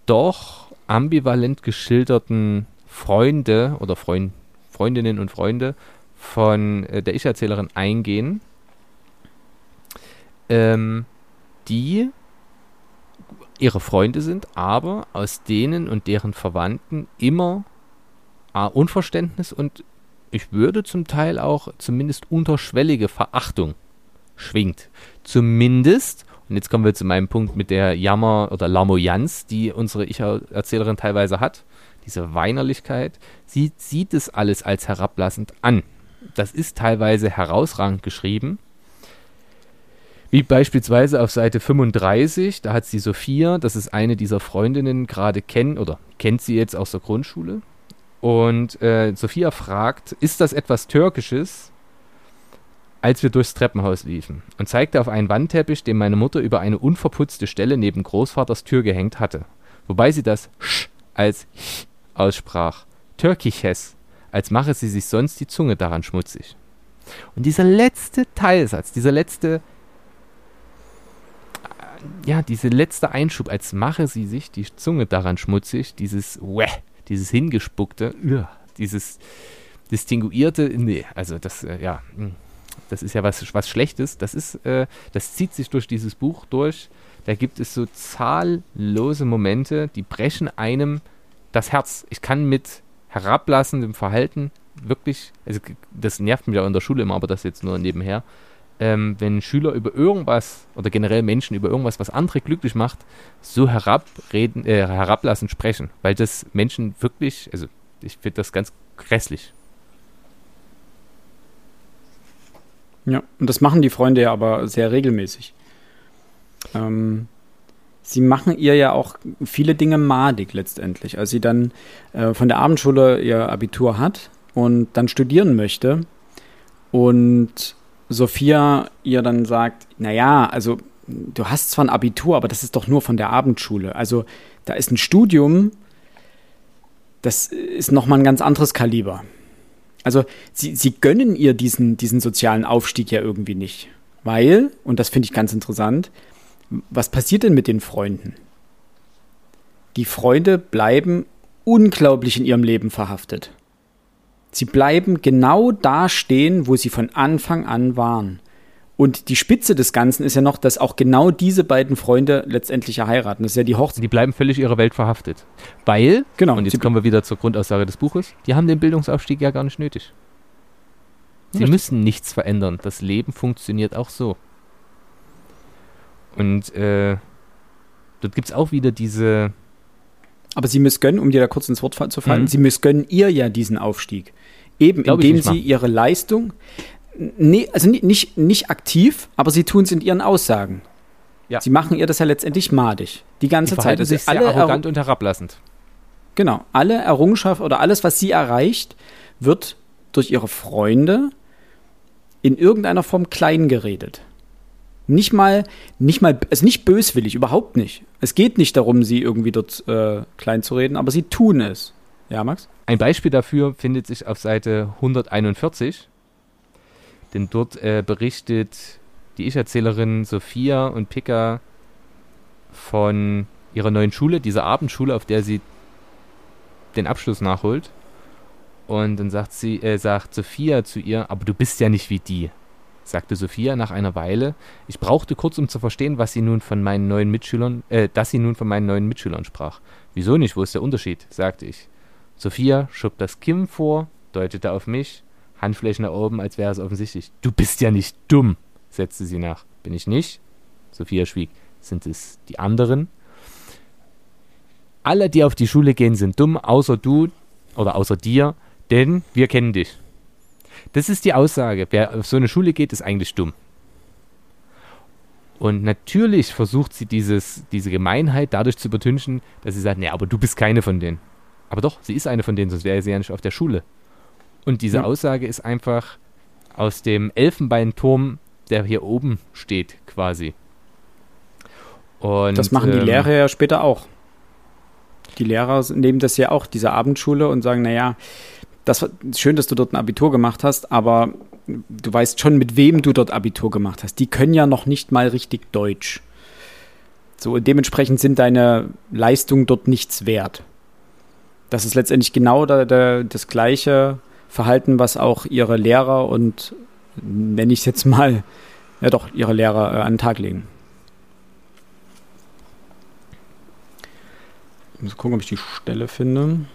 doch ambivalent geschilderten Freunde oder Freund, Freundinnen und Freunde von äh, der Ich-Erzählerin eingehen ähm, die ihre Freunde sind, aber aus denen und deren Verwandten immer A, Unverständnis und ich würde zum Teil auch zumindest unterschwellige Verachtung schwingt. Zumindest, und jetzt kommen wir zu meinem Punkt mit der Jammer- oder Lamoyanz, die unsere Ich-Erzählerin teilweise hat, diese Weinerlichkeit, sie sieht es alles als herablassend an. Das ist teilweise herausragend geschrieben, wie beispielsweise auf Seite 35, da hat sie Sophia, das ist eine dieser Freundinnen, gerade kennen oder kennt sie jetzt aus der Grundschule. Und äh, Sophia fragt, ist das etwas Türkisches, als wir durchs Treppenhaus liefen und zeigte auf einen Wandteppich, den meine Mutter über eine unverputzte Stelle neben Großvaters Tür gehängt hatte. Wobei sie das Sch als Ch aussprach. Türkisches, als mache sie sich sonst die Zunge daran schmutzig. Und dieser letzte Teilsatz, dieser letzte ja, diese letzte Einschub, als mache sie sich die Zunge daran schmutzig, dieses Wäh, dieses hingespuckte, dieses distinguierte, nee, also das, äh, ja, hm, das ist ja was, was Schlechtes. Das ist, äh, das zieht sich durch dieses Buch durch. Da gibt es so zahllose Momente, die brechen einem das Herz. Ich kann mit herablassendem Verhalten wirklich, also das nervt mich ja in der Schule immer, aber das jetzt nur nebenher, ähm, wenn Schüler über irgendwas oder generell Menschen über irgendwas, was andere glücklich macht, so herabreden, äh, herablassend sprechen, weil das Menschen wirklich, also ich finde das ganz grässlich. Ja, und das machen die Freunde ja aber sehr regelmäßig. Ähm, sie machen ihr ja auch viele Dinge madig letztendlich. Als sie dann äh, von der Abendschule ihr Abitur hat und dann studieren möchte und Sophia ihr dann sagt, naja, also du hast zwar ein Abitur, aber das ist doch nur von der Abendschule. Also da ist ein Studium, das ist nochmal ein ganz anderes Kaliber. Also sie, sie gönnen ihr diesen, diesen sozialen Aufstieg ja irgendwie nicht. Weil, und das finde ich ganz interessant, was passiert denn mit den Freunden? Die Freunde bleiben unglaublich in ihrem Leben verhaftet. Sie bleiben genau da stehen, wo sie von Anfang an waren. Und die Spitze des Ganzen ist ja noch, dass auch genau diese beiden Freunde letztendlich ja heiraten. Das ist ja die Hochzeit. Die bleiben völlig ihrer Welt verhaftet. Weil, genau, und jetzt kommen wir wieder zur Grundaussage des Buches, die haben den Bildungsaufstieg ja gar nicht nötig. Sie Richtig. müssen nichts verändern. Das Leben funktioniert auch so. Und äh, dort gibt es auch wieder diese. Aber Sie missgönnen, um dir da kurz ins Wort zu fallen, mhm. Sie missgönnen ihr ja diesen Aufstieg. Eben, Glaub indem Sie Ihre Leistung, nee, also nicht, nicht aktiv, aber Sie tun es in Ihren Aussagen. Ja. Sie machen ihr das ja letztendlich madig. Die ganze die Zeit. Also sich sehr arrogant und herablassend. Genau. Alle Errungenschaften oder alles, was sie erreicht, wird durch ihre Freunde in irgendeiner Form klein geredet. Nicht mal, nicht mal, also nicht böswillig, überhaupt nicht. Es geht nicht darum, sie irgendwie dort äh, klein zu reden, aber sie tun es. Ja, Max? Ein Beispiel dafür findet sich auf Seite 141. Denn dort äh, berichtet die Ich-Erzählerin Sophia und Pika von ihrer neuen Schule, dieser Abendschule, auf der sie den Abschluss nachholt. Und dann sagt sie, äh, sagt Sophia zu ihr, aber du bist ja nicht wie die, sagte Sophia nach einer Weile. Ich brauchte kurz, um zu verstehen, was sie nun von meinen neuen Mitschülern, äh, dass sie nun von meinen neuen Mitschülern sprach. Wieso nicht? Wo ist der Unterschied? sagte ich. Sophia schob das Kinn vor, deutete auf mich, Handflächen nach oben, als wäre es offensichtlich. Du bist ja nicht dumm, setzte sie nach. Bin ich nicht? Sophia schwieg. Sind es die anderen? Alle, die auf die Schule gehen, sind dumm, außer du oder außer dir, denn wir kennen dich. Das ist die Aussage. Wer auf so eine Schule geht, ist eigentlich dumm. Und natürlich versucht sie dieses, diese Gemeinheit dadurch zu übertünchen, dass sie sagt, nee, aber du bist keine von denen. Aber doch, sie ist eine von denen, sonst wäre sie ja nicht auf der Schule. Und diese ja. Aussage ist einfach aus dem Elfenbeinturm, der hier oben steht, quasi. Und, das machen die ähm, Lehrer ja später auch. Die Lehrer nehmen das ja auch, diese Abendschule, und sagen, naja, das war schön, dass du dort ein Abitur gemacht hast, aber du weißt schon, mit wem du dort Abitur gemacht hast. Die können ja noch nicht mal richtig Deutsch. So, und dementsprechend sind deine Leistungen dort nichts wert. Das ist letztendlich genau da, da, das gleiche Verhalten, was auch ihre Lehrer und nenne ich es jetzt mal, ja doch, ihre Lehrer äh, an den Tag legen. Ich muss gucken, ob ich die Stelle finde.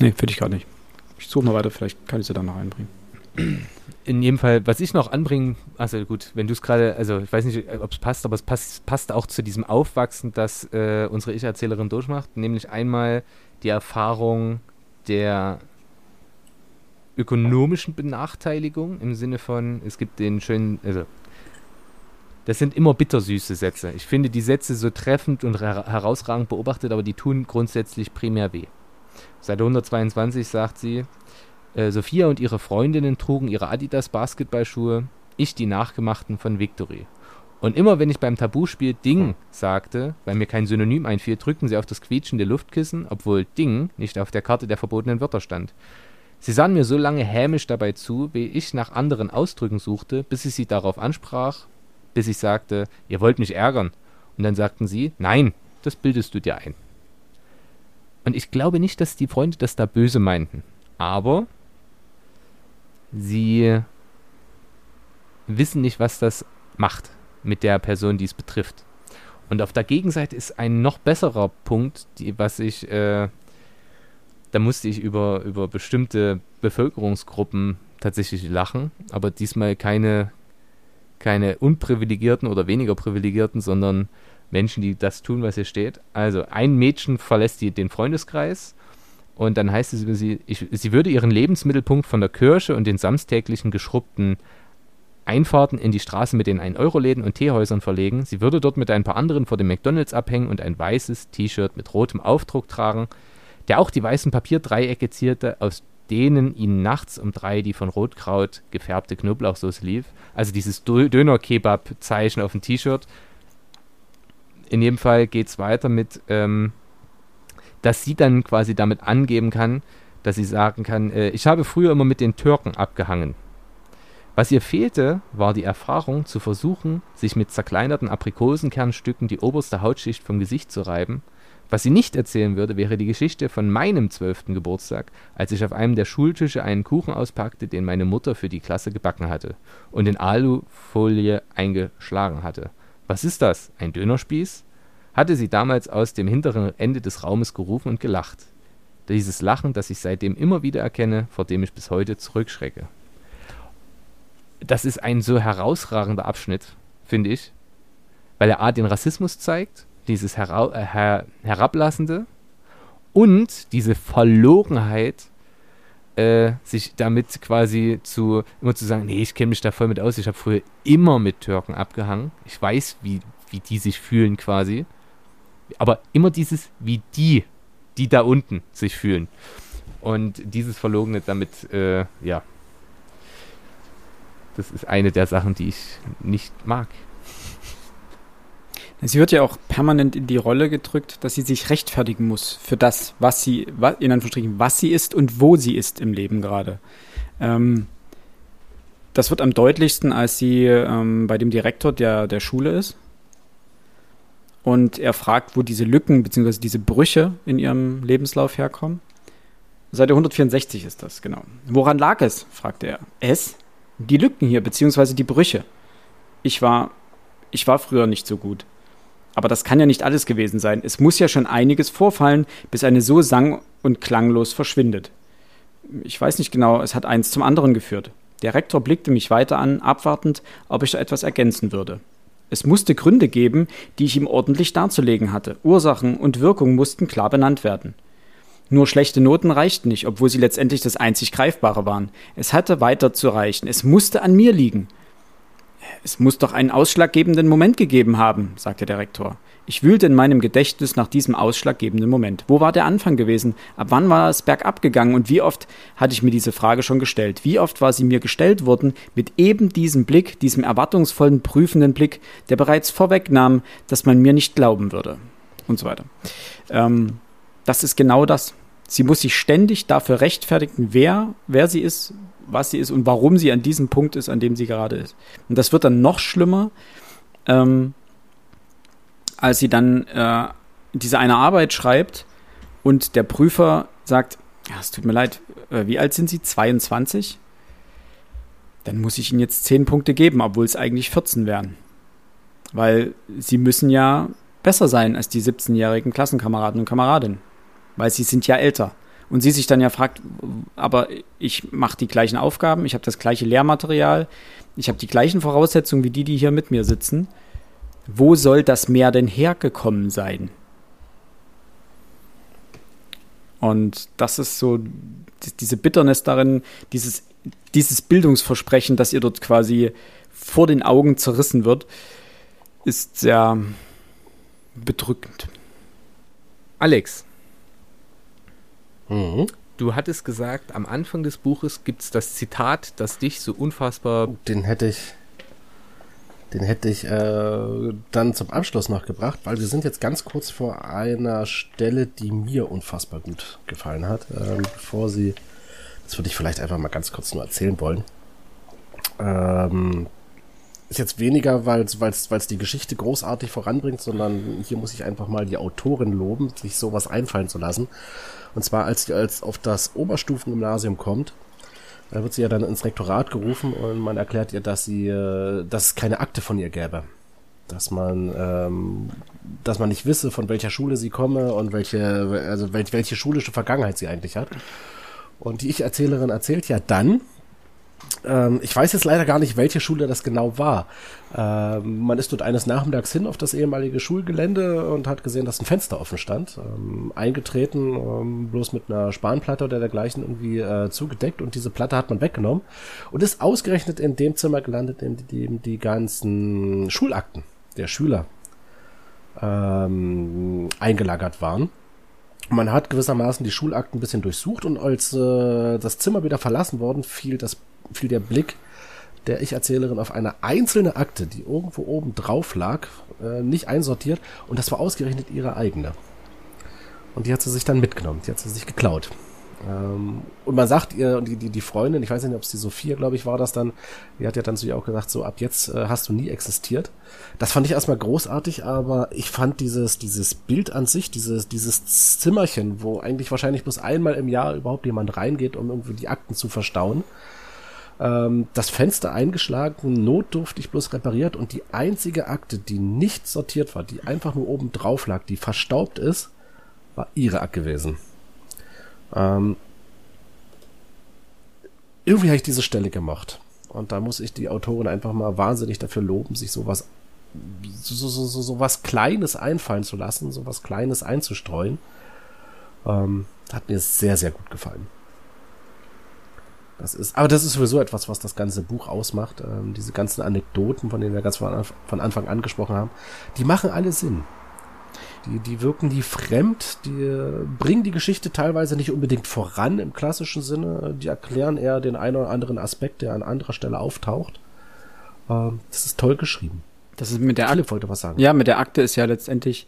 Nee, finde ich gar nicht. Ich suche mal weiter, vielleicht kann ich sie dann noch einbringen. In jedem Fall, was ich noch anbringen, also gut, wenn du es gerade, also ich weiß nicht, ob es passt, aber es passt, passt auch zu diesem Aufwachsen, das äh, unsere Ich-Erzählerin durchmacht, nämlich einmal die Erfahrung der ökonomischen Benachteiligung im Sinne von, es gibt den schönen, also das sind immer bittersüße Sätze. Ich finde die Sätze so treffend und herausragend beobachtet, aber die tun grundsätzlich primär weh. Seite 122 sagt sie, äh, Sophia und ihre Freundinnen trugen ihre Adidas Basketballschuhe, ich die nachgemachten von Victory. Und immer wenn ich beim Tabuspiel Ding sagte, weil mir kein Synonym einfiel, drückten sie auf das quietschende Luftkissen, obwohl Ding nicht auf der Karte der verbotenen Wörter stand. Sie sahen mir so lange hämisch dabei zu, wie ich nach anderen Ausdrücken suchte, bis ich sie darauf ansprach, bis ich sagte, ihr wollt mich ärgern. Und dann sagten sie, nein, das bildest du dir ein. Und ich glaube nicht, dass die Freunde das da böse meinten. Aber sie wissen nicht, was das macht mit der Person, die es betrifft. Und auf der Gegenseite ist ein noch besserer Punkt, die, was ich, äh, da musste ich über, über bestimmte Bevölkerungsgruppen tatsächlich lachen, aber diesmal keine, keine unprivilegierten oder weniger privilegierten, sondern Menschen, die das tun, was hier steht. Also ein Mädchen verlässt die, den Freundeskreis und dann heißt es über sie, ich, sie würde ihren Lebensmittelpunkt von der Kirche und den samstäglichen geschrubbten Einfahrten in die Straße mit den 1-Euro-Läden und Teehäusern verlegen. Sie würde dort mit ein paar anderen vor dem McDonalds abhängen und ein weißes T-Shirt mit rotem Aufdruck tragen, der auch die weißen Papierdreiecke zierte, aus denen ihnen nachts um drei die von Rotkraut gefärbte Knoblauchsoße lief. Also dieses Döner-Kebab-Zeichen auf dem T-Shirt in jedem Fall geht es weiter mit, ähm, dass sie dann quasi damit angeben kann, dass sie sagen kann, äh, ich habe früher immer mit den Türken abgehangen. Was ihr fehlte, war die Erfahrung, zu versuchen, sich mit zerkleinerten Aprikosenkernstücken die oberste Hautschicht vom Gesicht zu reiben. Was sie nicht erzählen würde, wäre die Geschichte von meinem zwölften Geburtstag, als ich auf einem der Schultische einen Kuchen auspackte, den meine Mutter für die Klasse gebacken hatte und in Alufolie eingeschlagen hatte. Was ist das? Ein Dönerspieß? hatte sie damals aus dem hinteren Ende des Raumes gerufen und gelacht. Dieses Lachen, das ich seitdem immer wieder erkenne, vor dem ich bis heute zurückschrecke das ist ein so herausragender Abschnitt, finde ich, weil er A, den Rassismus zeigt, dieses Hera äh, her Herablassende und diese Verlogenheit, äh, sich damit quasi zu, immer zu sagen, nee, ich kenne mich da voll mit aus, ich habe früher immer mit Türken abgehangen, ich weiß, wie, wie die sich fühlen quasi, aber immer dieses, wie die, die da unten sich fühlen. Und dieses Verlogene damit, äh, ja, das ist eine der Sachen, die ich nicht mag. Sie wird ja auch permanent in die Rolle gedrückt, dass sie sich rechtfertigen muss für das, was sie, in Anführungsstrichen, was sie ist und wo sie ist im Leben gerade. Ähm, das wird am deutlichsten, als sie ähm, bei dem Direktor der, der Schule ist. Und er fragt, wo diese Lücken bzw. diese Brüche in ihrem Lebenslauf herkommen. Seite 164 ist das, genau. Woran lag es? fragt er. Es? die Lücken hier, beziehungsweise die Brüche. Ich war, ich war früher nicht so gut. Aber das kann ja nicht alles gewesen sein. Es muss ja schon einiges vorfallen, bis eine so sang- und klanglos verschwindet. Ich weiß nicht genau, es hat eins zum anderen geführt. Der Rektor blickte mich weiter an, abwartend, ob ich da etwas ergänzen würde. Es musste Gründe geben, die ich ihm ordentlich darzulegen hatte. Ursachen und Wirkung mussten klar benannt werden. Nur schlechte Noten reichten nicht, obwohl sie letztendlich das einzig Greifbare waren. Es hatte weiter zu reichen. Es musste an mir liegen. Es muss doch einen ausschlaggebenden Moment gegeben haben, sagte der Rektor. Ich wühlte in meinem Gedächtnis nach diesem ausschlaggebenden Moment. Wo war der Anfang gewesen? Ab wann war es bergab gegangen? Und wie oft hatte ich mir diese Frage schon gestellt? Wie oft war sie mir gestellt worden mit eben diesem Blick, diesem erwartungsvollen, prüfenden Blick, der bereits vorwegnahm, dass man mir nicht glauben würde? Und so weiter. Ähm, das ist genau das. Sie muss sich ständig dafür rechtfertigen, wer, wer sie ist, was sie ist und warum sie an diesem Punkt ist, an dem sie gerade ist. Und das wird dann noch schlimmer, ähm, als sie dann äh, diese eine Arbeit schreibt und der Prüfer sagt, ja, es tut mir leid, äh, wie alt sind Sie? 22? Dann muss ich Ihnen jetzt 10 Punkte geben, obwohl es eigentlich 14 wären. Weil Sie müssen ja besser sein als die 17-jährigen Klassenkameraden und Kameradinnen weil sie sind ja älter. Und sie sich dann ja fragt, aber ich mache die gleichen Aufgaben, ich habe das gleiche Lehrmaterial, ich habe die gleichen Voraussetzungen wie die, die hier mit mir sitzen. Wo soll das mehr denn hergekommen sein? Und das ist so diese Bitternis darin, dieses, dieses Bildungsversprechen, das ihr dort quasi vor den Augen zerrissen wird, ist sehr bedrückend. Alex, Mhm. Du hattest gesagt, am Anfang des Buches gibt es das Zitat, das dich so unfassbar. Den hätte ich. Den hätte ich äh, dann zum Abschluss noch gebracht, weil wir sind jetzt ganz kurz vor einer Stelle, die mir unfassbar gut gefallen hat. Ähm, bevor sie. Das würde ich vielleicht einfach mal ganz kurz nur erzählen wollen. Ähm, ist jetzt weniger, weil es die Geschichte großartig voranbringt, sondern hier muss ich einfach mal die Autorin loben, sich sowas einfallen zu lassen. Und zwar, als sie als auf das Oberstufengymnasium kommt, da wird sie ja dann ins Rektorat gerufen und man erklärt ihr, dass sie, äh, dass es keine Akte von ihr gäbe. Dass man, ähm, dass man nicht wisse, von welcher Schule sie komme und welche, also welche, welche schulische Vergangenheit sie eigentlich hat. Und die Ich-Erzählerin erzählt ja dann, ähm, ich weiß jetzt leider gar nicht, welche Schule das genau war. Ähm, man ist dort eines Nachmittags hin auf das ehemalige Schulgelände und hat gesehen, dass ein Fenster offen stand. Ähm, eingetreten, ähm, bloß mit einer Spanplatte oder dergleichen irgendwie äh, zugedeckt und diese Platte hat man weggenommen und ist ausgerechnet in dem Zimmer gelandet, in dem die ganzen Schulakten der Schüler ähm, eingelagert waren. Man hat gewissermaßen die Schulakten ein bisschen durchsucht und als äh, das Zimmer wieder verlassen worden, fiel, das, fiel der Blick der Ich-Erzählerin auf eine einzelne Akte, die irgendwo oben drauf lag, äh, nicht einsortiert und das war ausgerechnet ihre eigene. Und die hat sie sich dann mitgenommen, die hat sie sich geklaut. Ähm, und man sagt ihr, die, die, die Freundin, ich weiß nicht, ob es die Sophia, glaube ich, war das dann, die hat ja dann zu ihr auch gesagt, so ab jetzt äh, hast du nie existiert. Das fand ich erstmal großartig, aber ich fand dieses, dieses Bild an sich, dieses, dieses Zimmerchen, wo eigentlich wahrscheinlich bloß einmal im Jahr überhaupt jemand reingeht, um irgendwie die Akten zu verstauen, ähm, das Fenster eingeschlagen, notdurftig bloß repariert und die einzige Akte, die nicht sortiert war, die einfach nur oben drauf lag, die verstaubt ist, war ihre Akte gewesen. Ähm, irgendwie habe ich diese Stelle gemacht. Und da muss ich die Autorin einfach mal wahnsinnig dafür loben, sich sowas so, so, so, so Kleines einfallen zu lassen, so was Kleines einzustreuen. Ähm, hat mir sehr, sehr gut gefallen. Das ist, aber das ist sowieso etwas, was das ganze Buch ausmacht. Ähm, diese ganzen Anekdoten, von denen wir ganz von, von Anfang an gesprochen haben, die machen alle Sinn. Die, die wirken die fremd, die bringen die Geschichte teilweise nicht unbedingt voran im klassischen Sinne. Die erklären eher den einen oder anderen Aspekt, der an anderer Stelle auftaucht. Ähm, das ist toll geschrieben. Das ist mit der Akte wollte was sagen. Ja, mit der Akte ist ja letztendlich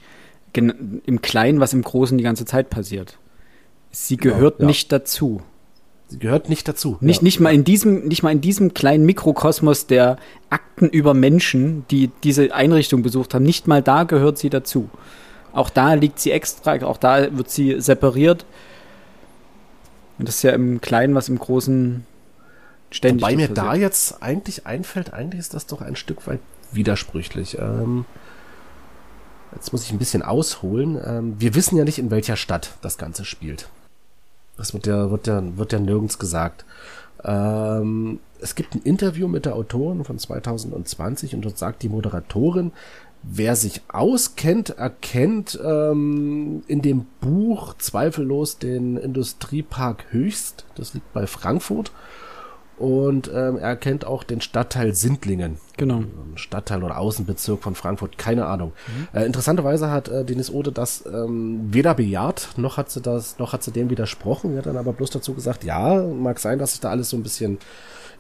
im Kleinen, was im Großen die ganze Zeit passiert. Sie gehört ja, ja. nicht dazu. Sie gehört nicht dazu. Nicht, ja. nicht, mal in diesem, nicht mal in diesem kleinen Mikrokosmos der Akten über Menschen, die diese Einrichtung besucht haben, nicht mal da gehört sie dazu. Auch da liegt sie extra, auch da wird sie separiert. Und das ist ja im Kleinen, was im Großen ständig Wobei mir passiert. da jetzt eigentlich einfällt, eigentlich ist das doch ein Stück weit widersprüchlich. Ähm, jetzt muss ich ein bisschen ausholen. Ähm, wir wissen ja nicht, in welcher Stadt das Ganze spielt. Das wird ja, wird ja, wird ja nirgends gesagt. Ähm, es gibt ein Interview mit der Autorin von 2020 und dort sagt die Moderatorin, Wer sich auskennt, erkennt ähm, in dem Buch zweifellos den Industriepark Höchst. Das liegt bei Frankfurt. Und ähm, er kennt auch den Stadtteil Sindlingen. Genau. Stadtteil oder Außenbezirk von Frankfurt, keine Ahnung. Mhm. Äh, interessanterweise hat äh, Denis Ode das ähm, weder bejaht, noch hat sie das, noch hat sie dem widersprochen. Er hat dann aber bloß dazu gesagt, ja, mag sein, dass sich da alles so ein bisschen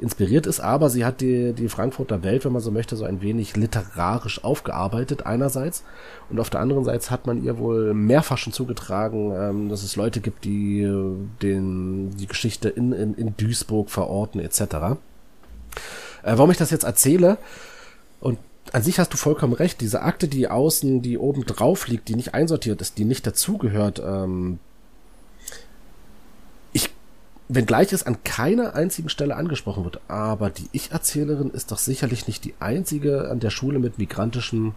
inspiriert ist, aber sie hat die, die Frankfurter Welt, wenn man so möchte, so ein wenig literarisch aufgearbeitet einerseits und auf der anderen Seite hat man ihr wohl mehrfach schon zugetragen, ähm, dass es Leute gibt, die äh, den, die Geschichte in, in, in Duisburg verorten etc. Äh, warum ich das jetzt erzähle und an sich hast du vollkommen recht. Diese Akte, die außen, die oben drauf liegt, die nicht einsortiert ist, die nicht dazugehört, ähm, wenngleich es an keiner einzigen Stelle angesprochen wird, aber die Ich-Erzählerin ist doch sicherlich nicht die einzige an der Schule mit migrantischem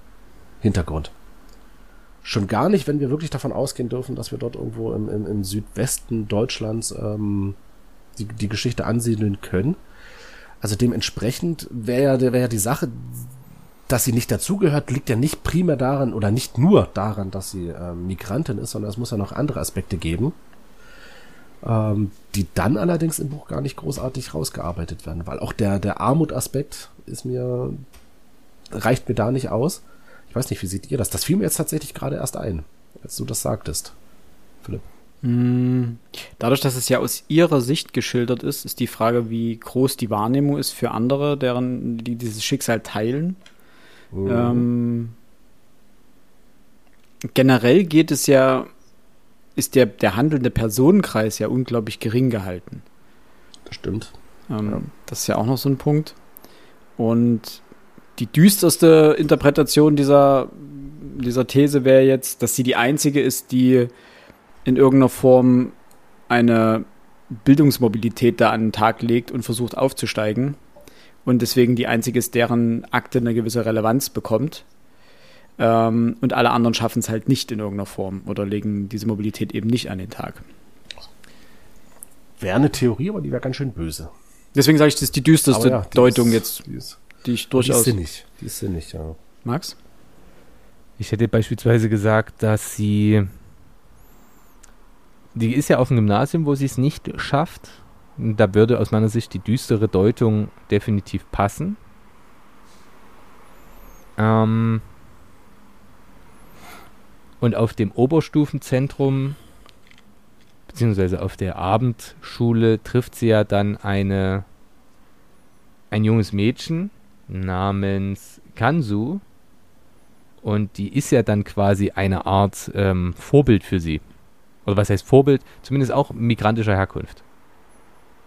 Hintergrund. Schon gar nicht, wenn wir wirklich davon ausgehen dürfen, dass wir dort irgendwo im, im, im Südwesten Deutschlands ähm, die, die Geschichte ansiedeln können. Also dementsprechend wäre ja, wär ja die Sache, dass sie nicht dazugehört, liegt ja nicht primär daran oder nicht nur daran, dass sie ähm, Migrantin ist, sondern es muss ja noch andere Aspekte geben ähm, die dann allerdings im Buch gar nicht großartig rausgearbeitet werden, weil auch der, der Armutaspekt ist mir, reicht mir da nicht aus. Ich weiß nicht, wie seht ihr das? Das fiel mir jetzt tatsächlich gerade erst ein, als du das sagtest, Philipp. Hm, dadurch, dass es ja aus ihrer Sicht geschildert ist, ist die Frage, wie groß die Wahrnehmung ist für andere, deren, die dieses Schicksal teilen. Mhm. Ähm, generell geht es ja ist der, der handelnde Personenkreis ja unglaublich gering gehalten. Das stimmt. Ähm, ja. Das ist ja auch noch so ein Punkt. Und die düsterste Interpretation dieser, dieser These wäre jetzt, dass sie die einzige ist, die in irgendeiner Form eine Bildungsmobilität da an den Tag legt und versucht aufzusteigen. Und deswegen die einzige ist, deren Akte eine gewisse Relevanz bekommt. Ähm, und alle anderen schaffen es halt nicht in irgendeiner Form oder legen diese Mobilität eben nicht an den Tag. Wäre eine Theorie, aber die wäre ganz schön böse. Deswegen sage ich, das ist die düsterste ja, die Deutung ist, jetzt, die, ist, die ich durchaus. Die ist sinnig, die ist sinnig, ja. Max? Ich hätte beispielsweise gesagt, dass sie. Die ist ja auf dem Gymnasium, wo sie es nicht schafft. Da würde aus meiner Sicht die düstere Deutung definitiv passen. Ähm, und auf dem Oberstufenzentrum, beziehungsweise auf der Abendschule, trifft sie ja dann eine, ein junges Mädchen namens Kansu. Und die ist ja dann quasi eine Art ähm, Vorbild für sie. oder was heißt Vorbild, zumindest auch migrantischer Herkunft.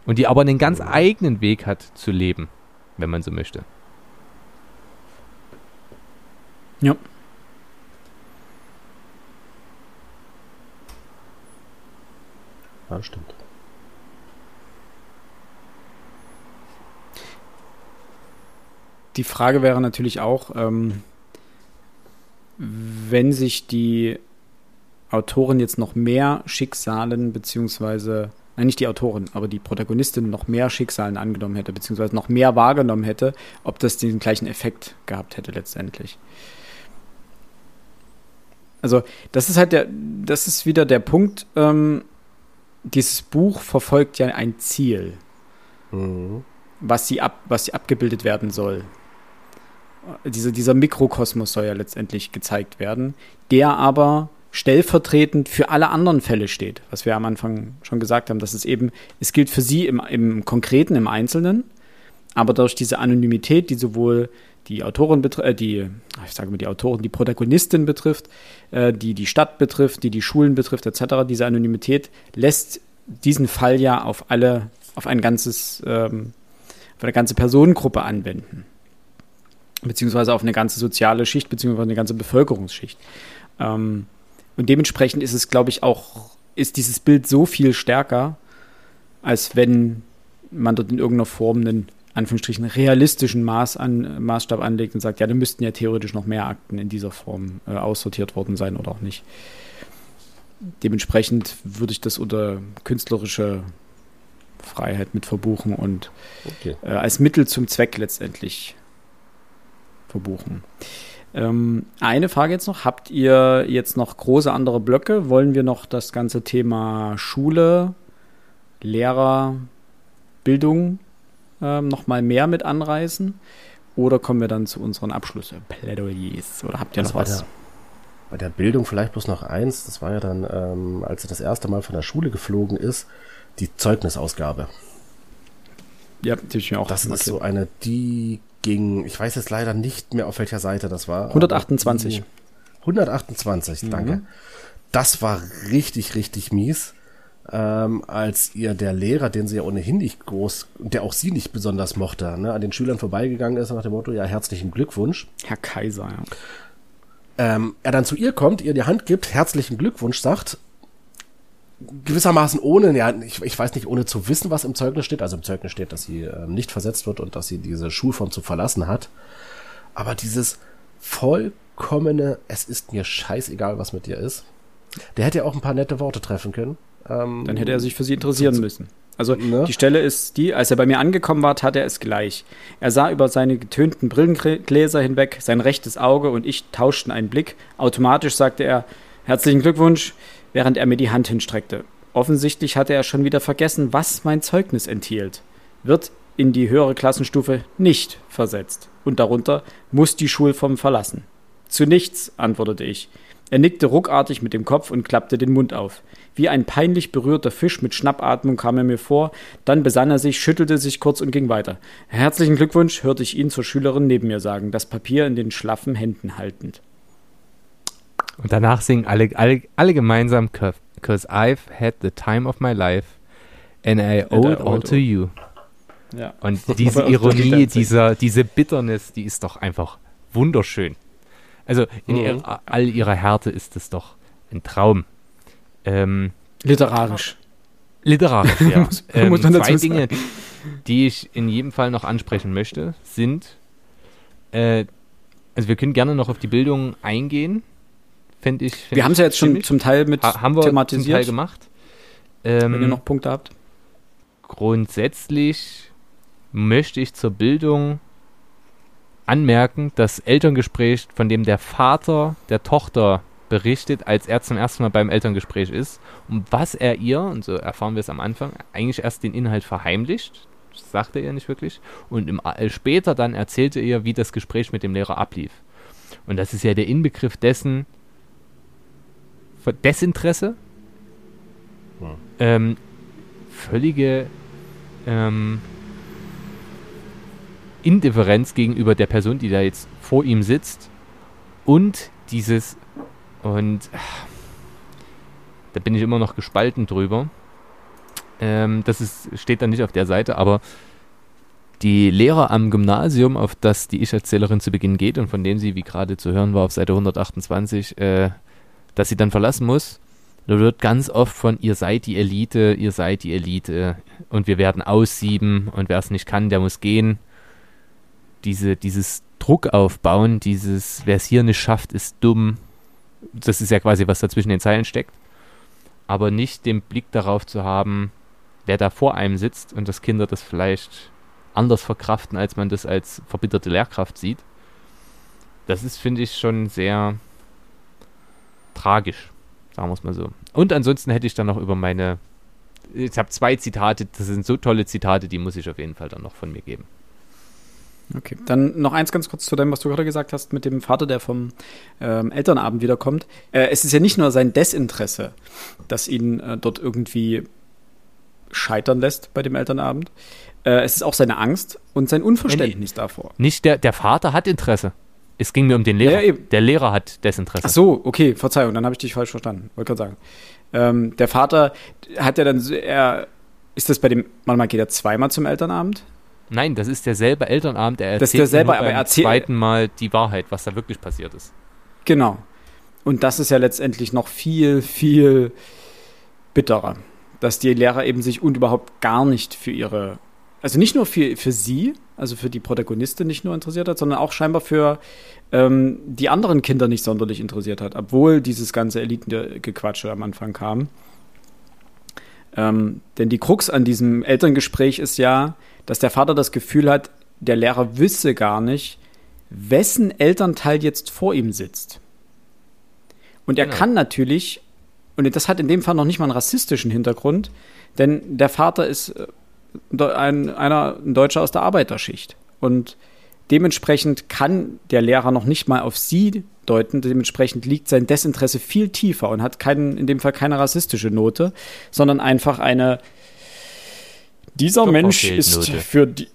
Und die aber einen ganz eigenen Weg hat zu leben, wenn man so möchte. Ja. Ja, stimmt. Die Frage wäre natürlich auch, ähm, wenn sich die Autorin jetzt noch mehr Schicksalen, beziehungsweise, nein, nicht die Autorin, aber die Protagonistin noch mehr Schicksalen angenommen hätte, beziehungsweise noch mehr wahrgenommen hätte, ob das den gleichen Effekt gehabt hätte letztendlich. Also, das ist halt der, das ist wieder der Punkt, ähm, dieses Buch verfolgt ja ein Ziel, Mhm. was sie, ab, was sie abgebildet werden soll. Diese, dieser Mikrokosmos soll ja letztendlich gezeigt werden, der aber stellvertretend für alle anderen Fälle steht, was wir am Anfang schon gesagt haben, dass es eben, es gilt für sie im, im Konkreten, im Einzelnen, aber durch diese Anonymität, die sowohl die Autorin betrifft, äh, die, ich sage mal die Autorin, die Protagonistin betrifft, äh, die die Stadt betrifft, die die Schulen betrifft, etc., diese Anonymität lässt diesen Fall ja auf alle, auf ein ganzes, ähm, auf eine ganze Personengruppe anwenden. Beziehungsweise auf eine ganze soziale Schicht, beziehungsweise eine ganze Bevölkerungsschicht. Ähm, und dementsprechend ist es, glaube ich, auch, ist dieses Bild so viel stärker, als wenn man dort in irgendeiner Form einen, Anführungsstrichen, realistischen Maß an, Maßstab anlegt und sagt, ja, da müssten ja theoretisch noch mehr Akten in dieser Form äh, aussortiert worden sein oder auch nicht. Dementsprechend würde ich das unter künstlerische Freiheit mit verbuchen und Okay. äh, als Mittel zum Zweck letztendlich verbuchen. Ähm, eine Frage jetzt noch. Habt ihr jetzt noch große andere Blöcke? Wollen wir noch das ganze Thema Schule, Lehrer, Bildung ähm, noch mal mehr mit anreißen? Oder kommen wir dann zu unseren Abschlussplädoyers? Oder habt ihr Also noch was? der, bei der Bildung vielleicht bloß noch eins. Das war ja dann, ähm, als er das erste Mal von der Schule geflogen ist, die Zeugnisausgabe. Ja, die ich mir auch Das ist so eine, die ging, ich weiß jetzt leider nicht mehr, auf welcher Seite das war. aber 128. die- 128, danke. Das war richtig, richtig mies. Ähm, als ihr der Lehrer, den sie ja ohnehin nicht groß, der auch sie nicht besonders mochte, ne, an den Schülern vorbeigegangen ist nach dem Motto, ja, herzlichen Glückwunsch. Herr Kaiser, ja. ähm, er dann zu ihr kommt, ihr die Hand gibt, herzlichen Glückwunsch sagt, gewissermaßen ohne, ja, ich, ich weiß nicht, ohne zu wissen, was im Zeugnis steht. Also im Zeugnis steht, dass sie ähm, nicht versetzt wird und dass sie diese Schulform zu verlassen hat. Aber dieses vollkommene, es ist mir scheißegal, was mit dir ist. Der hätte ja auch ein paar nette Worte treffen können. Ähm, Dann hätte er sich für sie interessieren müssen. Also Ne? die Stelle ist die, als er bei mir angekommen war, tat er es gleich. Er sah über seine getönten Brillengläser hinweg, sein rechtes Auge und ich tauschten einen Blick. Automatisch sagte er Herzlichen Glückwunsch, während er mir die Hand hinstreckte. Offensichtlich hatte er schon wieder vergessen, was mein Zeugnis enthielt. Wird in die höhere Klassenstufe nicht versetzt. Und darunter muss die Schulform verlassen. Zu nichts, antwortete ich. Er nickte ruckartig mit dem Kopf und klappte den Mund auf. Wie ein peinlich berührter Fisch mit Schnappatmung kam er mir vor, dann besann er sich, schüttelte sich kurz und ging weiter. Herzlichen Glückwunsch, hörte ich ihn zur Schülerin neben mir sagen, das Papier in den schlaffen Händen haltend. Und danach singen alle, alle, alle gemeinsam, because I've had the time of my life and I owe it all to you. Ja. Und diese Ironie, dieser, diese Bitterness, die ist doch einfach wunderschön. Also in Mhm. ihrer, all ihrer Härte ist es doch ein Traum. Ähm, Literarisch. literarisch, ja. Muss- ähm, muss man dazu zwei sagen. Dinge, die ich in jedem Fall noch ansprechen möchte, sind, äh, also wir können gerne noch auf die Bildung eingehen. Fände ich. fänd Wir haben es ja jetzt schon zum Teil mit Ha haben wir zum thematisiert. Teil gemacht. Wenn ihr Ähm, noch Punkte habt. grundsätzlich möchte ich zur Bildung anmerken, das Elterngespräch, von dem der Vater der Tochter berichtet, als er zum ersten Mal beim Elterngespräch ist, und was er ihr, und so erfahren wir es am Anfang, eigentlich erst den Inhalt verheimlicht, das sagte er nicht wirklich, und im, äh, später dann erzählte er, wie das Gespräch mit dem Lehrer ablief. Und das ist ja der Inbegriff dessen, Desinteresse, Hm. ähm, völlige ähm, Indifferenz gegenüber der Person, die da jetzt vor ihm sitzt und dieses und ah, Da bin ich immer noch gespalten drüber. Ähm, das ist, steht dann nicht auf der Seite, aber die Lehrer am Gymnasium, auf das die Ich-Erzählerin zu Beginn geht und von dem sie, wie gerade zu hören war, auf Seite 128, äh, dass sie dann verlassen muss, da wird ganz oft von ihr seid die Elite, ihr seid die Elite und wir werden aussieben und wer es nicht kann, der muss gehen. Diese, dieses Druck aufbauen, dieses wer es hier nicht schafft, ist dumm. Das ist ja quasi, was da zwischen den Zeilen steckt. Aber nicht den Blick darauf zu haben, wer da vor einem sitzt und dass Kinder das vielleicht anders verkraften, als man das als verbitterte Lehrkraft sieht. Das ist, finde ich, schon sehr tragisch, sagen wir es mal so. Und ansonsten hätte ich dann noch über meine. Ich habe zwei Zitate, das sind so tolle Zitate, die muss ich auf jeden Fall dann noch von mir geben. Okay, dann noch eins ganz kurz zu dem, was du gerade gesagt hast mit dem Vater, der vom ähm, Elternabend wiederkommt. Äh, es ist ja nicht nur sein Desinteresse, das ihn äh, dort irgendwie scheitern lässt bei dem Elternabend. Äh, es ist auch seine Angst und sein Unverständnis nee, davor. Nicht der, der Vater hat Interesse. Es ging mir um den Lehrer. Ja, der Lehrer hat Desinteresse. Ach so, okay, Verzeihung, dann habe ich dich falsch verstanden. Wollte gerade sagen. Ähm, der Vater hat ja dann, er, ist das bei dem, manchmal geht er zweimal zum Elternabend? Nein, das ist derselbe Elternabend. Er erzählt das ist derselbe, aber er erzählt zweiten Mal die Wahrheit, was da wirklich passiert ist. Genau. Und das ist ja letztendlich noch viel, viel bitterer, dass die Lehrer eben sich und überhaupt gar nicht für ihre, also nicht nur für, für sie, also für die Protagonistin nicht nur interessiert hat, sondern auch scheinbar für ähm, die anderen Kinder nicht sonderlich interessiert hat, obwohl dieses ganze Elitengequatsche am Anfang kam. Ähm, denn die Krux an diesem Elterngespräch ist ja, dass der Vater das Gefühl hat, der Lehrer wisse gar nicht, wessen Elternteil jetzt vor ihm sitzt. Und er genau. kann natürlich, und das hat in dem Fall noch nicht mal einen rassistischen Hintergrund, denn der Vater ist äh, ein, einer, ein Deutscher aus der Arbeiterschicht. Und dementsprechend kann der Lehrer noch nicht mal auf sie deuten. Dementsprechend liegt sein Desinteresse viel tiefer und hat keinen, in dem Fall keine rassistische Note, sondern einfach eine dieser Mensch ist für die,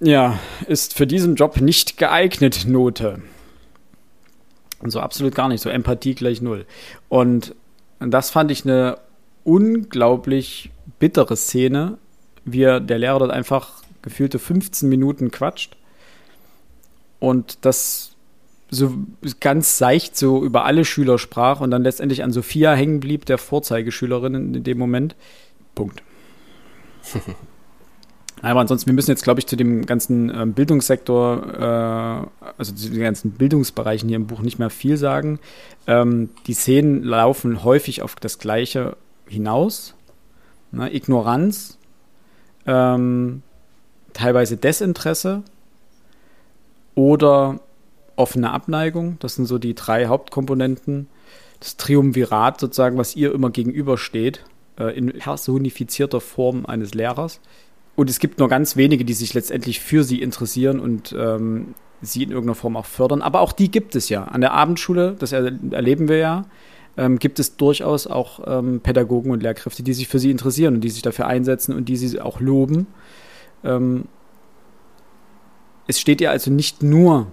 ja, ist für diesen Job nicht geeignet Note. Und so absolut gar nicht, so Empathie gleich null. Und das fand ich eine unglaublich bittere Szene, wie der Lehrer dort einfach gefühlte 15 Minuten quatscht und das so ganz seicht so über alle Schüler sprach und dann letztendlich an Sophia hängen blieb, der Vorzeigeschülerin in dem Moment. Punkt. Aber ansonsten, wir müssen jetzt, glaube ich, zu dem ganzen ähm, Bildungssektor, äh, also zu den ganzen Bildungsbereichen hier im Buch nicht mehr viel sagen. Ähm, die Szenen laufen häufig auf das Gleiche hinaus. Ne? Ignoranz, ähm, teilweise Desinteresse oder offene Abneigung. Das sind so die drei Hauptkomponenten. Das Triumvirat sozusagen, was ihr immer gegenübersteht, äh, in personifizierter Form eines Lehrers. Und es gibt nur ganz wenige, die sich letztendlich für sie interessieren und ähm, sie in irgendeiner Form auch fördern. Aber auch die gibt es ja. An der Abendschule, das er erleben wir ja, ähm, gibt es durchaus auch ähm, Pädagogen und Lehrkräfte, die sich für sie interessieren und die sich dafür einsetzen und die sie auch loben. Ähm, es steht ihr also nicht nur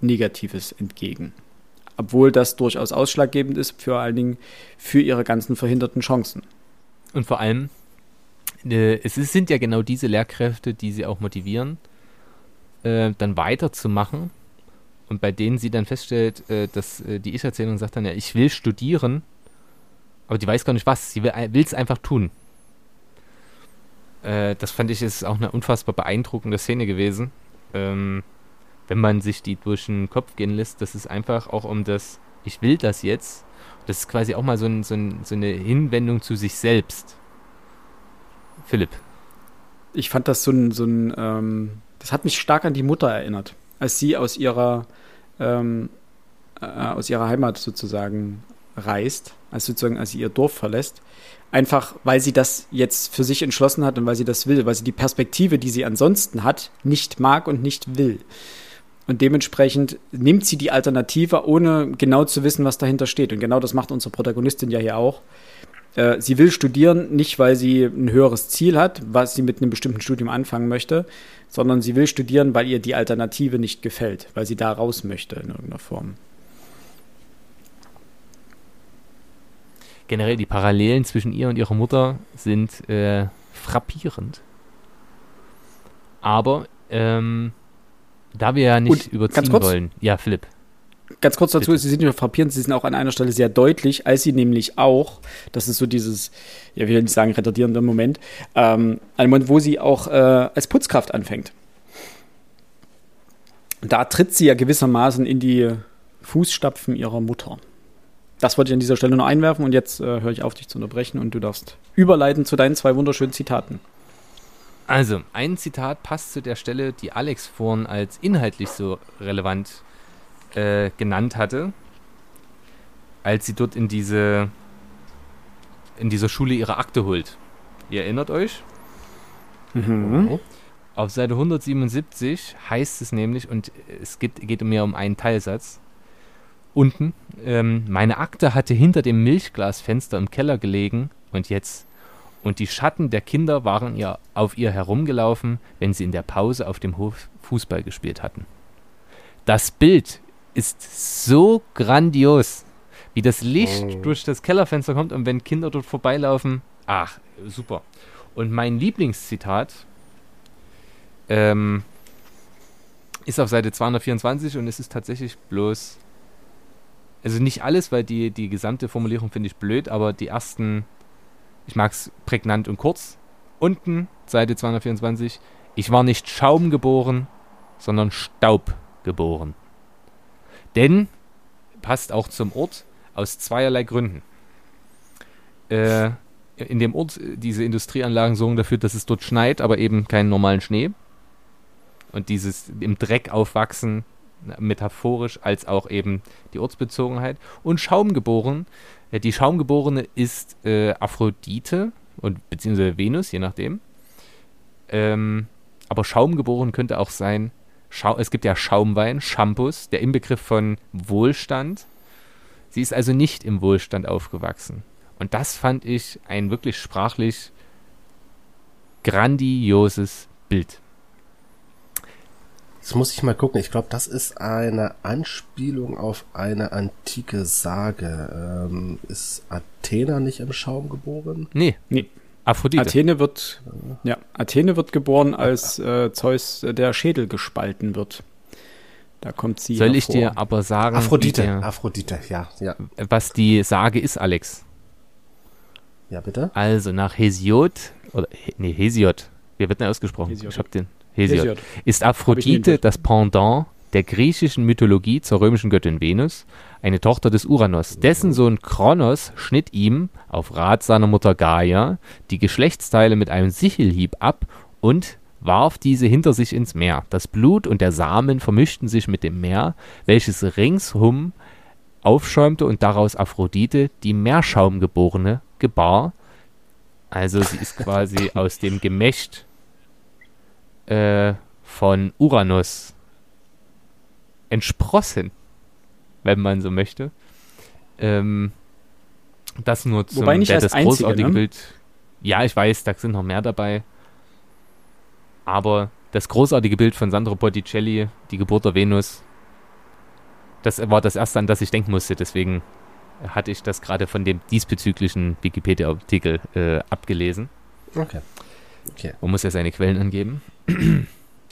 Negatives entgegen. Obwohl das durchaus ausschlaggebend ist, vor allen Dingen für ihre ganzen verhinderten Chancen. Und vor allem, äh, es sind ja genau diese Lehrkräfte, die sie auch motivieren, äh, dann weiterzumachen. Und bei denen sie dann feststellt, äh, dass die Ich-Erzählung sagt dann ja, ich will studieren, aber die weiß gar nicht was. Sie will es einfach tun. Das fand ich ist auch eine unfassbar beeindruckende Szene gewesen. Ähm, wenn man sich die durch den Kopf gehen lässt, das ist einfach auch um das, ich will das jetzt. Das ist quasi auch mal so, ein, so, ein, so eine Hinwendung zu sich selbst. Philipp. Ich fand das so ein, so ein ähm, das hat mich stark an die Mutter erinnert, als sie aus ihrer, ähm, äh, aus ihrer Heimat sozusagen reist, als sozusagen, als sie ihr Dorf verlässt. Einfach, weil sie das jetzt für sich entschlossen hat und weil sie das will, weil sie die Perspektive, die sie ansonsten hat, nicht mag und nicht will. Und dementsprechend nimmt sie die Alternative, ohne genau zu wissen, was dahinter steht. Und genau das macht unsere Protagonistin ja hier auch. Äh, sie will studieren, nicht weil sie ein höheres Ziel hat, was sie mit einem bestimmten Studium anfangen möchte, sondern sie will studieren, weil ihr die Alternative nicht gefällt, weil sie da raus möchte in irgendeiner Form. Generell die Parallelen zwischen ihr und ihrer Mutter sind äh, frappierend. Aber ähm, da wir ja nicht Und überziehen kurz? wollen. Ja, Philipp. Ganz kurz dazu, Bitte. sie sind nicht nur frappierend, sie sind auch an einer Stelle sehr deutlich, als sie nämlich auch, das ist so dieses, ja, ich will nicht sagen retardierende Moment, ähm, ein Moment, wo sie auch äh, als Putzkraft anfängt. Da tritt sie ja gewissermaßen in die Fußstapfen ihrer Mutter. Das wollte ich an dieser Stelle nur einwerfen und jetzt äh, höre ich auf, dich zu unterbrechen und du darfst überleiten zu deinen zwei wunderschönen Zitaten. Also, ein Zitat passt zu der Stelle, die Alex vorhin als inhaltlich so relevant äh, genannt hatte, als sie dort in diese in dieser Schule ihre Akte holt. Ihr erinnert euch? Mhm. Auf Seite 177 heißt es nämlich, und es geht, geht mir um einen Teilsatz, unten, ähm, meine Akte hatte hinter dem Milchglasfenster im Keller gelegen und jetzt. Und die Schatten der Kinder waren ihr auf ihr herumgelaufen, wenn sie in der Pause auf dem Hof Fußball gespielt hatten. Das Bild ist so grandios, wie das Licht Oh. durch das Kellerfenster kommt und wenn Kinder dort vorbeilaufen. Ach, super. Und mein Lieblingszitat ähm, ist auf Seite 224 und es ist tatsächlich bloß, also nicht alles, weil die, die gesamte Formulierung finde ich blöd, aber die ersten, ich mag es prägnant und kurz. Unten, Seite 224, ich war nicht Schaum geboren, sondern Staub geboren. Denn, passt auch zum Ort, aus zweierlei Gründen. Äh, in dem Ort, diese Industrieanlagen sorgen dafür, dass es dort schneit, aber eben keinen normalen Schnee. Und dieses im Dreck aufwachsen, metaphorisch als auch eben die Ortsbezogenheit. Und Schaumgeboren, äh, die Schaumgeborene ist äh, Aphrodite und beziehungsweise Venus, je nachdem. Ähm, aber Schaumgeboren könnte auch sein, Schau es gibt ja Schaumwein, Shampoos, der Inbegriff von Wohlstand. Sie ist also nicht im Wohlstand aufgewachsen. Und das fand ich ein wirklich sprachlich grandioses Bild. Jetzt muss ich mal gucken. Ich glaube, das ist eine Anspielung auf eine antike Sage. Ähm, ist Athena nicht im Schaum geboren? Nee, Nee. Aphrodite. Athene wird, ja, Athene wird geboren, als äh, Zeus äh, der Schädel gespalten wird. Da kommt sie Soll ich hervor. dir aber sagen, Aphrodite. der, Aphrodite, ja, ja. was die Sage ist, Alex? Ja, bitte? Also nach Hesiod, oder nee, Hesiod, wie wird denn ausgesprochen? Hesiod. Ich hab den. Hesiod. Hesiod. Ist Aphrodite das Pendant der griechischen Mythologie zur römischen Göttin Venus, eine Tochter des Uranus. Dessen Sohn Kronos schnitt ihm, auf Rat seiner Mutter Gaia, die Geschlechtsteile mit einem Sichelhieb ab und warf diese hinter sich ins Meer. Das Blut und der Samen vermischten sich mit dem Meer, welches ringsum aufschäumte und daraus Aphrodite, die Meerschaumgeborene, gebar. Also sie ist quasi aus dem Gemächt äh, von Uranus entsprossen, wenn man so möchte. Ähm, das nur zum Wobei nicht der, als das einzige, großartige ne? Bild. Ja, ich weiß, da sind noch mehr dabei. Aber das großartige Bild von Sandro Botticelli, die Geburt der Venus, das war das erste, an das ich denken musste. Deswegen hatte ich das gerade von dem diesbezüglichen Wikipedia-Artikel äh, abgelesen. Okay. Okay. Man muss ja seine Quellen angeben.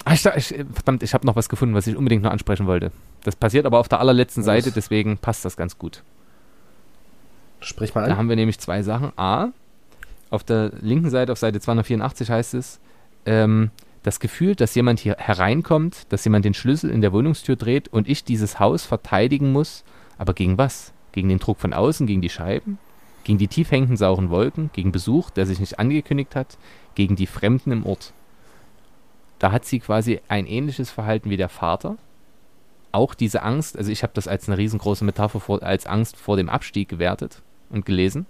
Ah, ich, verdammt, ich habe noch was gefunden, was ich unbedingt noch ansprechen wollte. Das passiert aber auf der allerletzten Was? Seite, deswegen passt das ganz gut. Sprich mal Da an. haben wir nämlich zwei Sachen. A, auf der linken Seite, auf Seite 284 heißt es, ähm, das Gefühl, dass jemand hier hereinkommt, dass jemand den Schlüssel in der Wohnungstür dreht und ich dieses Haus verteidigen muss. Aber gegen was? Gegen den Druck von außen, gegen die Scheiben? Gegen die tief hängenden sauren Wolken? Gegen Besuch, der sich nicht angekündigt hat? Gegen die Fremden im Ort? Da hat sie quasi ein ähnliches Verhalten wie der Vater. Auch diese Angst, also ich habe das als eine riesengroße Metapher vor, als Angst vor dem Abstieg gewertet und gelesen.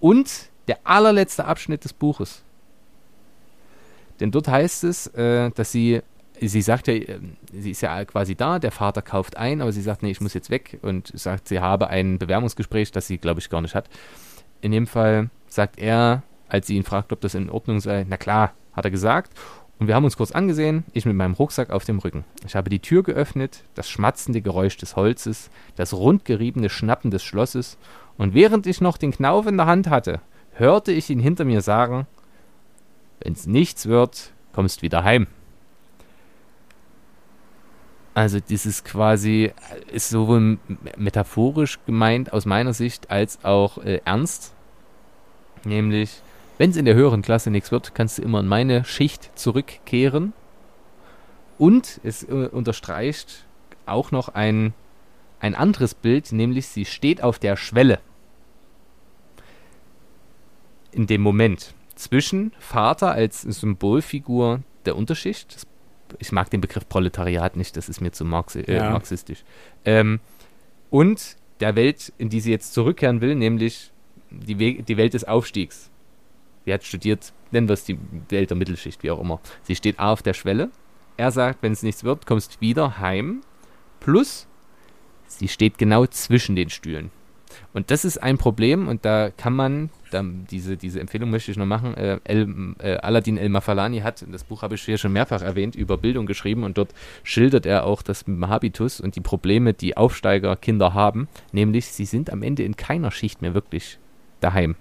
Und der allerletzte Abschnitt des Buches. Denn dort heißt es, äh, dass sie, sie sagt ja, äh, sie ist ja quasi da, der Vater kauft ein, aber sie sagt, nee, ich muss jetzt weg und sagt, sie habe ein Bewerbungsgespräch, das sie, glaube ich, gar nicht hat. In dem Fall sagt er, als sie ihn fragt, ob das in Ordnung sei, na klar, hat er gesagt. Und wir haben uns kurz angesehen, ich mit meinem Rucksack auf dem Rücken. Ich habe die Tür geöffnet, das schmatzende Geräusch des Holzes, das rundgeriebene Schnappen des Schlosses, und während ich noch den Knauf in der Hand hatte, hörte ich ihn hinter mir sagen, wenn's nichts wird, kommst wieder heim. Also dieses quasi ist sowohl metaphorisch gemeint aus meiner Sicht als auch äh, ernst. Nämlich, wenn es in der höheren Klasse nichts wird, kannst du immer in meine Schicht zurückkehren. Und es äh, unterstreicht auch noch ein, ein anderes Bild, nämlich sie steht auf der Schwelle. In dem Moment zwischen Vater als Symbolfigur der Unterschicht, das ich mag den Begriff Proletariat nicht, das ist mir zu Marxi äh, ja. marxistisch. Ähm, und der Welt, in die sie jetzt zurückkehren will, nämlich die, We die Welt des Aufstiegs. Sie hat studiert, nennen wir es die Welt der Mittelschicht, wie auch immer. Sie steht auf der Schwelle. Er sagt, wenn es nichts wird, kommst wieder heim. Plus, sie steht genau zwischen den Stühlen. Und das ist ein Problem und da kann man, da, diese, diese Empfehlung möchte ich noch machen, äh, El, äh, Aladdin El-Mafalani hat, das Buch habe ich hier schon mehrfach erwähnt, über Bildung geschrieben und dort schildert er auch das Habitus und die Probleme, die Aufsteigerkinder haben, nämlich sie sind am Ende in keiner Schicht mehr wirklich daheim.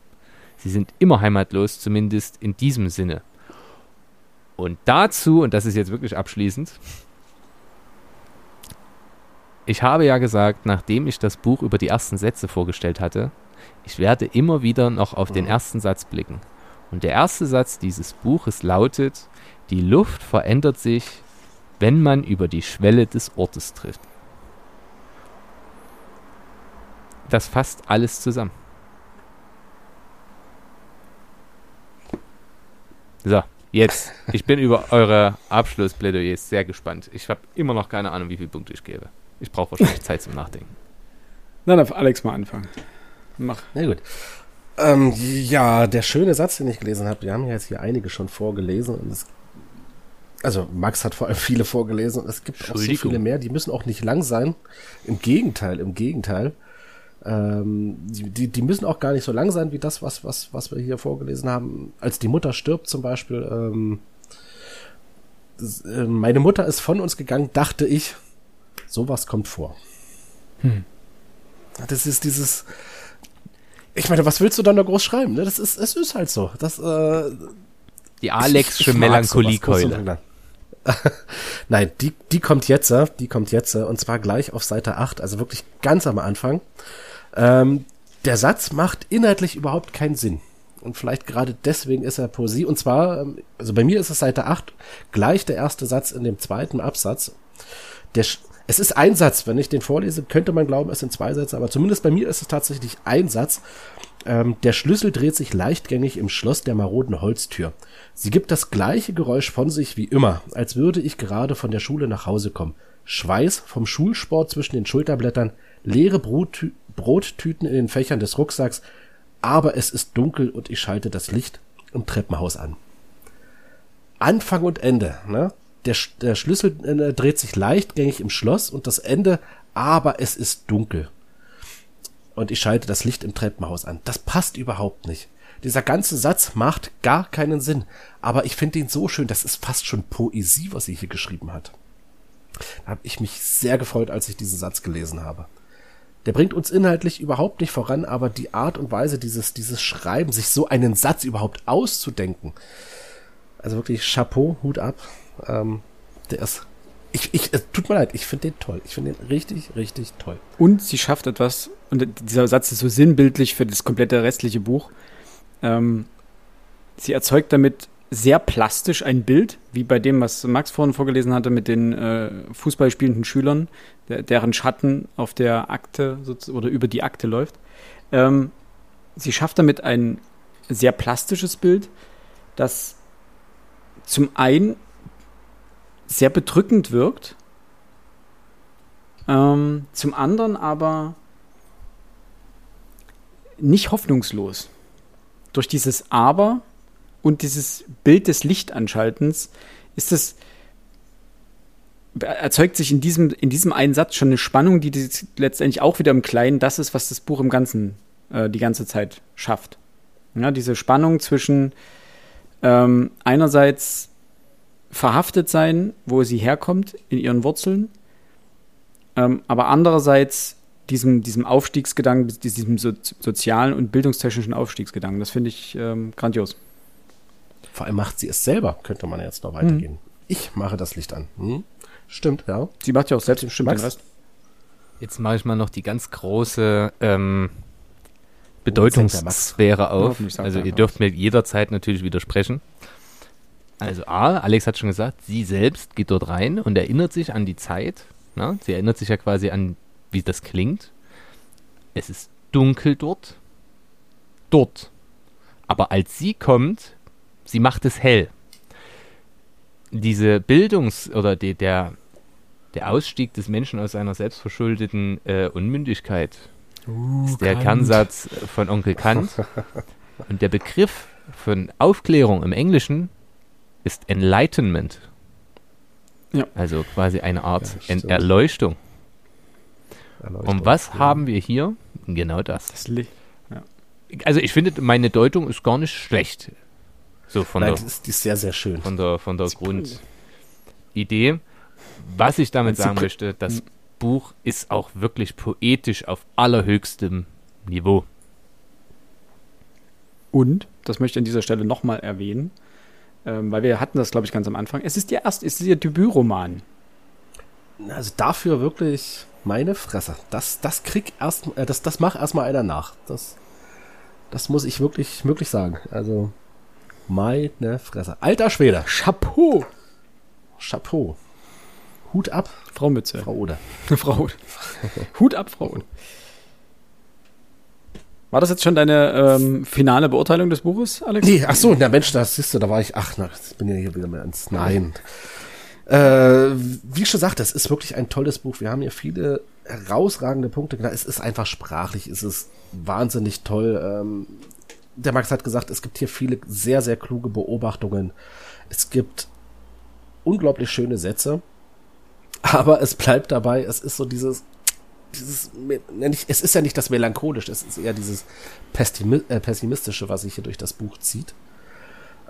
Sie sind immer heimatlos, zumindest in diesem Sinne. Und dazu, und das ist jetzt wirklich abschließend, ich habe ja gesagt, nachdem ich das Buch über die ersten Sätze vorgestellt hatte, ich werde immer wieder noch auf den mhm. ersten Satz blicken. Und der erste Satz dieses Buches lautet, die Luft verändert sich, wenn man über die Schwelle des Ortes trifft. Das fasst alles zusammen. So, jetzt. Ich bin über eure Abschlussplädoyers sehr gespannt. Ich habe immer noch keine Ahnung, wie viele Punkte ich gebe. Ich brauche wahrscheinlich Zeit zum Nachdenken. Dann darf Alex mal anfangen. Mach. Na gut. Ähm, ja, der schöne Satz, den ich gelesen habe, wir haben ja jetzt hier einige schon vorgelesen und es, also Max hat vor allem viele vorgelesen und es gibt auch so viele mehr, die müssen auch nicht lang sein. Im Gegenteil, im Gegenteil. Ähm, die, die, die müssen auch gar nicht so lang sein wie das, was, was, was wir hier vorgelesen haben. Als die Mutter stirbt zum Beispiel, ähm, äh, meine Mutter ist von uns gegangen, dachte ich, Sowas kommt vor. Hm. Das ist dieses. Ich meine, was willst du dann da groß schreiben? Ne? Das ist, es ist halt so. Das, äh, die Alexsche Melancholiekeule. Nein, die, die kommt jetzt, äh, die kommt jetzt, äh, und zwar gleich auf Seite 8, also wirklich ganz am Anfang. Ähm, der Satz macht inhaltlich überhaupt keinen Sinn. Und vielleicht gerade deswegen ist er Poesie. Und zwar, ähm, also bei mir ist es Seite 8, gleich der erste Satz in dem zweiten Absatz. Der, es ist ein Satz. Wenn ich den vorlese, könnte man glauben, es sind zwei Sätze, aber zumindest bei mir ist es tatsächlich ein Satz. Ähm, der Schlüssel dreht sich leichtgängig im Schloss der maroden Holztür. Sie gibt das gleiche Geräusch von sich wie immer, als würde ich gerade von der Schule nach Hause kommen. Schweiß vom Schulsport zwischen den Schulterblättern, leere Brottü Brottüten in den Fächern des Rucksacks, aber es ist dunkel und ich schalte das Licht im Treppenhaus an. Anfang und Ende, ne? der, der Schlüssel äh, dreht sich leichtgängig im Schloss und das Ende, aber es ist dunkel. Und ich schalte das Licht im Treppenhaus an. Das passt überhaupt nicht. Dieser ganze Satz macht gar keinen Sinn. Aber ich finde ihn so schön, das ist fast schon Poesie, was sie hier geschrieben hat. Da habe ich mich sehr gefreut, als ich diesen Satz gelesen habe. Der bringt uns inhaltlich überhaupt nicht voran, aber die Art und Weise dieses, dieses Schreiben, sich so einen Satz überhaupt auszudenken. Also wirklich Chapeau, Hut ab. Ähm, der ist. Ich, ich, tut mir leid, ich finde den toll. Ich finde den richtig, richtig toll. Und sie schafft etwas, und dieser Satz ist so sinnbildlich für das komplette restliche Buch. Ähm, sie erzeugt damit sehr plastisch ein Bild, wie bei dem, was Max vorhin vorgelesen hatte, mit den äh, Fußballspielenden Schülern, der, deren Schatten auf der Akte oder über die Akte läuft. Ähm, sie schafft damit ein sehr plastisches Bild, das zum einen sehr bedrückend wirkt. Ähm, zum anderen aber nicht hoffnungslos. Durch dieses Aber und dieses Bild des Lichtanschaltens ist es erzeugt sich in diesem, in diesem einen Satz schon eine Spannung, die, die letztendlich auch wieder im Kleinen das ist, was das Buch im Ganzen äh, die ganze Zeit schafft. Ja, diese Spannung zwischen ähm, einerseits verhaftet sein, wo sie herkommt, in ihren Wurzeln, ähm, aber andererseits diesem, diesem Aufstiegsgedanken, diesem so, sozialen und bildungstechnischen Aufstiegsgedanken. Das finde ich ähm, grandios. Vor allem macht sie es selber, könnte man jetzt noch weitergehen. Mhm. Ich mache das Licht an. Hm? Stimmt, ja. Sie macht ja auch selbst bestimmt den Rest. Jetzt mache ich mal noch die ganz große ähm, Bedeutungssphäre auf. Also ihr dürft mir jederzeit natürlich widersprechen. Also A, Alex hat schon gesagt, sie selbst geht dort rein und erinnert sich an die Zeit. Na? Sie erinnert sich ja quasi an, wie das klingt. Es ist dunkel dort. Dort. Aber als sie kommt, sie macht es hell. Diese Bildungs- oder die, der, der Ausstieg des Menschen aus seiner selbstverschuldeten äh, Unmündigkeit uh, ist der Kant. Kernsatz von Onkel Kant. Und der Begriff von Aufklärung im Englischen ist Enlightenment. Ja. Also quasi eine Art ja, Erleuchtung. Erleuchtung. Und was ja. haben wir hier? Genau das. das ja. Also ich finde, meine Deutung ist gar nicht schlecht. So von Nein, der, die ist, die ist sehr, sehr schön. Von der, von der Grundidee. Was ich damit sagen möchte, das hm. Buch ist auch wirklich poetisch auf allerhöchstem Niveau. Und, das möchte ich an dieser Stelle nochmal erwähnen, ähm, weil wir hatten das, glaube ich, ganz am Anfang. Es ist ihr erst, es ist ihr Debütroman. Also dafür wirklich meine Fresse. Das, das krieg erst, äh, das, das mach erstmal einer nach. Das, das muss ich wirklich, wirklich sagen. Also meine Fresse. Alter Schwede. Chapeau. Chapeau. Hut ab. Frau Mütze. Frau Ode. Frau Ode. Hut ab, Frau Ode. War das jetzt schon deine ähm, finale Beurteilung des Buches, Alex? Nee, ach so, na Mensch, das siehst du, da war ich, ach, na, ich bin ja hier wieder mehr ins Nein. Äh, wie ich schon sagte, es ist wirklich ein tolles Buch. Wir haben hier viele herausragende Punkte. Es ist einfach sprachlich, es ist wahnsinnig toll. Ähm, der Max hat gesagt, es gibt hier viele sehr, sehr kluge Beobachtungen. Es gibt unglaublich schöne Sätze. Aber es bleibt dabei, es ist so dieses dieses, es ist ja nicht das melancholische, es ist eher dieses äh, pessimistische, was sich hier durch das Buch zieht.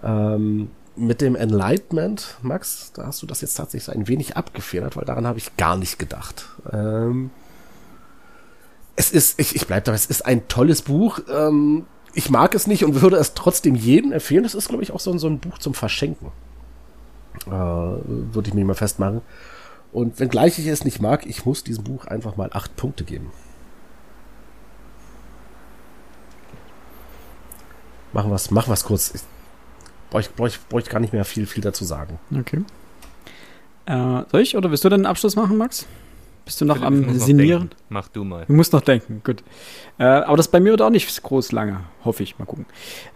Ähm, mit dem Enlightenment, Max, da hast du das jetzt tatsächlich ein wenig abgefedert, weil daran habe ich gar nicht gedacht. Ähm, es ist, ich, ich bleibe dabei, es ist ein tolles Buch. Ähm, ich mag es nicht und würde es trotzdem jedem empfehlen. Es ist, glaube ich, auch so, so ein Buch zum Verschenken. Äh, würde ich mir mal festmachen. Und wenngleich ich es nicht mag, ich muss diesem Buch einfach mal acht Punkte geben. Machen wir es machen wir's kurz. Ich brauche brauch ich, brauch gar nicht mehr viel, viel dazu sagen. Okay. Äh, soll ich oder willst du dann einen Abschluss machen, Max? Bist du noch Philipp, am Sinieren? Mach du mal. Du musst noch denken, gut. Äh, aber das bei mir wird auch nicht groß lange, hoffe ich. Mal gucken.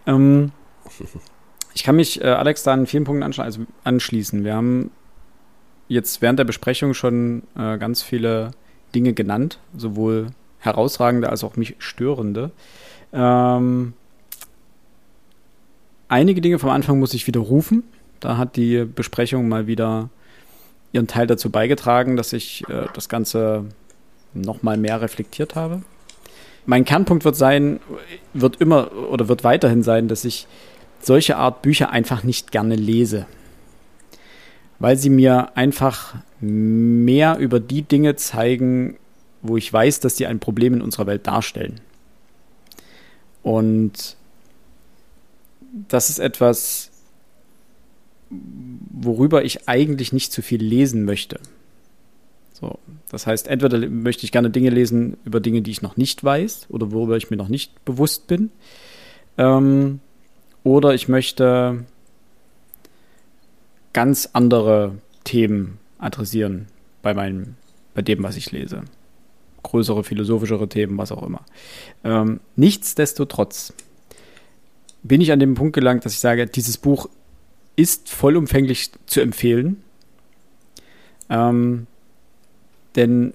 Ähm, ich kann mich, äh, Alex, da an vielen Punkten also anschließen. Wir haben jetzt während der Besprechung schon äh, ganz viele Dinge genannt, sowohl herausragende als auch mich störende. Ähm, einige Dinge vom Anfang muss ich widerrufen. Da hat die Besprechung mal wieder ihren Teil dazu beigetragen, dass ich äh, das Ganze noch mal mehr reflektiert habe. Mein Kernpunkt wird sein, wird immer oder wird weiterhin sein, dass ich solche Art Bücher einfach nicht gerne lese weil sie mir einfach mehr über die Dinge zeigen, wo ich weiß, dass sie ein Problem in unserer Welt darstellen. Und das ist etwas, worüber ich eigentlich nicht zu viel lesen möchte. So, das heißt, entweder möchte ich gerne Dinge lesen über Dinge, die ich noch nicht weiß oder worüber ich mir noch nicht bewusst bin, ähm, oder ich möchte ganz andere Themen adressieren bei meinem, bei dem, was ich lese. Größere, philosophischere Themen, was auch immer. Ähm, nichtsdestotrotz bin ich an dem Punkt gelangt, dass ich sage, dieses Buch ist vollumfänglich zu empfehlen. Ähm, denn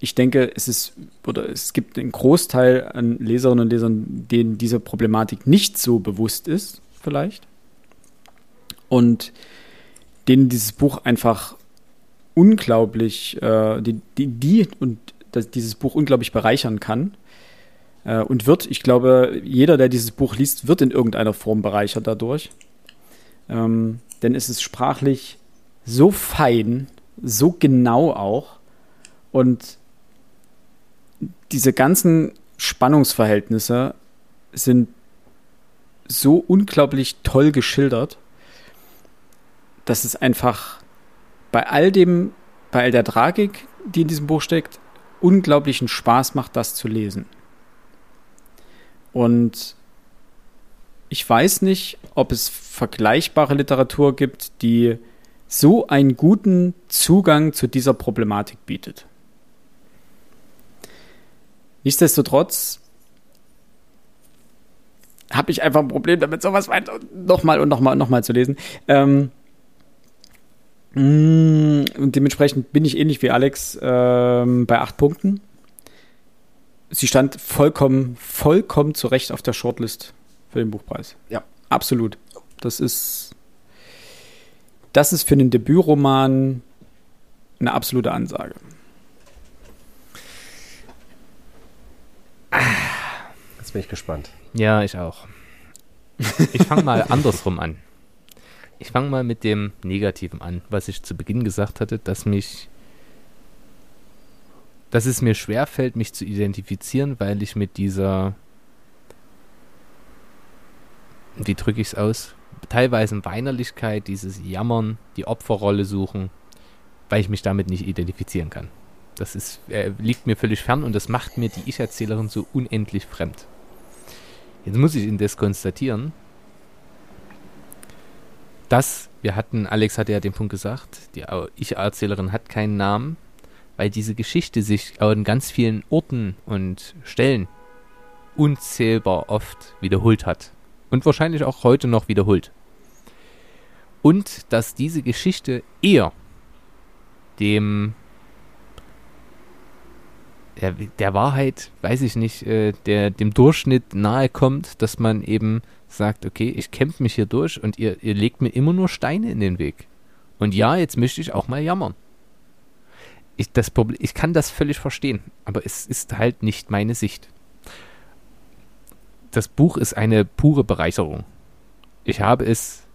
ich denke, es ist, oder es gibt einen Großteil an Leserinnen und Lesern, denen diese Problematik nicht so bewusst ist, vielleicht. Und denen dieses Buch einfach unglaublich, äh, die, die, die, und das, dieses Buch unglaublich bereichern kann. Äh, und wird, ich glaube, jeder, der dieses Buch liest, wird in irgendeiner Form bereichert dadurch. Ähm, denn es ist sprachlich so fein, so genau auch. Und diese ganzen Spannungsverhältnisse sind so unglaublich toll geschildert, dass es einfach bei all dem, bei all der Tragik, die in diesem Buch steckt, unglaublichen Spaß macht, das zu lesen. Und ich weiß nicht, ob es vergleichbare Literatur gibt, die so einen guten Zugang zu dieser Problematik bietet. Nichtsdestotrotz habe ich einfach ein Problem damit, sowas weiter nochmal und nochmal und nochmal zu lesen. Ähm, mm, und dementsprechend bin ich ähnlich wie Alex ähm, bei acht Punkten. Sie stand vollkommen, vollkommen zurecht auf der Shortlist für den Buchpreis. Ja. Absolut. Das ist, das ist für einen Debütroman eine absolute Ansage. Jetzt bin ich gespannt. Ja, ich auch. Ich fange mal andersrum an. Ich fange mal mit dem Negativen an, was ich zu Beginn gesagt hatte, dass mich, dass es mir schwerfällt, mich zu identifizieren, weil ich mit dieser, wie drücke ich es aus, teilweise Weinerlichkeit, dieses Jammern, die Opferrolle suchen, weil ich mich damit nicht identifizieren kann. Das ist, äh, liegt mir völlig fern und das macht mir die Ich-Erzählerin so unendlich fremd. Jetzt muss ich indes konstatieren, dass wir hatten, Alex hatte ja den Punkt gesagt, die Ich-Erzählerin hat keinen Namen, weil diese Geschichte sich an ganz vielen Orten und Stellen unzählbar oft wiederholt hat. Und wahrscheinlich auch heute noch wiederholt. Und dass diese Geschichte eher dem der, der Wahrheit, weiß ich nicht, äh, der dem Durchschnitt nahe kommt, dass man eben sagt, okay, ich kämpfe mich hier durch und ihr, ihr legt mir immer nur Steine in den Weg. Und ja, jetzt möchte ich auch mal jammern. Ich, das Problem, ich kann das völlig verstehen, aber es ist halt nicht meine Sicht. Das Buch ist eine pure Bereicherung. Ich habe es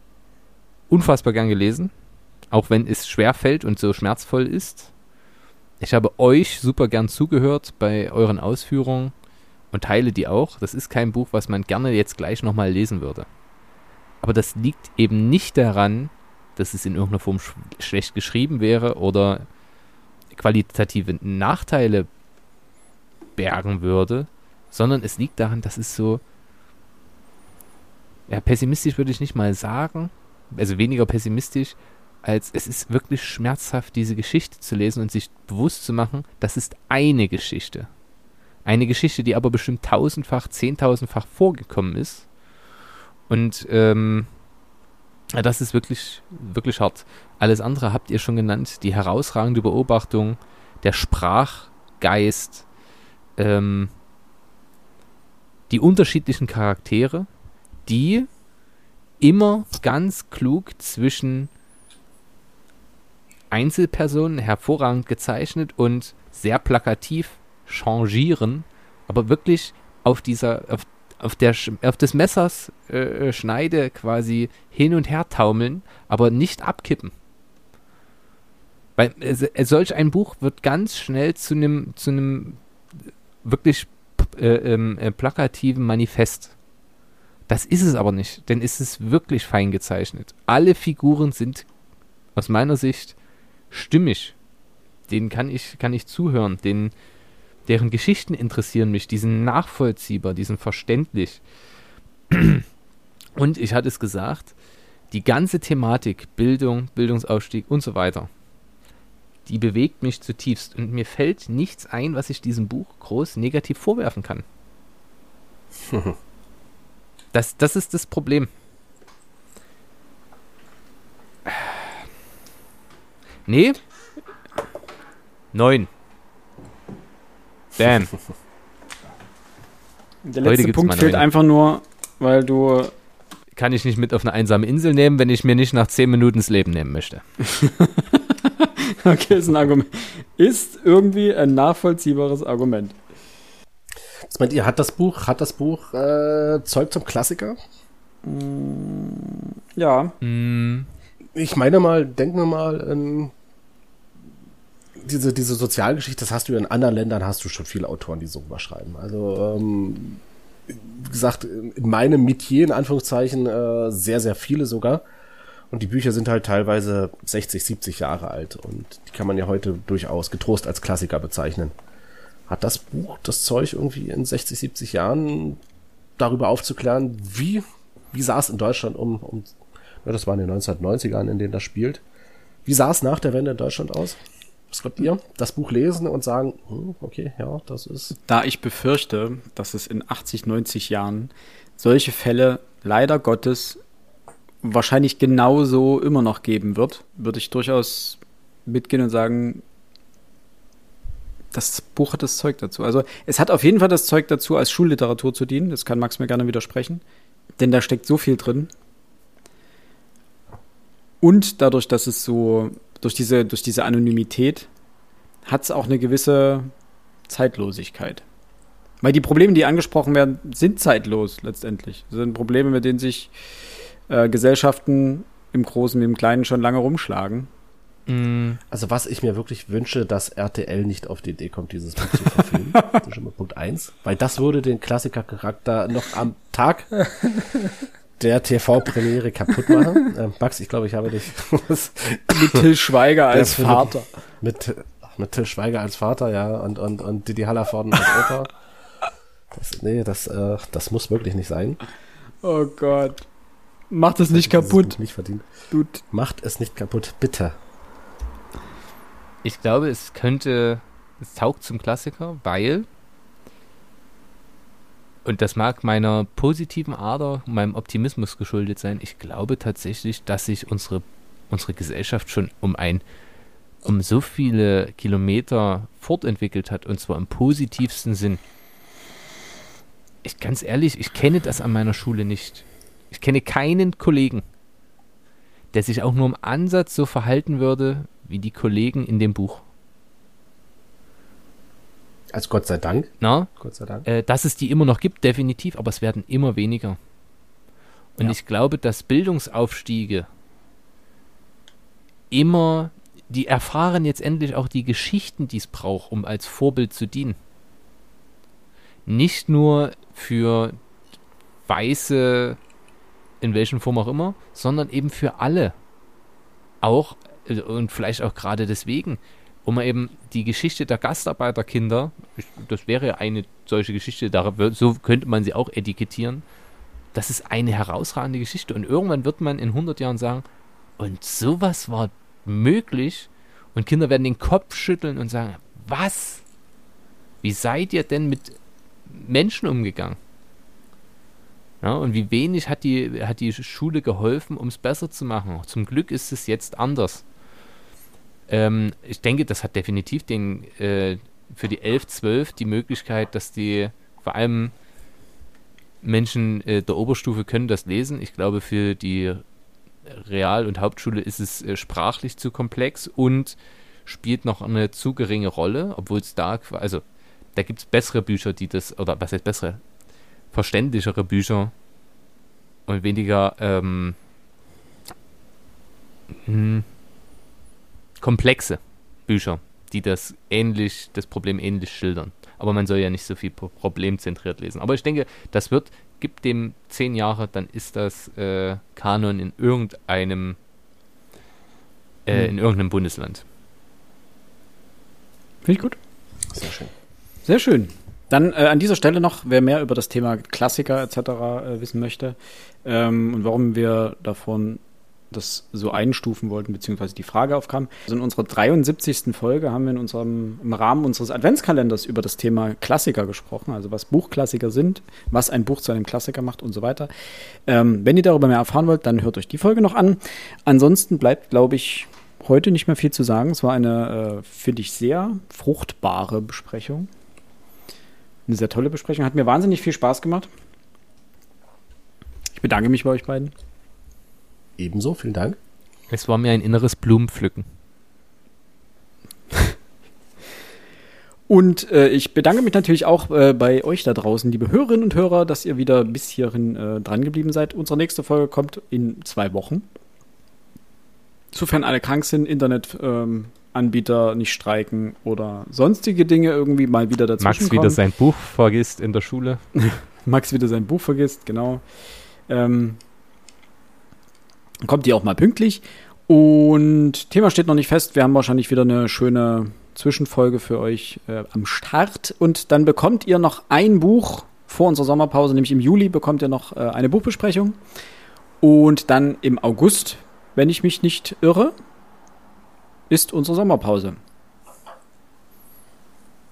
unfassbar gern gelesen, auch wenn es schwer fällt und so schmerzvoll ist. Ich habe euch super gern zugehört bei euren Ausführungen und teile die auch. Das ist kein Buch, was man gerne jetzt gleich nochmal lesen würde. Aber das liegt eben nicht daran, dass es in irgendeiner Form sch schlecht geschrieben wäre oder qualitative Nachteile bergen würde, sondern es liegt daran, dass es so, ja, pessimistisch würde ich nicht mal sagen, also weniger pessimistisch, als es ist wirklich schmerzhaft, diese Geschichte zu lesen und sich bewusst zu machen, das ist eine Geschichte. Eine Geschichte, die aber bestimmt tausendfach, zehntausendfach vorgekommen ist. Und ähm, das ist wirklich, wirklich hart. Alles andere habt ihr schon genannt. Die herausragende Beobachtung, der Sprachgeist, ähm, die unterschiedlichen Charaktere, die immer ganz klug zwischen Einzelpersonen hervorragend gezeichnet und sehr plakativ changieren, aber wirklich auf dieser, auf, auf, der, auf des Messers äh, Schneide quasi hin und her taumeln, aber nicht abkippen. Weil äh, solch ein Buch wird ganz schnell zu einem zu einem wirklich äh, ähm, äh, plakativen Manifest. Das ist es aber nicht, denn es ist wirklich fein gezeichnet. Alle Figuren sind aus meiner Sicht stimmig. Den kann ich, kann ich zuhören. Den, deren Geschichten interessieren mich. Die sind nachvollziehbar, die sind verständlich. Und ich hatte es gesagt, die ganze Thematik, Bildung, Bildungsaufstieg und so weiter, die bewegt mich zutiefst. Und mir fällt nichts ein, was ich diesem Buch groß negativ vorwerfen kann. das, das ist das Problem. Nee. Neun. Bam. Der letzte Punkt fehlt einfach nur, weil du. Kann ich nicht mit auf eine einsame Insel nehmen, wenn ich mir nicht nach zehn Minuten das Leben nehmen möchte. okay, ist ein Argument. Ist irgendwie ein nachvollziehbares Argument. Was meint ihr, hat das Buch, hat das Buch äh, Zeug zum Klassiker? Mm, ja. Mm, ich meine mal, denken wir mal, in diese, diese Sozialgeschichte, das hast du in anderen Ländern, hast du schon viele Autoren, die so überschreiben. Also, ähm, wie gesagt, in meinem Metier, in Anführungszeichen, äh, sehr, sehr viele sogar. Und die Bücher sind halt teilweise 60, 70 Jahre alt und die kann man ja heute durchaus getrost als Klassiker bezeichnen. Hat das Buch das Zeug irgendwie in 60, 70 Jahren darüber aufzuklären, wie, wie sah es in Deutschland um, um ja, das war in den 1990ern, in denen das spielt. Wie sah es nach der Wende in Deutschland aus? Was glaubt ihr? Das Buch lesen und sagen, hm, okay, ja, das ist. Da ich befürchte, dass es in 80, 90 Jahren solche Fälle leider Gottes wahrscheinlich genauso immer noch geben wird, würde ich durchaus mitgehen und sagen, das Buch hat das Zeug dazu. Also es hat auf jeden Fall das Zeug dazu, als Schulliteratur zu dienen. Das kann Max mir gerne widersprechen. Denn da steckt so viel drin. Und dadurch, dass es so, durch diese, durch diese Anonymität, hat es auch eine gewisse Zeitlosigkeit. Weil die Probleme, die angesprochen werden, sind zeitlos letztendlich. Das sind Probleme, mit denen sich äh, Gesellschaften im Großen wie im Kleinen schon lange rumschlagen. Mm. Also was ich mir wirklich wünsche, dass RTL nicht auf die Idee kommt, dieses Buch zu verfilmen. das ist schon mal Punkt eins, Weil das würde den Klassikercharakter noch am Tag der TV-Premiere kaputt machen. Ähm, Max, ich glaube, ich habe dich mit Till Schweiger als Vater. Mit, mit Till Schweiger als Vater, ja, und, und, und Didi Hallervorden als Opa. Das, nee, das, äh, das muss wirklich nicht sein. Oh Gott. Macht es nicht kaputt. Nicht verdient. Dude. Macht es nicht kaputt, bitte. Ich glaube, es könnte, es taugt zum Klassiker, weil und das mag meiner positiven Ader, meinem Optimismus geschuldet sein. Ich glaube tatsächlich, dass sich unsere, unsere Gesellschaft schon um ein um so viele Kilometer fortentwickelt hat und zwar im positivsten Sinn. Ich ganz ehrlich, ich kenne das an meiner Schule nicht. Ich kenne keinen Kollegen, der sich auch nur im Ansatz so verhalten würde wie die Kollegen in dem Buch. Also Gott sei Dank. Na, Gott sei Dank. Äh, dass es die immer noch gibt, definitiv, aber es werden immer weniger. Und ja. ich glaube, dass Bildungsaufstiege immer, die erfahren jetzt endlich auch die Geschichten, die es braucht, um als Vorbild zu dienen. Nicht nur für Weiße, in welchen Form auch immer, sondern eben für alle. Auch, äh, und vielleicht auch gerade deswegen, man eben die Geschichte der Gastarbeiterkinder, das wäre eine solche Geschichte, so könnte man sie auch etikettieren, das ist eine herausragende Geschichte. Und irgendwann wird man in 100 Jahren sagen, und sowas war möglich. Und Kinder werden den Kopf schütteln und sagen, was? Wie seid ihr denn mit Menschen umgegangen? Ja, und wie wenig hat die, hat die Schule geholfen, um es besser zu machen? Zum Glück ist es jetzt anders. Ähm, ich denke, das hat definitiv den, äh, für die 11, 12 die Möglichkeit, dass die vor allem Menschen äh, der Oberstufe können das lesen. Ich glaube, für die Real- und Hauptschule ist es äh, sprachlich zu komplex und spielt noch eine zu geringe Rolle, obwohl es da, also da gibt es bessere Bücher, die das, oder was heißt bessere, verständlichere Bücher und weniger ähm, hm, komplexe Bücher, die das ähnlich, das Problem ähnlich schildern. Aber man soll ja nicht so viel problemzentriert lesen. Aber ich denke, das wird, gibt dem zehn Jahre, dann ist das äh, Kanon in irgendeinem, äh, mhm. in irgendeinem Bundesland. Finde ich gut. Sehr schön. Sehr schön. Dann äh, an dieser Stelle noch, wer mehr über das Thema Klassiker etc. Äh, wissen möchte ähm, und warum wir davon das so einstufen wollten, beziehungsweise die Frage aufkam. Also in unserer 73. Folge haben wir in unserem, im Rahmen unseres Adventskalenders über das Thema Klassiker gesprochen, also was Buchklassiker sind, was ein Buch zu einem Klassiker macht und so weiter. Ähm, wenn ihr darüber mehr erfahren wollt, dann hört euch die Folge noch an. Ansonsten bleibt, glaube ich, heute nicht mehr viel zu sagen. Es war eine, äh, finde ich, sehr fruchtbare Besprechung. Eine sehr tolle Besprechung. Hat mir wahnsinnig viel Spaß gemacht. Ich bedanke mich bei euch beiden. Ebenso, vielen Dank. Es war mir ein inneres Blumenpflücken. Und äh, ich bedanke mich natürlich auch äh, bei euch da draußen, liebe Hörerinnen und Hörer, dass ihr wieder bis hierhin äh, dran geblieben seid. Unsere nächste Folge kommt in zwei Wochen. sofern alle krank sind, Internetanbieter ähm, nicht streiken oder sonstige Dinge irgendwie mal wieder dazu Max wieder sein Buch vergisst in der Schule. Max wieder sein Buch vergisst, genau. Ähm, kommt die auch mal pünktlich. Und Thema steht noch nicht fest. Wir haben wahrscheinlich wieder eine schöne Zwischenfolge für euch äh, am Start. Und dann bekommt ihr noch ein Buch vor unserer Sommerpause, nämlich im Juli bekommt ihr noch äh, eine Buchbesprechung. Und dann im August, wenn ich mich nicht irre, ist unsere Sommerpause.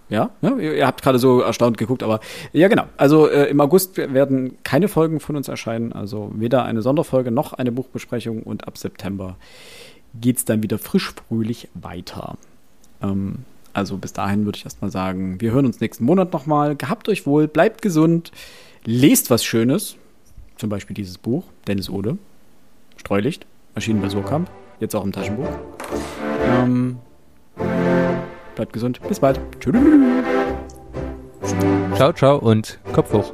Ja, ja ihr habt gerade so erstaunt geguckt, aber ja, genau. Also äh, im August werden keine Folgen von uns erscheinen, also weder eine Sonderfolge noch eine Buchbesprechung und ab September geht es dann wieder frisch fröhlich weiter. Ähm, also bis dahin würde ich erstmal sagen, wir hören uns nächsten Monat nochmal. Gehabt euch wohl, bleibt gesund, lest was Schönes, zum Beispiel dieses Buch, Dennis Ode, Streulicht, erschienen bei Surkamp, jetzt auch im Taschenbuch. Ähm, bleibt gesund, bis bald. Tschüss. Ciao, ciao und Kopf hoch.